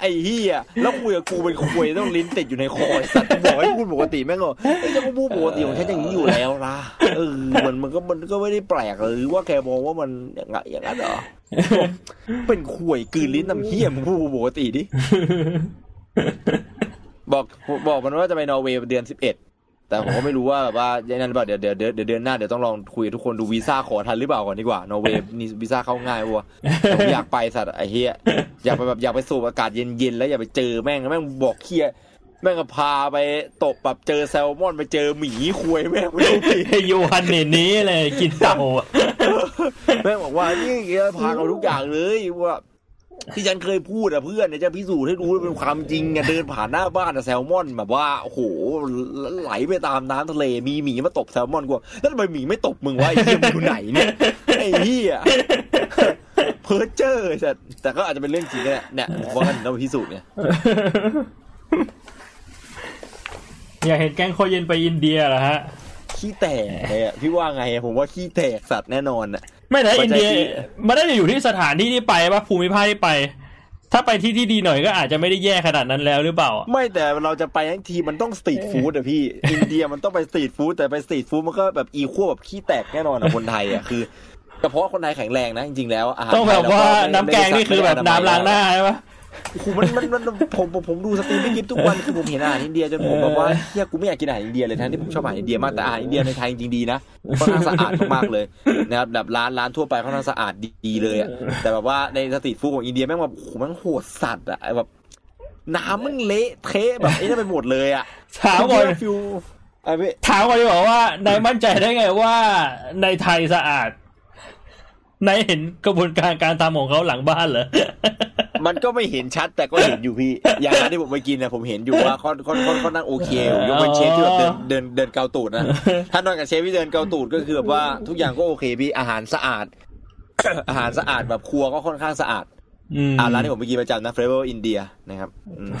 ไอ้เหี้ยแล้วคุยกับกูเป็นคุยต้องลิ้นติดอยู่ในคอไอ้สัตว์บอกให้พูดปกติแม่งก็ไอ้เจ้าก็พูดปกติของฉันอย่างนี้อยู่แล้วนะเออมันมันก็มันก็ไม่ได้แปลกหรือว่าแกมองว่ามันอย่างไงอย่างนั้นเหรอเป็นคุยกลืนลิ้นทำเหี้ยมึงพูดปกติดิ บอกบอกมันว่าจะไปนอร์เวย์เดือนสิบเอ็ดแต่ผมก็ไม่รู้ว่าแบบว่าอย่างนั้นหรือเปล่าเดี๋ยวเดี๋ยวเดี๋ยวเดี๋ยวเดือนหน้าเดี๋ยวต้องลองคุยกับทุกคนดูวีซ่าขอทันหรือเปล่าก่อนดีกว่านอร์เวย์นี่วีซ่าเข้าง่ายวะผมอยากไปสัตว์ไอ้เหี้ยอยากไปแบบอยากไปสูบอากาศเย็นๆแล้วอยากไปเจอแม่งแม่งบอกเคียแม่งก็พาไปตกแบบเจอแซลมอนไปเจอหมีคุยแม่งไม่รู้พี่โยฮันเนตนี้เลยกินเต่าอะแม่งบอกว่านี่เงี้ยพาเราทุกอย่างเลยว่า ที่ฉันเคยพูดอะเพื่อนเนี่ยจะพิสูจน์ให้รู้ว่าเป็นความจริงอะเดินผ่านหน้าบ้านอะแซลมอนแบบว่าโอ้โหไหลไปตามน้ำทะเลมีหมีมาตบแซลมอนกูแล้วทำไมหมีไม่ตบมึงวะไอ้เหี้ยมึงอยู่ไหนเนี่ยไอ้เหี้ยเพ้อเจ้อแต่แต่ก็อาจจะเป็นเรื่องจริงก็ได้เนี่ยว่ากันเราพิสูจน์เนี่ยอยากเห็นแก๊งโคเย็นไปอินเดียเหรอฮะ ขี้แตกเลยอะพี่ว่าไงอะผมว่าขี้แตกสัตว์แน่นอนอะ ไม่นะมันจะอินเดียที่มันได้อยู่ที่สถานที่ที่ไปปะภูมิภาคที่ไป ถ้าไปที่ที่ดีหน่อยก็อาจจะไม่ได้แย่ขนาดนั้นแล้วหรือเปล่า ไม่แต่เราจะไปทั้งทีมันต้อง street food อะพี่ อินเดียมันต้องไป street food แต่ไป street food มันก็แบบอีควแบบขี้แตกแน่นอนอะคนไทยอะคือแต่เพราะว่าคนไทยแข็งแรงนะจริงๆแล้วอาหารต้องแบบไทยเรว่าไม่น้ำแกงนี่คือแบบน้ำล้างหน้าใช่ปะ โอ้โหมันมันมันผมผมผมดู stream ไม่กินทุกวันคือผมเห็นอาหารอินเดียจนผมแบบว่าเหี้ยกูไม่อยากกินอาหารอินเดียเลยทั้งที่ผมชอบอาหารอินเดียมากแต่อาหารอินเดียในไทยจริงๆดีนะค่อนข้างสะอาดมากๆเลยนะครับแบบร้านร้านทั่วไปค่อนข้างสะอาดดีเลยอะแต่แบบว่าใน street food ของอินเดียแม่งแบบโอ้โหแม่งโหดสัตว์อะแบบน้ำมันเละเทะแบบไอ้นั่นไปหมดเลยอะถามก่อนฟิวไอ้พี่ถามก่อนดีกว่าว่า นายมั่นใจได้ไงว่าในไทยสะอาด นายเห็นกระบวนการการทำของเขาหลังบ้านเหรอ มันก็ไม่เห็นชัดแต่ก็เห็นอยู่พี่ อย่างนั้นที่ผมไปกินนะผมเห็นอยู่ว่าค่อนค่อนค่อนค่อนข้างโอเคอยู่ยกเป็นเชฟที่แบบเดินเดินเดินเกาตูดนะ ถ้านอนกับเชฟที่เดินเกาตูดก็คือแบบว่าทุกอย่างก็โอเคพี่อาหารสะอาด อาหารสะอาดแบบครัวก็ค่อนข้างสะอาด อืมอ่าร้านที่ผมไปกินประจำนะ Flavor India นะครับอืม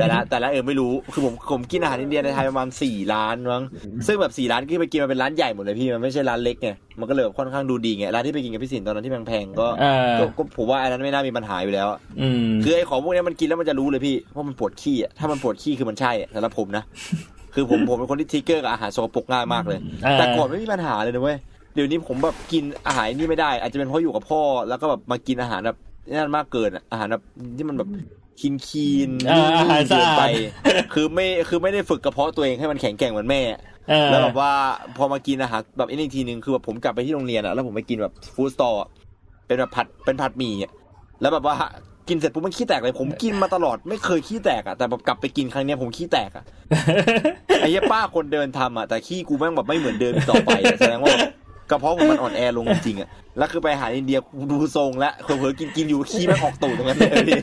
แต่ละแต่ละเออไม่รู้คือผมผมกินอาหารอินเดียในไทยประมาณสี่ร้านมั้งซึ่งแบบสี่ร้านที่ไปกินมันเป็นร้านใหญ่หมดเลยพี่มันไม่ใช่ร้านเล็กไงมันก็เลยแบบค่อนข้างดูดีไงร้านที่ไปกินกับพี่สินตอนนั้นที่แพงๆก็เออก็ก็ผมว่าอันนั้นไม่น่ามีปัญหาอยู่แล้วอะอืมคือไอ้ของพวกเนี้ยมันกินแล้วมันจะรู้เลยพี่เพราะมันปวดขี้อะถ้ามันปวดขี้คือมันใช่อะสำหรับผมนะคือผมผมเป็นคนที่ trigger กับอาหารสกปรกง่ายมากเลยเออแต่ก่อนไม่มีปัญหาเลยนะเว้ยเดี๋ยวนี้ผมแบบกินอาหารนี่ไม่ได้ อาจจะเป็นเพราะอยู่กับพ่อแล้วก็แบบมากินอาหารแบบ นั่นมากเกินอะอาหารแบบที่มันแบบคีนคีนๆเอออาหารสะเกินอาดไปคือไม่คือไม่ได้ฝึกกระเพาะตัวเองให้มันแข็งแกร่งเหมือนแม่เออแล้วแบบว่าพอมากินอาหารแบบอีกทีหนึ่งคือแบบผมกลับไปที่โรงเรียนอะแล้วผมไปกินแบบฟู้ดสตอร์เป็นแบบผัดเป็นผัดหมี่อะแล้วแบบว่ากินเสร็จปุ๊บมันขี้แตกเลยผมกินมาตลอดไม่เคยขี้แตกอะแต่แบบกลับไปกินครั้งเนี้ยผมขี้แตกอะไอ้เหี้ยป้าคนเดินทำอะแต่ขี้กูแม่งแบบไม่เหมือนเดิมอีกต่อไปอะแสดงว่า กระเพาะผมมันอ่อนแอลงจริงๆอะแล้วคือไปอาหารอินเดียกูดูทรงแล้วเผลอๆกินกินอยู่ขี้แม่งออกตูดตรงนั้นเลยพี่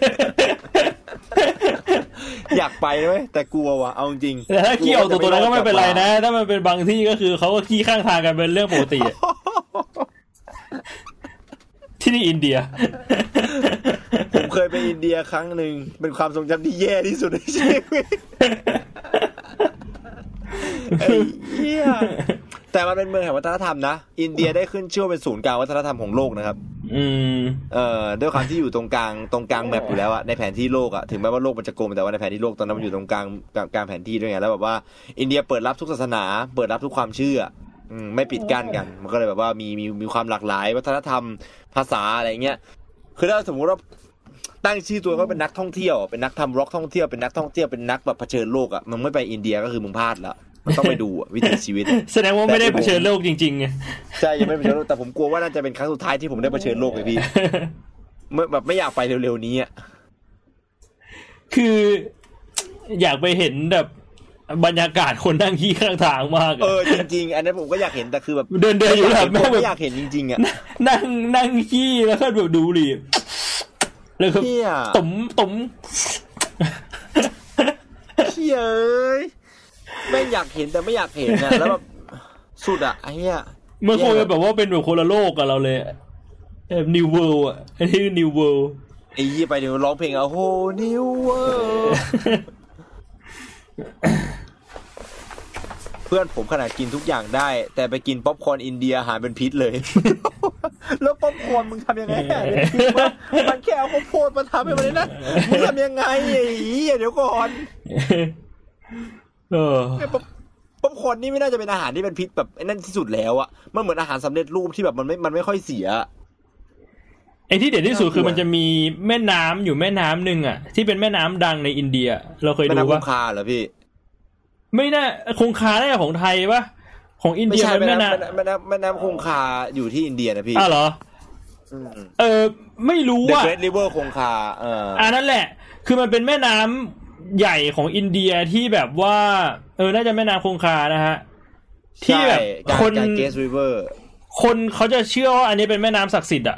อยากไปไหมแต่กลัวว่ะเอาจริงแต่ถ้าขี้ออกตัวตัวนั้นก็ไม่เป็นไรนะ ถ้ามันเป็นบางที่ก็คือเขาก็ขี้ข้างทางกันเป็นเรื่องปกติอะที่นี่อินเดีย ผมเคยไปอินเดียครั้งหนึ่งเป็นความทรงจำที่แย่ที่สุดในชีวิตไอ้เหี้ย แต่มันเป็นเมืองแห่งวัฒนธรรมนะอินเดียได้ขึ้นชื่อว่าเป็นศูนย์กลางวัฒนธรรมของโลกนะครับ อืมเอ่อด้วยความที่อยู่ตรงกลางตรงกลางแมปอยู่แล้วอะในแผนที่โลกอะถึงแม้ว่าโลกมันจะกลมแต่ว่าในแผนที่โลกตอนนั้นมันอยู่ตรงกลางกลางกลางแผนที่ด้วยไงแล้วแบบว่า อินเดียเปิดรับทุกศาสนา เปิดรับทุกความเชื่ออืมไม่ปิดกั้นกัน มันก็เลยแบบว่ามีมีมีความหลากหลาย วัฒนธรรมภาษาอะไรเงี้ยคือถ้าสมมุติว่าตั้งชื่อตัวก็เป็นนักท่องเที่ยวเป็นนักทำร็อกท่องเที่ยวเป็นนักท่องเที่ยวเป็นนักแบบเผชิญโลกอะมึงไม่ไปอินเดียก็คือมึงพลาดละ มันต้องไปดูอะวิถีชีวิต แสดงว่าไม่ได้เผชิญโลกจริงๆไงใช่ยังไม่ไปเผชิญโลกแต่ผมกลัวว่าน่าจะเป็นครั้งสุดท้ายที่ผมได้เผชิญโลกเลยพี่เมื่อแบบไม่อยากไปเร็วๆนี้อะคืออยากไปเห็นแบบบรรยากาศคนนั่งขี้ข้างทางมากอะเออจริงๆ อันนั้นผมก็อยากเห็นแต่คือแบบเดินเดินอยู่แบบผแม่มงแบไม่บอยากเห็นจริงๆอะนั่งนั่งขี้แล้วก็แบบดูหลีแล้วก็เฮียตุ๋มตุ๋มเฮีย เอ้ยแม่งอยากเห็นแต่ไม่อยากเห็นอะแล้วแบบสุดอะไอ้เฮียมันคงจะแบบว่าเป็นแบบคนละโลกกับเราเลยอะแบบนิวเวิลด์อะอันนี้นิวเวิลด์ไอ้ยี่ไปเดี๋ยวร้องเพลงอะโหนิวเวอร์เพื่อนผมขนาดกินทุกอย่างได้ แต่ไปกินป๊อปคอร์นอินเดียอาหารเป็นพิษเลย แล้วป๊อปคอร์นมึงทำยังไงอะมันแค่เอาข้าวโพดมาทำให้มันเลยนะมึงทำยังไงไอ้เหี้ยเดี๋ยวก่อน เออป๊อปป๊อปคอร์นนี่ไม่น่าจะเป็นอาหารที่เป็นพิษแบบไอ้นั่นที่สุดแล้วอะมันเหมือนอาหารสำเร็จรูปที่แบบมันไม่มันไม่ค่อยเสียไอ้ที่เด็ดที่สุดน่ากลัวคือมันจะมีแม่น้ำอยู่แม่น้ำหนึ่งอะ ที่เป็นแม่น้ำดังในอินเดีย เราเคยแม่ดูน้ำคปะงคาเหรอพี่ ไม่น่าคงคาได้ของไทยปะของอินไม่เดียใช่มันแม่แม่น้ำน้ำแม่น้ำแม่น้ำคงคาอยู่ที่อินเดียนะพี่อ้าวเหรออืมเออไม่รู้ The ว่า Great River คงคาเออออ่านั่นแหละ คือมันเป็นแม่น้ำ ใหญ่ของอินเดียที่แบบว่า เออ น่าจะแม่น้ำคงคานะฮะ ที่แบบใช่การคนการ Great River คนเขาจะเชื่อว่าอันนี้เป็นแม่น้ำศักดิ์สิทธิ์อะ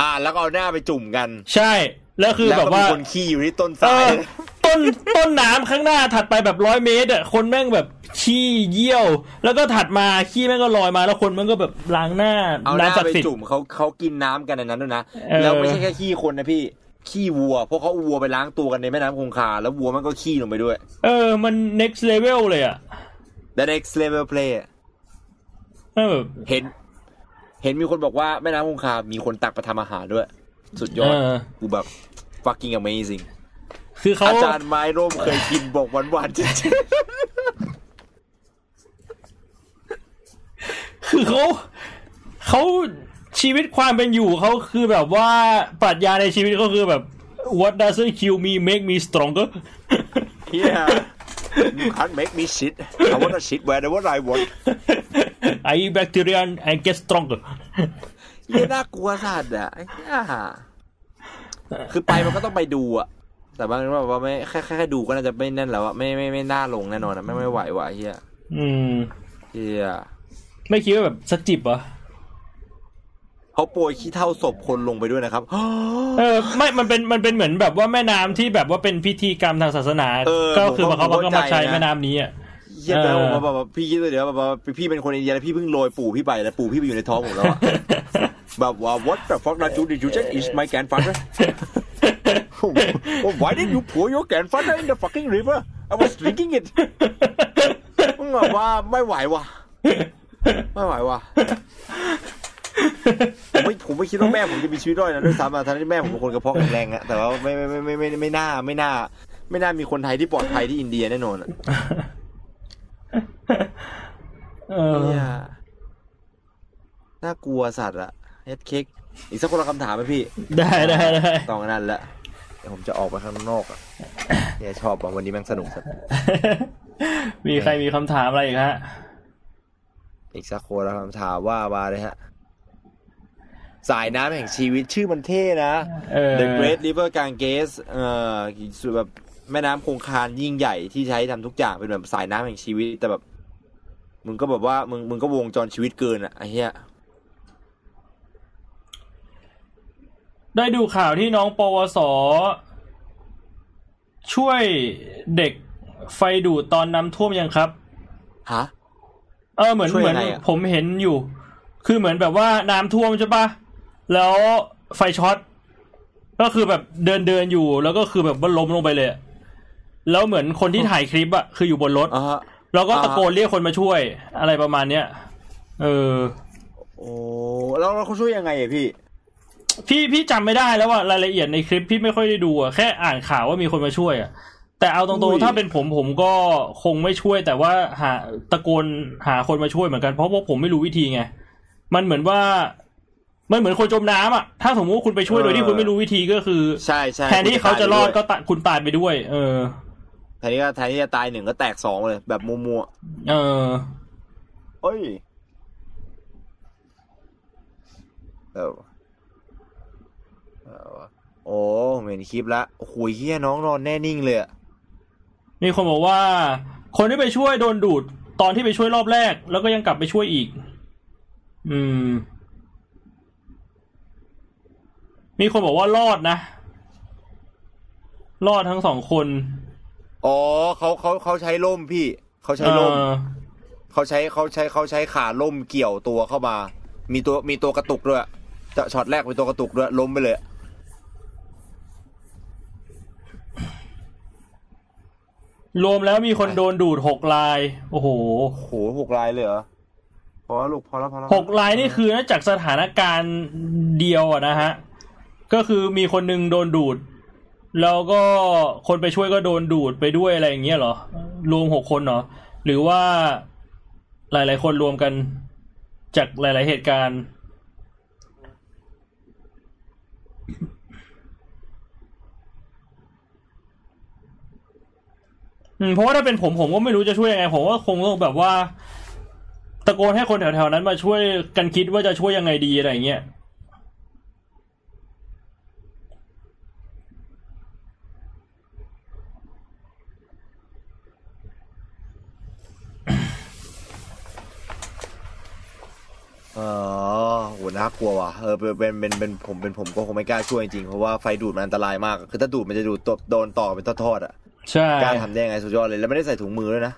อ่า แล้วก็เอาหน้าไปจุ่มกัน ใช่ แล้วคือแล้วแบบก็มีว่าคนขี้อยู่ที่ต้นเอสายอต้นต้นน้ำข้างหน้าถัดไปแบบร้อยเมตรอะคนแม่งแบบขี้เยี่ยว แล้วก็ถัดมาขี้แม่งก็ลอยมาแล้วคนแม่งก็แบบล้างหน้าเอาหน้าน้ำศักไปดิ์สิทธิ์จุ่มเขาเขากินน้ำกันในนั้นด้วยนะเออแล้วไม่ใช่แค่ขี้คนนะพี่ ขี้วัว เพราะเขาเอาวัวไปล้างตัวกันในแม่น้ำคงคา แล้ววัวมันก็ขี้ลงไปด้วย เออ มัน next level เลยอะ The next level play อะเออแบบเห็น เห็นมีคนบอกว่าแม่น้ำคงคา มีคนตักไปทำอาหารด้วย สุดยอดเออกูแบบ fucking amazing คือเขาอาจารย์ไม้ร่มเคยกินบอกหวานๆจริงคือเขาเขา ชีวิตความเป็นอยู่เขาคือแบบว่าปรัชญาในชีวิตเขาคือแบบ what doesn't kill me make me stronger ๆ yeah you can't make me shit I wanna shit wherever I want I eat bacteria and I get stronger เหี้ยน่ากลัวสัตว์อะไอ้เหี้ยคือไปมันก็ต้องไปดูอะ แต่บางทีว่าแบบว่าไม่แค่แค่แค่ดูก็น่าจะไม่นั่นแล้วอะไม่ไม่ไม่น่าลงแน่นอนอะไม่ไม่ไหวว่ะเฮียอืมเฮียไม่คิดว่าแบบสักจิบเหรอ เขาโปรยขี้เท่าศพคนลงไปด้วยนะครับเออไม่มันเป็นมันเป็นเหมือนแบบว่าแม่น้ำที่แบบว่าเป็นพิธีกรรมทางศาสนาเออก็คือผมก็เขาก็ผมมาเข้าใจใช้นะแม่น้ำนี้อะเฮียแต่เออผมแบบว่าพี่คิดเลยเดี๋ยวแบบว่าพี่เป็นคนอินเดียแล้วพี่เพิ่งโรยปู่พี่ไปแล้วปู่พี่ไปอยู่ในท้องผมแล้วอะแบบว่า what the fuck did you did you just is my grandfather well, why did you pour your grandfather in the fucking river I was drinking it มึงแบบว่าไม่ไหวว่ะไม่ไหวว่ะ ผมไม่ผมไม่คิดว่าแม่ผมจะมีชีวิตรอดนะด้วยซ้ำอะทั้งที่แม่ผมเป็นคนกระเพาะแข็งแรงอะแต่ว่าไม่ไม่ไม่ไม่ไม่ไม่ไม่น่าไม่น่า ไม่น่ามีคนไทยที่ปลอดภัยที่อินเดียแน่นอนอะเออเนี่ยน่ากลัวสัตว์อะเฮ็ดเค้กอีกสักคนละคำถามไหมพี่ ได้ได้ได้ต้องอันนั้นแหละเดี๋ยวผมจะออกไปข้างนอกอะเนี่ยชอบอะวันนี้แม่งสนุกสัตว์มีใครมีคำถามอะไรอีกฮะ อีกสักคนละคำถามว่ามาเลยฮะ สายน้ำแห่งชีวิตชื่อมันเท่นะเออ The Great River Ganges เอ่อสุดแบบแม่น้ำคงคานยิ่งใหญ่ที่ใช้ทำทุกอย่างเป็นแบบสายน้ำแห่งชีวิต แต่แบบ มึงก็แบบว่า มึงมึงก็วงจรชีวิตเกินอะไอ้เหี้ยได้ดูข่าวที่น้องปวส ช่วยเด็กไฟดูดตอนน้ำท่วมยังครับฮะเออเหมือนช่วยเหมืยัอนงไงอะผมเห็นอยู่ คือเหมือนแบบว่าน้ำท่วมใช่ปะ แล้วไฟช็อตก็คือแบบเดินเดินอยู่ แล้วก็คือแบบว่าล้มลงไปเลยอะแล้วเหมือนคนที่ถ่ายคลิปอะคืออยู่บนรถอ่าฮะแล้วก็อ่าฮะตะโกนเรียกคนมาช่วย อะไรประมาณเนี้ยเออ โอ้แล้วแล้วเขาช่วยยังไงอะพี่พี่พี่จำไม่ได้แล้วว่ารายละเอียดในคลิปพี่ไม่ค่อยได้ดูอะแค่อ่านข่าวว่ามีคนมาช่วยอะแต่เอาตรอุ้งยๆถ้าเป็นผมผมก็คงไม่ช่วย แต่ว่าหาตะโกนหาคนมาช่วยเหมือนกันเพราะว่าผมไม่รู้วิธีไงมันเหมือนว่า มันเหมือนคนจมน้ำอะ ถ้าสมมติว่าคุณไปช่วยโดยที่คุณไม่รู้วิธีก็คือ ใช่ใช่แทนที่เขาจะรอดก็ตะคุณตายไปด้วย เออแทนที่ก็แทนที่จะตายหนึ่งก็แตกสองเลย แบบมัวเออๆเอ้ยเออเออโอ้ผมเห็นคลิปละโอ้โหเฮียน้องนอนแน่นิ่งเลยอะมีคนบอกว่า คนที่ไปช่วยโดนดูด ตอนที่ไปช่วยรอบแรก แล้วก็ยังกลับไปช่วยอีก อืม มีคนบอกว่ารอดนะ รอดทั้งสองคน อ๋อเขาเขาเขาใช้ล่มพี่เขาใช้ล่มเออเขาใช้เขาใช้เขาใช้ขาล่มเกี่ยวตัวเข้ามา มีตัวมีตัวกระตุกด้วยจะช็อตแรกมีตัวกระตุกด้วยล้มไปเลย รวมแล้วมีคนโดนดูดหกลาย โอ้โหโอ้โหหกลายเลยเหรอพอแล้วลูกพอแล้วพอแล้วหกลายนี่คือนะจากสถานการณ์เดียวอะนะฮะ ก็คือมีคนหนึงโดนดูด แล้วก็คนไปช่วยก็โดนดูดไปด้วยอะไรอย่างเงี้ยเหรอ รวมหกคนเหรอ หรือว่าหลาย ๆ คนรวมกันจากหลาย ๆ เหตุการณ์อืมเพราะว่าถ้าเป็นผมผมก็ไม่รู้จะช่วยยังไงผมว่าคงต้องแบบว่า ตะโกนให้คนแถวๆนั้นมาช่วยกันคิดว่าจะช่วยยังไงดีอะไรเงี้ย ออโหน่ากลัวว่ะ เออเป็นเป็น เป็น เป็น ผมเป็นผมก็คงไม่กล้าช่วยจริงๆเพราะว่าไฟดูดมันอันตรายมาก คือถ้าดูดมันจะดูดตบโดนต่อเป็นทอดๆอะ ใช่กล้าทำได้ยังไงสุดยอดเลย แล้วไม่ได้ใส่ถุงมือด้วยนะ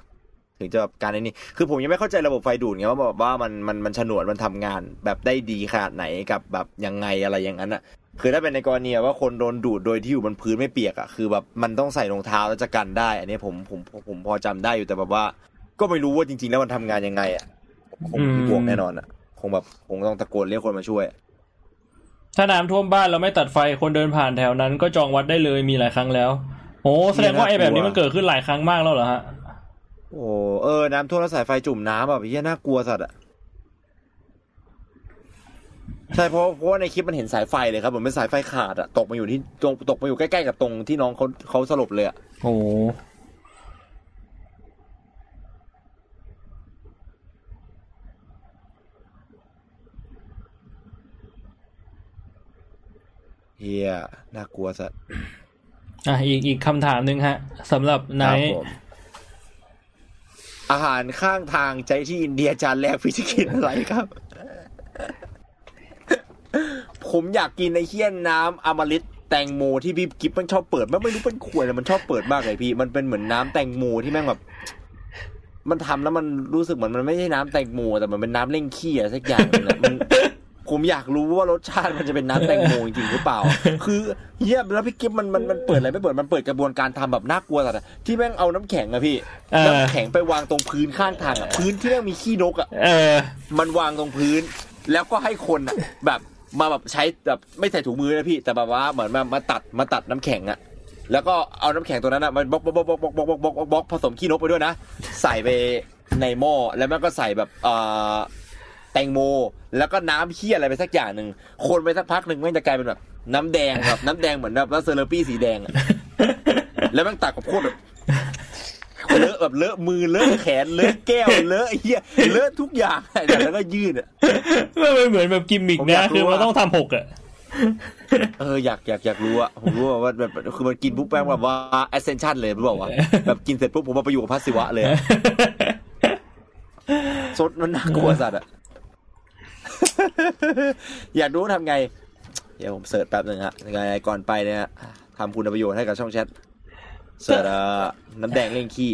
ถึงจะแบบการไอ้นี่คือผมยังไม่เข้าใจระบบไฟดูดไงว่าแบบว่ามัน มัน มันฉนวดมันทำงานแบบได้ดีขนาดไหนกับแบบยังไงอะไรอย่างนั้นอะ คือถ้าเป็นในกรณีว่าคนโดนดูดโดยที่อยู่บนพื้นไม่เปียกอะ คือแบบมันต้องใส่รองเท้าแล้วจะกันได้ อันนี้ผม ผม ผมผมพอจำได้อยู่แต่แบบว่า ก็ไม่รู้ว่าจริง ๆ แล้วมันทำงานยังไงอะ คงมีบวกแน่นอนอะ คงแบบคงต้องตะโกนเรียกคนมาช่วย ถ้าน้ำท่วมบ้านเราไม่ตัดไฟคนเดินผ่านแถวนั้น ก็จองวัดได้เลยมีหลายครั้งแล้วโอ้แสดงว่าไอ้แบบนี้มันเกิดขึ้นหลายครั้งมากแล้วเหรอฮะโอ้เออน้ำท่วมแล้วสายไฟจุ่มน้ำแบบเฮียน่ากลัวสัตว์อะใช่เพราะเพราะว่าในคลิปมันเห็นสายไฟเลยครับเหมือนเป็นสายไฟขาดอะตกมาอยู่ที่ตรงตกมาอยู่ใกล้ๆกับตรงที่น้องเขาเขาสลบเลยอะโอ้ เฮียน่ากลัวสัตว์อะอีกอีกคำถามหนึ่งฮะสำหรับไนครับท์ผมอาหารข้างทางใจที่อินเดียจานแรกพิชิกินอะไรครับ ผมอยากกินในเคี่ยนน้ำอมฤตแตงโมที่พี่กิฟมันชอบเปิดมันไม่รู้เป็นขวดเลยมันชอบเปิดมากเลยพี่ มันเป็นเหมือนน้ำแตงโมที่แม่งแบบมันทำแล้วมันรู้สึกเหมือนมันไม่ใช่น้ำแตงโมแต่มันเป็นน้ำเล่งขี้อะไรสักอย่างหนึงอะมัน ผมอยากรู้ว่ารสชาติมันจะเป็นน้ำแตงโมจริงหรือเปล่า คือเหี้ยแล้วพี่กิฟมันมันมันเปิดอะไรไม่เปิดมันเปิดกระบวนการทำแบบน่ากลัวสัตว์ที่แม่งเอาน้ำแข็งอะพี่น้ำแข็งไปวางตรงพื้นข้างทางอะพื้นที่แม่งมีขี้นกอะมันวางตรงพื้น แล้วก็ให้คนอะแบบมาแบบใช้แบบไม่ใส่ถุงมือนะพี่แต่แบบว่าเหมือนมามาตัดมาตัดน้ำแข็งอะแล้วก็เอาน้ำแข็งตัวนั้นอะมันบล็อกบล็อกบล็อกบล็อกบล็อกบล็อกบล็อกบล็อกผสมขี้นกไปด้วยนะ ใส่ไปในหม้อแล้วแม่งก็ใส่แบบอ่อ แตงโม แล้วก็น้ำเคี่ยอะไรไปสักอย่างหนึ่งคนไปสักพักหนึ่งมันจะกลายเป็นแบบน้ำแดงแบบน้ำแดงเหมือนแบบแล้วเซอร์ปี้สีแดงอะแล้วมันตักกับโคตรแบบเลอะแบบเลอะมือเลอะแขนเลอะแก้วเลอะไอ้เหี้ยเลอะทุกอย่างแล้วก็ยื่นอะมันเหมือนแบบกิมมิกผมอยานะกรู้คือมันว่าต้องทำหกอะเอออยากอยากอยากรู้อะผมรู้ว่าว่าแบบคือมันกินปุ๊บแป้งแบบว่า ascension เลยรู้เปล่าวะแบบกินเสร็จปุ๊บผมมาไปอยู่กับพระศิวะเลยอะซดมันน่ากลัวสัตว์อะ อยากรู้ทำไง เดี๋ยวผมเสิร์ชแป๊บหนึ่งฮะยังไงก่อนไปเนี่ยฮะทำคุณประโยชน์ให้กับช่องแชทเสิร์ชอะน้ำแดงเล่งขี้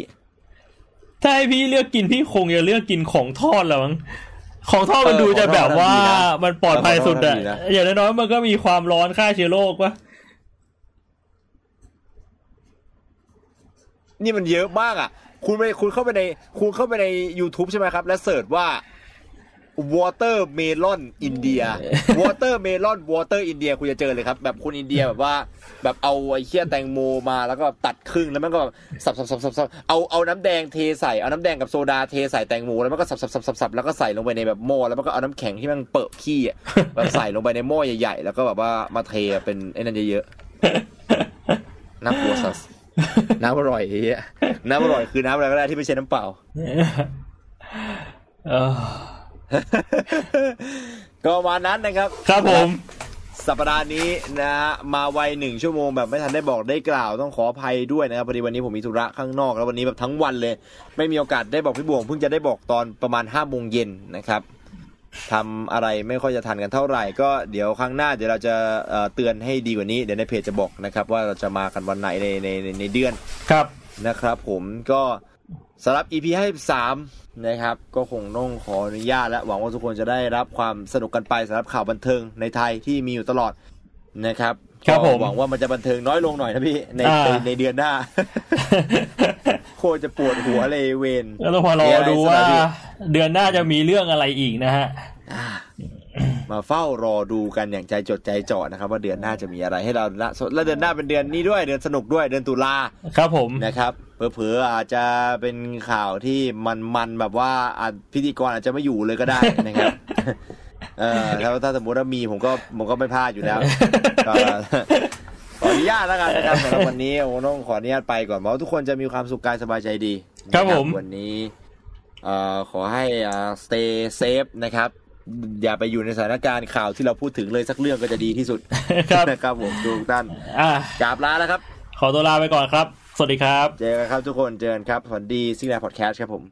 ถ้าให้พี่เลือกกินพี่คงจะเลือกกินของทอดแล้วมั้งของทอดมันเออดูจะแบบว่าของทอดมันดีนะมันปลอดภัยสุดอะของทอดมันดีนะอย่างน้อยๆมันก็มีความร้อนฆ่าเชื้อโรควะนี่มันเยอะมากอะ คุณไปคุณเข้าไปใน คุณเข้าไปใน YouTube ใช่ไหมครับ แล้ว search ว่า watermelon India watermelon water India คุณจะเจอเลยครับ แบบคุณอินเดียแบบว่า แบบเอาไอ้เหี้ยแตงโมมาแล้วก็ตัดครึ่งแล้วมันก็แบบสับสับสับสับสับเอาเอาน้ำแดงเทใส่เอาน้ำแดงกับโซดาเทใส่แตงโมแล้วมันก็สับสับสับสับสับแล้วก็ใส่ลงไปในแบบหม้อแล้วมันก็เอาน้ำแข็งที่มันเปิดขี้อะแบบใส่ลงไปในหม้อใหญ่ๆแล้วก็แบบว่ามาเทเป็นไอ้นั่นเยอะๆน่ากลัวสัสน้ำอร่อยไอ้เหี้ยน้ำอร่อยคือน้ำอะไรก็ได้ที่ไม่ใช่น้ำเปล่าเออ ก็ประมาณนั้นนะครับ ครับผม สัปดาห์นี้นะฮะมาไวหนึ่งชั่วโมงแบบไม่ทันได้บอกได้กล่าวต้องขออภัยด้วยนะครับพอดีวันนี้ผมมีธุระข้างนอกแล้ววันนี้แบบทั้งวันเลย ไม่มีโอกาสได้บอกพี่บวงเพิ่งจะได้บอกตอนประมาณห้าโมงเย็นนะครับทำอะไรไม่ค่อยจะทันกันเท่าไหร่ ก็เดี๋ยวครั้งหน้าเดี๋ยวเราจะเอ่อเตือนให้ดีกว่านี้เดี๋ยวในเพจจะบอกนะครับ ว่าเราจะมากันวันไหนในในในในเดือนครับนะครับ ผมก็ สำหรับ EP 53นะครับ ก็คงต้องขออนุญาตและหวังว่าทุกคนจะได้รับความสนุกกันไปสำหรับข่าวบันเทิงในไทยที่มีอยู่ตลอดนะครับครับก็ผมหวังว่ามันจะบันเทิงน้อยลงหน่อยนะพี่ในอ่าในในเดือนหน้า โคตรจะปวดหัวเลยเวนแล้วต้องมารอดูว่า เดือนหน้าจะมีเรื่องอะไรอีกนะฮะอ่ามาเฝ้ารอดูกันอย่างใจจดใจจ่อนะครับ ว่าเดือนหน้าจะมีอะไรให้เราละและเดือนหน้าเป็นเดือนนี้ด้วย เดือนสนุกด้วยเดือนตุลาครับผมนะครับ เผลอๆอาจจะเป็นข่าวที่มันๆแบบว่าอาจพิธีกรอาจจะไม่อยู่เลยก็ได้นะครับเออถ้าถ้าสมมติว่ามีผมก็ผมก็ไม่พลาดอยู่แล้วก็ขออนุญาตแล้วกันนะครับสำหรับวันนี้โอ้ต้องขออนุญาตไปก่อนเพราะว่าทุกคนจะมีความสุขกายสบายใจดีครับนะผมวันนี้เอ่อขอให้อ่า stay safe นะครับ อย่าไปอยู่ในสถานการณ์ข่าวที่เราพูดถึงเลยสักเรื่องก็จะดีที่สุดครับนะครับผมทุกท่านอะกราบลาแล้วครับ ขอตัวลาไปก่อนครับ สวัสดีครับ เจอกันครับทุกคน เจอกันครับสวัสดีซิงแลพอดแคสต์ครับผม